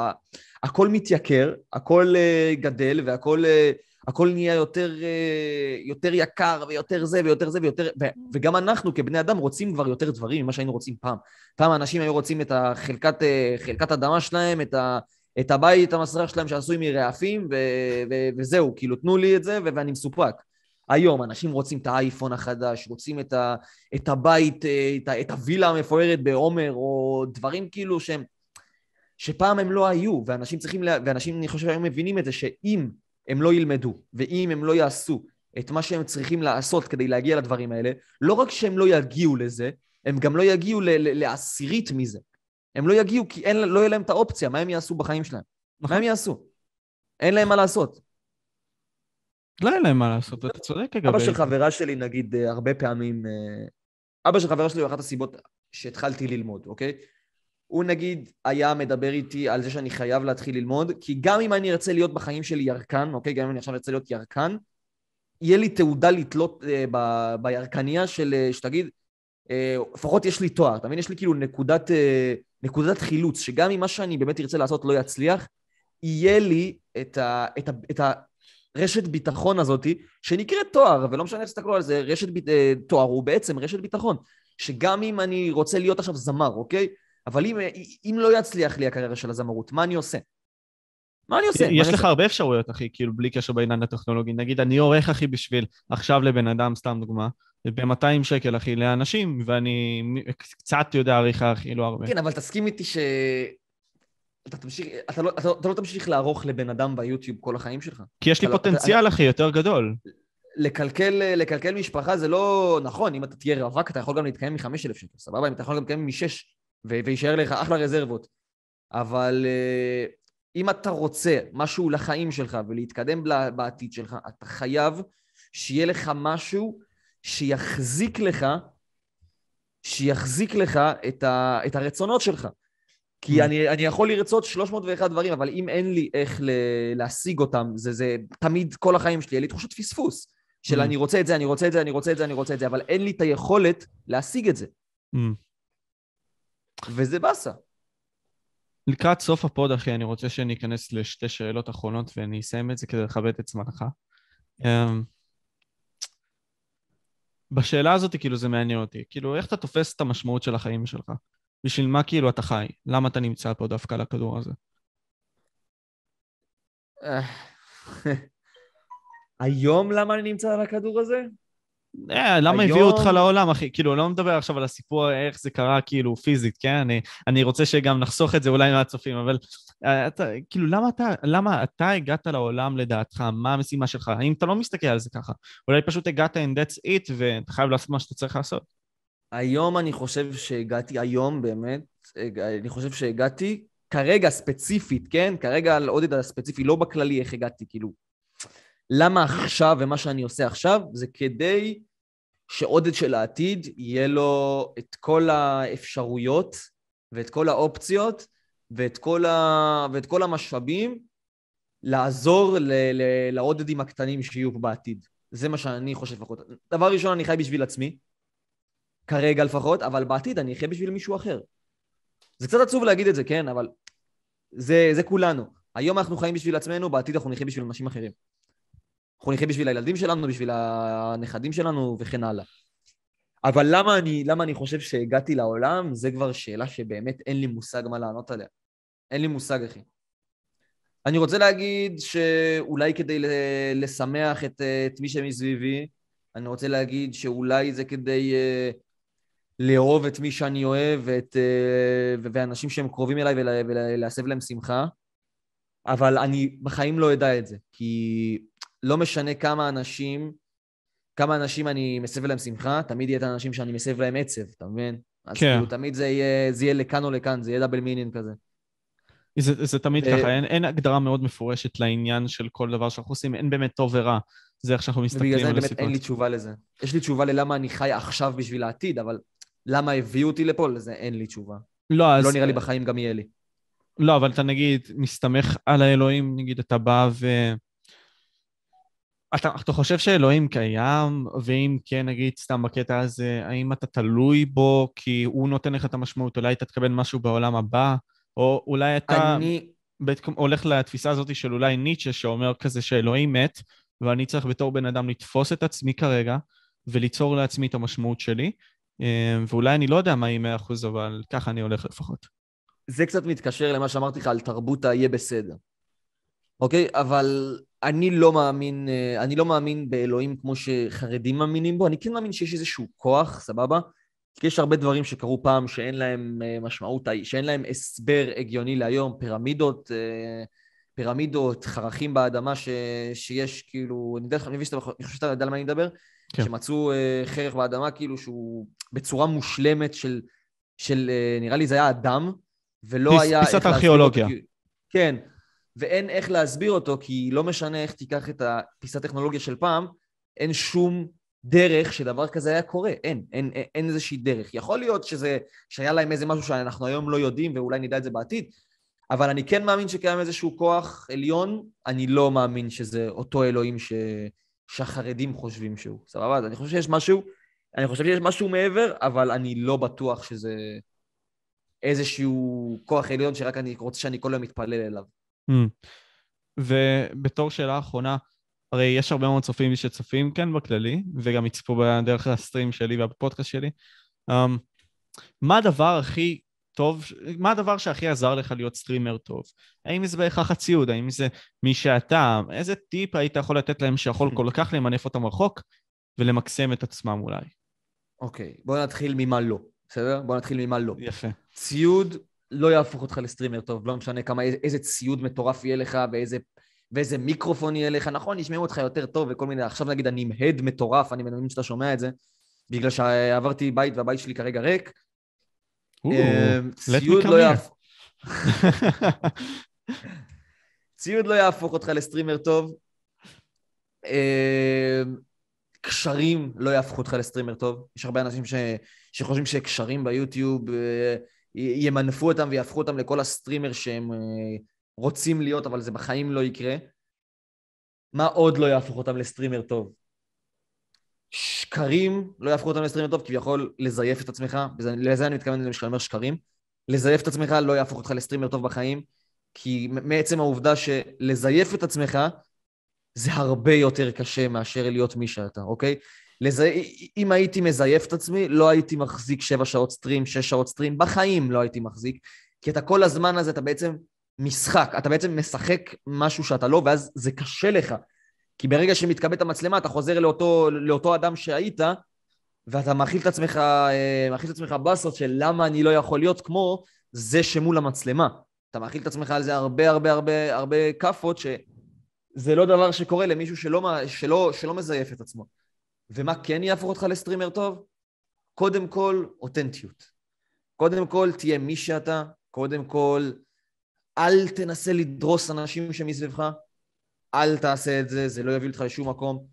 הכל מתייקר, הכל uh, גדל והכל uh, הכל נהיה יותר, uh, יותר יקר ויותר זה ויותר זה ויותר... וגם אנחנו כבני אדם רוצים כבר יותר דברים ממה שהיינו רוצים פעם. פעם אנשים היו רוצים את החלקת, חלקת אדמה שלהם, את, ה, את הבית, את המסרח שלהם שעשוי מרעפים, ו, ו, וזהו, כאילו תנו לי את זה ואני מסופק. היום אנשים רוצים את האייפון החדש, רוצים את, ה, את הבית, את, ה, את הווילה המפוארת בעומר, או דברים כאילו שהם... שפעם הם לא היו, ואנשים צריכים, לה... ואנשים, אני חושב, היום מבינים את זה, שאם הם לא ילמדו, ואם הם לא יעשו את מה שהם צריכים לעשות כדי להגיע לדברים האלה, לא רק שהם לא יגיעו לזה, הם גם לא יגיעו ל- ל- לעשירית מזה. הם לא יגיעו כי אין, לא יהיה להם את האופציה, מה הם יעשו בחיים שלהם? נכון. מה הם יעשו? אין להם מה לעשות. לא יהיה להם מה לעשות, אתה צודק אגב. אבא של חברה שלי, נגיד, אה, הרבה פעמים... אה, אבא של חברה שלי הוא אחת הסיבות שהתחלתי ללמוד, אוקיי? הוא נגיד היה מדבר איתי על זה שאני חייב להתחיל ללמוד, כי גם אם אני ארצה להיות בחיים שלי ירקן, אוקיי? גם אם אני עכשיו ארצה להיות ירקן, יהיה לי תעודה לתלות אה, ב, בירקניה של, אה, שתגיד, אה, לפחות יש לי תואר, אתה מבין? יש לי כאילו נקודת, אה, נקודת חילוץ, שגם אם מה שאני באמת ארצה לעשות לא יצליח, יהיה לי את, ה, את, ה, את הרשת ביטחון הזאתי, שנקראת תואר, ולא משנה איך תסתכלו על זה, רשת ביט, אה, תואר הוא בעצם רשת ביטחון, שגם אם אני רוצה להיות עכשיו זמר, אוקיי? אבל אם, אם לא יצליח לי הקריירה של הזמרות, מה אני עושה? מה אני עושה? יש לך הרבה אפשרויות, אחי, כאילו, בלי קשר בעניין הטכנולוגי. נגיד, אני עורך, אחי, בשביל עכשיו לבן אדם, סתם דוגמה, ב-200 שקל, אחי, לאנשים, ואני קצת יודע עריכה, אחי, לא הרבה. כן, אבל תסכים איתי ש... אתה, תמשיך, אתה, לא, אתה, אתה לא תמשיך לערוך לבן אדם ביוטיוב כל החיים שלך. כי יש לי לא- פוטנציאל, אתה, אחי, יותר גדול. לקלקל, לקלקל משפחה זה לא נכון, אם אתה תהיה רווק, אתה יכול גם להתקיים מ-5,000 שקל, סבבה? אם אתה יכול גם להתקיים מ-6, ויישאר לך אחלה רזרבות. אבל uh, אם אתה רוצה משהו לחיים שלך ולהתקדם בעתיד שלך, אתה חייב שיהיה לך משהו שיחזיק לך, שיחזיק לך את, ה, את הרצונות שלך. כי mm. אני, אני יכול לרצות 301 דברים, אבל אם אין לי איך ל, להשיג אותם, זה, זה תמיד כל החיים שלי, יהיה לי תחושת פספוס. של mm. אני רוצה את זה, אני רוצה את זה, אני רוצה את זה, אני רוצה את זה, אבל אין לי את היכולת להשיג את זה. Mm. וזה באסה. לקראת סוף הפוד, אחי, אני רוצה שאני אכנס לשתי שאלות אחרונות ואני אסיים את זה כדי לכבד את זמנך. Um, בשאלה הזאת, כאילו, זה מעניין אותי. כאילו, איך אתה תופס את המשמעות של החיים שלך? בשביל מה כאילו אתה חי? למה אתה נמצא פה דווקא על הכדור הזה? היום למה אני נמצא על הכדור הזה? אה, למה הביאו אותך לעולם, אחי? כאילו, לא מדבר עכשיו על הסיפור איך זה קרה, כאילו, פיזית, כן? אני, אני רוצה שגם נחסוך את זה אולי מהצופים, אבל אה, אתה, כאילו, למה אתה, למה אתה הגעת לעולם לדעתך? מה המשימה שלך? האם אתה לא מסתכל על זה ככה? אולי פשוט הגעת in that's it, ואתה חייב לעשות מה שאתה צריך לעשות. היום אני חושב שהגעתי, היום באמת, אני חושב שהגעתי, כרגע ספציפית, כן? כרגע על עודד הספציפי, לא בכללי איך הגעתי, כאילו, למה עכשיו ומה שאני עושה עכשיו, זה כדי שעודד של העתיד יהיה לו את כל האפשרויות ואת כל האופציות ואת כל, ה... ואת כל המשאבים לעזור ל... ל... לעודדים הקטנים שיהיו בעתיד. זה מה שאני חושב לפחות. דבר ראשון, אני חי בשביל עצמי, כרגע לפחות, אבל בעתיד אני אחיה בשביל מישהו אחר. זה קצת עצוב להגיד את זה, כן? אבל זה, זה כולנו. היום אנחנו חיים בשביל עצמנו, בעתיד אנחנו נחיה בשביל אנשים אחרים. אנחנו נחיה בשביל הילדים שלנו, בשביל הנכדים שלנו וכן הלאה. אבל למה אני, למה אני חושב שהגעתי לעולם, זה כבר שאלה שבאמת אין לי מושג מה לענות עליה. אין לי מושג, אחי. אני רוצה להגיד שאולי כדי לשמח את, את מי שמסביבי, אני רוצה להגיד שאולי זה כדי uh, לאהוב את מי שאני אוהב ואת, uh, ואנשים שהם קרובים אליי ולהסב להם שמחה, אבל אני בחיים לא אדע את זה, כי לא משנה כמה אנשים, כמה אנשים אני מסב להם שמחה, תמיד יהיה את האנשים שאני מסב להם עצב, אתה מבין? אז כן. כאילו, תמיד זה יהיה, זה יהיה לכאן או לכאן, זה יהיה דאבל מינין כזה. זה, זה תמיד ו... ככה, אין, אין הגדרה מאוד מפורשת לעניין של כל דבר שאנחנו עושים, אין באמת טוב ורע. זה איך שאנחנו מסתכלים על הסיטואציה. ובגלל זה באמת אין לי תשובה לזה. יש לי תשובה ללמה אני חי עכשיו בשביל העתיד, אבל למה הביאו אותי לפה, לזה אין לי תשובה. לא, אז... לא נראה לי בחיים גם יהיה לי. לא, אבל אתה נגיד מסתמך על האלוהים, נגיד אתה בא ו... אתה, אתה חושב שאלוהים קיים, ואם כן, נגיד, סתם בקטע הזה, האם אתה תלוי בו כי הוא נותן לך את המשמעות, אולי אתה תקבל משהו בעולם הבא, או אולי אתה אני... בית, הולך לתפיסה הזאת של אולי ניטשה, שאומר כזה שאלוהים מת, ואני צריך בתור בן אדם לתפוס את עצמי כרגע, וליצור לעצמי את המשמעות שלי, אה, ואולי אני לא יודע מה היא 100%, אבל ככה אני הולך לפחות. זה קצת מתקשר למה שאמרתי לך על תרבות ה"יהיה בסדר". אוקיי? אבל אני לא מאמין, אה, אני לא מאמין באלוהים כמו שחרדים מאמינים בו, אני כן מאמין שיש איזשהו כוח, סבבה? כי יש הרבה דברים שקרו פעם שאין להם אה, משמעות, שאין להם הסבר הגיוני להיום, פירמידות, אה, פירמידות, חרכים באדמה ש, שיש כאילו, אני, יודע, אני שאתה, אני חושב שאתה יודע על מה אני מדבר, כן. שמצאו חרך באדמה כאילו שהוא בצורה מושלמת של, של נראה לי זה היה אדם, ולא פיס, היה... פיסת ארכיאולוגיה. כן, ואין איך להסביר אותו, כי לא משנה איך תיקח את הפיסת טכנולוגיה של פעם, אין שום דרך שדבר כזה היה קורה, אין, אין, אין, אין איזושהי דרך. יכול להיות שזה, שהיה להם איזה משהו שאנחנו היום לא יודעים ואולי נדע את זה בעתיד, אבל אני כן מאמין שקיים איזשהו כוח עליון, אני לא מאמין שזה אותו אלוהים ש... שהחרדים חושבים שהוא, סבבה? אז אני חושב שיש משהו, אני חושב שיש משהו מעבר, אבל אני לא בטוח שזה איזשהו כוח עליון שרק אני רוצה שאני כל היום מתפלל אליו. Mm. ובתור שאלה אחרונה, הרי יש הרבה מאוד צופים שצופים כן בכללי, וגם יצפו בדרך הסטרים שלי והפודקאסט שלי. אמ, מה הדבר הכי טוב, מה הדבר שהכי עזר לך להיות סטרימר טוב? האם זה בהכרח הציוד? האם זה מי שאתה? איזה טיפ היית יכול לתת להם שיכול כל כך למנף אותם רחוק ולמקסם את עצמם אולי? אוקיי, אוקיי, בוא נתחיל ממה לא, בסדר? בוא נתחיל ממה לא. יפה. ציוד לא יהפוך אותך לסטרימר טוב, לא משנה כמה, איזה ציוד מטורף יהיה לך ואיזה, ואיזה מיקרופון יהיה לך, נכון, ישמעו אותך יותר טוב וכל מיני, עכשיו נגיד אני עם הד מטורף, אני מבין שאתה שומע את זה, בגלל שעברתי בית והבית שלי כרגע ריק. אמ, ציוד לא יהפוך... ציוד לא יהפוך אותך לסטרימר טוב. אמ, קשרים לא יהפכו אותך לסטרימר טוב. יש הרבה אנשים ש... שחושבים שקשרים ביוטיוב אה, ימנפו אותם ויהפכו אותם לכל הסטרימר שהם אה, רוצים להיות, אבל זה בחיים לא יקרה. מה עוד לא יהפוך אותם לסטרימר טוב? שקרים לא יהפכו אותם לסטרימר טוב, כביכול לזייף את עצמך, לזה אני מתכוון כשאני אומר שקרים. לזייף את עצמך לא יהפוך אותך לסטרימר טוב בחיים, כי מעצם העובדה שלזייף את עצמך זה הרבה יותר קשה מאשר להיות מי שאתה, אוקיי? לזה, אם הייתי מזייף את עצמי, לא הייתי מחזיק שבע שעות סטרים, שש שעות סטרים, בחיים לא הייתי מחזיק, כי אתה כל הזמן הזה, אתה בעצם משחק, אתה בעצם משחק משהו שאתה לא, ואז זה קשה לך. כי ברגע שמתקבלת המצלמה, אתה חוזר לאותו, לאותו אדם שהיית, ואתה מאכיל את עצמך, אה, מאכיל את עצמך באסות של למה אני לא יכול להיות כמו זה שמול המצלמה. אתה מאכיל את עצמך על זה הרבה הרבה הרבה הרבה כאפות, שזה לא דבר שקורה למישהו שלא, שלא, שלא מזייף את עצמו. ומה כן יהפוך אותך לסטרימר טוב? קודם כל, אותנטיות. קודם כל, תהיה מי שאתה. קודם כל, אל תנסה לדרוס אנשים שמסביבך. אל תעשה את זה, זה לא יביא אותך לשום מקום.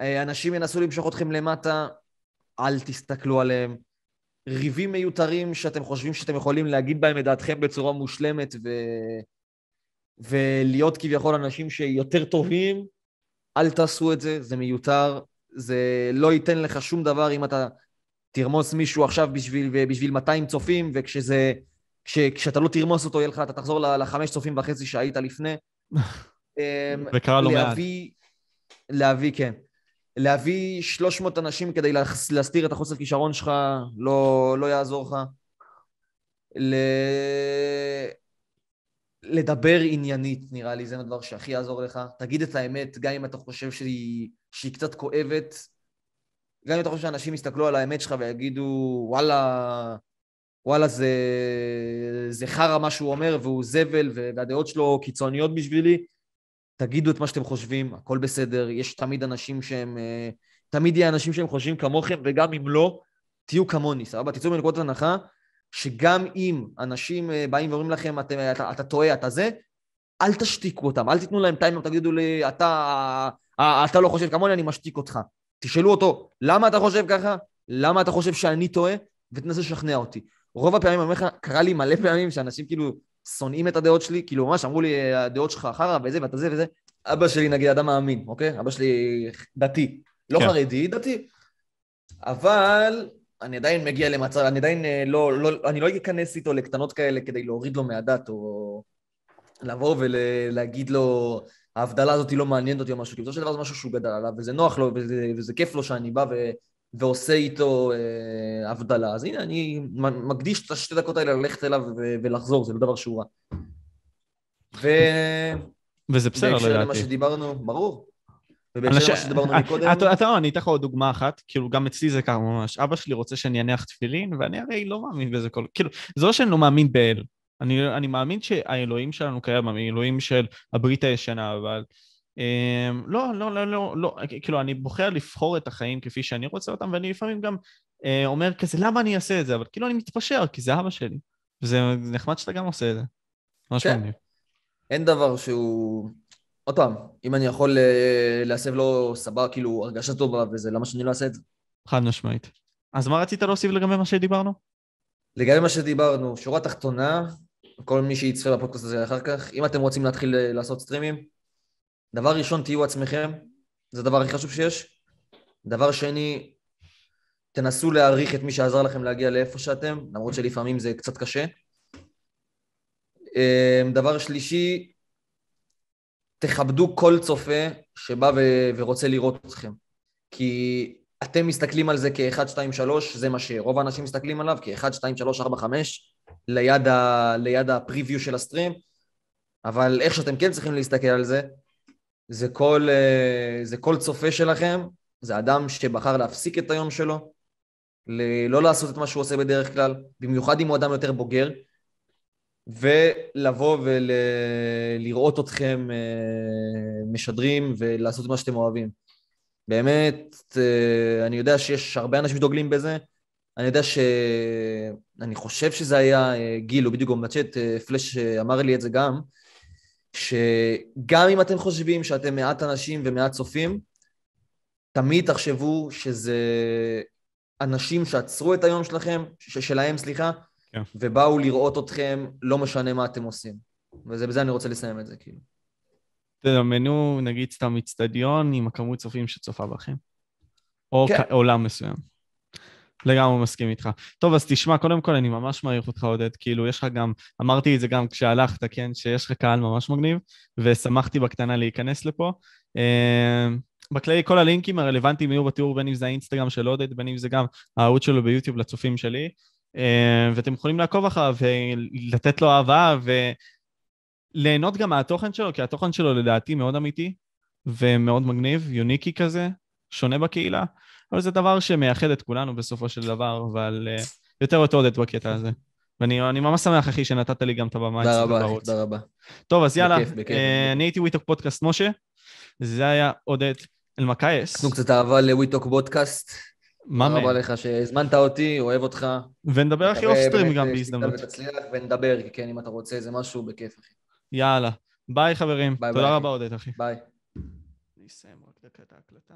אה, אנשים ינסו למשוך אתכם למטה, אל תסתכלו עליהם. ריבים מיותרים שאתם חושבים שאתם יכולים להגיד בהם את דעתכם בצורה מושלמת ו... ולהיות כביכול אנשים שיותר טובים, אל תעשו את זה, זה מיותר, זה לא ייתן לך שום דבר אם אתה תרמוס מישהו עכשיו בשביל, בשביל 200 צופים, וכשזה... כש, לא תרמוס אותו, יהיה לך, אתה תחזור לחמש צופים וחצי שהיית לפני. אמ, וקרה לו מעט. להביא, כן. להביא 300 אנשים כדי להסתיר את החוסר כישרון שלך, לא, לא יעזור לך. ל... לדבר עניינית, נראה לי, זה הדבר שהכי יעזור לך. תגיד את האמת, גם אם אתה חושב שהיא, שהיא קצת כואבת, גם אם אתה חושב שאנשים יסתכלו על האמת שלך ויגידו, וואלה, וואלה, זה, זה חרא מה שהוא אומר, והוא זבל, והדעות שלו קיצוניות בשבילי, תגידו את מה שאתם חושבים, הכל בסדר, יש תמיד אנשים שהם... אה, תמיד יהיה אנשים שהם חושבים כמוכם, וגם אם לא, תהיו כמוני, סבבה? תצאו מנקודת הנחה שגם אם אנשים אה, באים ואומרים לכם, אתה, אתה, אתה טועה, אתה זה, אל תשתיקו אותם, אל תיתנו להם טיימר, תגידו לי, אתה, אה, אתה לא חושב כמוני, אני משתיק אותך. תשאלו אותו, למה אתה חושב ככה? למה אתה חושב שאני טועה? ותנסה לשכנע אותי. רוב הפעמים, אני אומר לך, קרה לי מלא פעמים שאנשים כאילו שונאים את הדעות שלי, כאילו ממש אמרו לי, הדעות שלך חרא וזה ואתה זה וזה. אבא שלי נגיד אדם מאמין, אוקיי? אבא שלי דתי. לא כן. חרדי, דתי. אבל אני עדיין מגיע למצב, אני עדיין אה, לא, לא, אני לא אכנס איתו לקטנות כאלה כדי להוריד לו מהדת, או לבוא ולהגיד לו, ההבדלה הזאת לא מעניינת אותי או משהו, כי בסופו של דבר זה משהו שהוא גדל עליו, וזה נוח לו, וזה, וזה כיף לו שאני בא ו, ועושה איתו אה, הבדלה. אז הנה, אני מקדיש את השתי דקות האלה ללכת אליו ולחזור, זה לא דבר שהוא רע. ו... וזה בסדר לדעתי. בהקשר למה שדיברנו, ברור. ובהקשר למה שדיברנו מקודם... אתה יודע, אני אתן לך עוד דוגמה אחת, כאילו גם אצלי זה קרה ממש. אבא שלי רוצה שאני אניח תפילין, ואני הרי לא מאמין בזה כל... כאילו, זה לא שאני לא מאמין באל. אני, אני מאמין שהאלוהים שלנו קיים, האלוהים של הברית הישנה, אבל... Um, לא, לא, לא, לא, לא, כאילו, אני בוחר לבחור את החיים כפי שאני רוצה אותם, ואני לפעמים גם uh, אומר כזה, למה אני אעשה את זה? אבל כאילו אני מתפשר, כי זה אבא שלי. וזה נחמד שאתה גם עושה את זה. ממש כן. מגניב. אין דבר שהוא... עוד פעם, אם אני יכול אה, להסב לו סבבה, כאילו, הרגשה טובה וזה, למה שאני לא אעשה את זה? חד משמעית. אז מה רצית להוסיף לגבי מה שדיברנו? לגבי מה שדיברנו, שורה תחתונה, כל מי שיצפה בפודקאסט הזה אחר כך, אם אתם רוצים להתחיל אה, לעשות סטרימים, דבר ראשון, תהיו עצמכם, זה הדבר הכי חשוב שיש. דבר שני, תנסו להעריך את מי שעזר לכם להגיע לאיפה שאתם, למרות שלפעמים זה קצת קשה. אה, דבר שלישי, תכבדו כל צופה שבא ו- ורוצה לראות אתכם. כי אתם מסתכלים על זה כ-1, 2, 3, זה מה שרוב האנשים מסתכלים עליו, כ-1, 2, 3, 4, 5, ליד, ה- ליד הפריוויו של הסטרים, אבל איך שאתם כן צריכים להסתכל על זה, זה כל, אה, זה כל צופה שלכם, זה אדם שבחר להפסיק את היום שלו, לא לעשות את מה שהוא עושה בדרך כלל, במיוחד אם הוא אדם יותר בוגר, ולבוא ולראות אתכם אה, משדרים ולעשות מה שאתם אוהבים. באמת, אה, אני יודע שיש הרבה אנשים שדוגלים בזה, אני יודע ש... אני חושב שזה היה גיל, הוא בדיוק גם בצ'אט, פלאש אמר לי את זה גם, שגם אם אתם חושבים שאתם מעט אנשים ומעט צופים, תמיד תחשבו שזה אנשים שעצרו את היום שלכם, שלהם, סליחה, כן. ובאו לראות אתכם, לא משנה מה אתם עושים. ובזה אני רוצה לסיים את זה, כאילו. תדמיינו, נגיד, סתם אצטדיון עם הכמות צופים שצופה בכם. או כן. עולם מסוים. לגמרי מסכים איתך. טוב, אז תשמע, קודם כל אני ממש מעריך אותך, עודד. כאילו, יש לך גם, אמרתי את זה גם כשהלכת, כן, שיש לך קהל ממש מגניב, ושמחתי בקטנה להיכנס לפה. Uh, בכללי, כל הלינקים הרלוונטיים יהיו בתיאור, בין אם זה האינסטגרם של עודד, בין אם זה גם הערוץ שלו ביוטיוב לצופים שלי. אה, ואתם יכולים לעקוב אחריו ולתת לו אהבה וליהנות גם מהתוכן שלו, כי התוכן שלו לדעתי מאוד אמיתי ומאוד מגניב, יוניקי כזה, שונה בקהילה, אבל זה דבר שמייחד את כולנו בסופו של דבר, אבל uh, יותר עודד בקטע הזה. ואני ממש שמח, אחי, שנתת לי גם את הבמה תודה רבה, תודה רבה. טוב, אז יאללה, בכיף, בכיף, uh, אני הייתי וויטוק פודקאסט משה, זה היה עודד אלמקייס. תנו קצת אהבה לוויטוק פודקאסט. מה תודה רבה לך שהזמנת אותי, אוהב אותך. ונדבר אחי off stream גם בהזדמנות. ותצליח ונדבר, כן, אם אתה רוצה איזה משהו, בכיף, אחי. יאללה. ביי חברים. ביי, תודה ביי, רבה עודד, אחי. ביי. אני אסיים רק דקה את ההקלטה.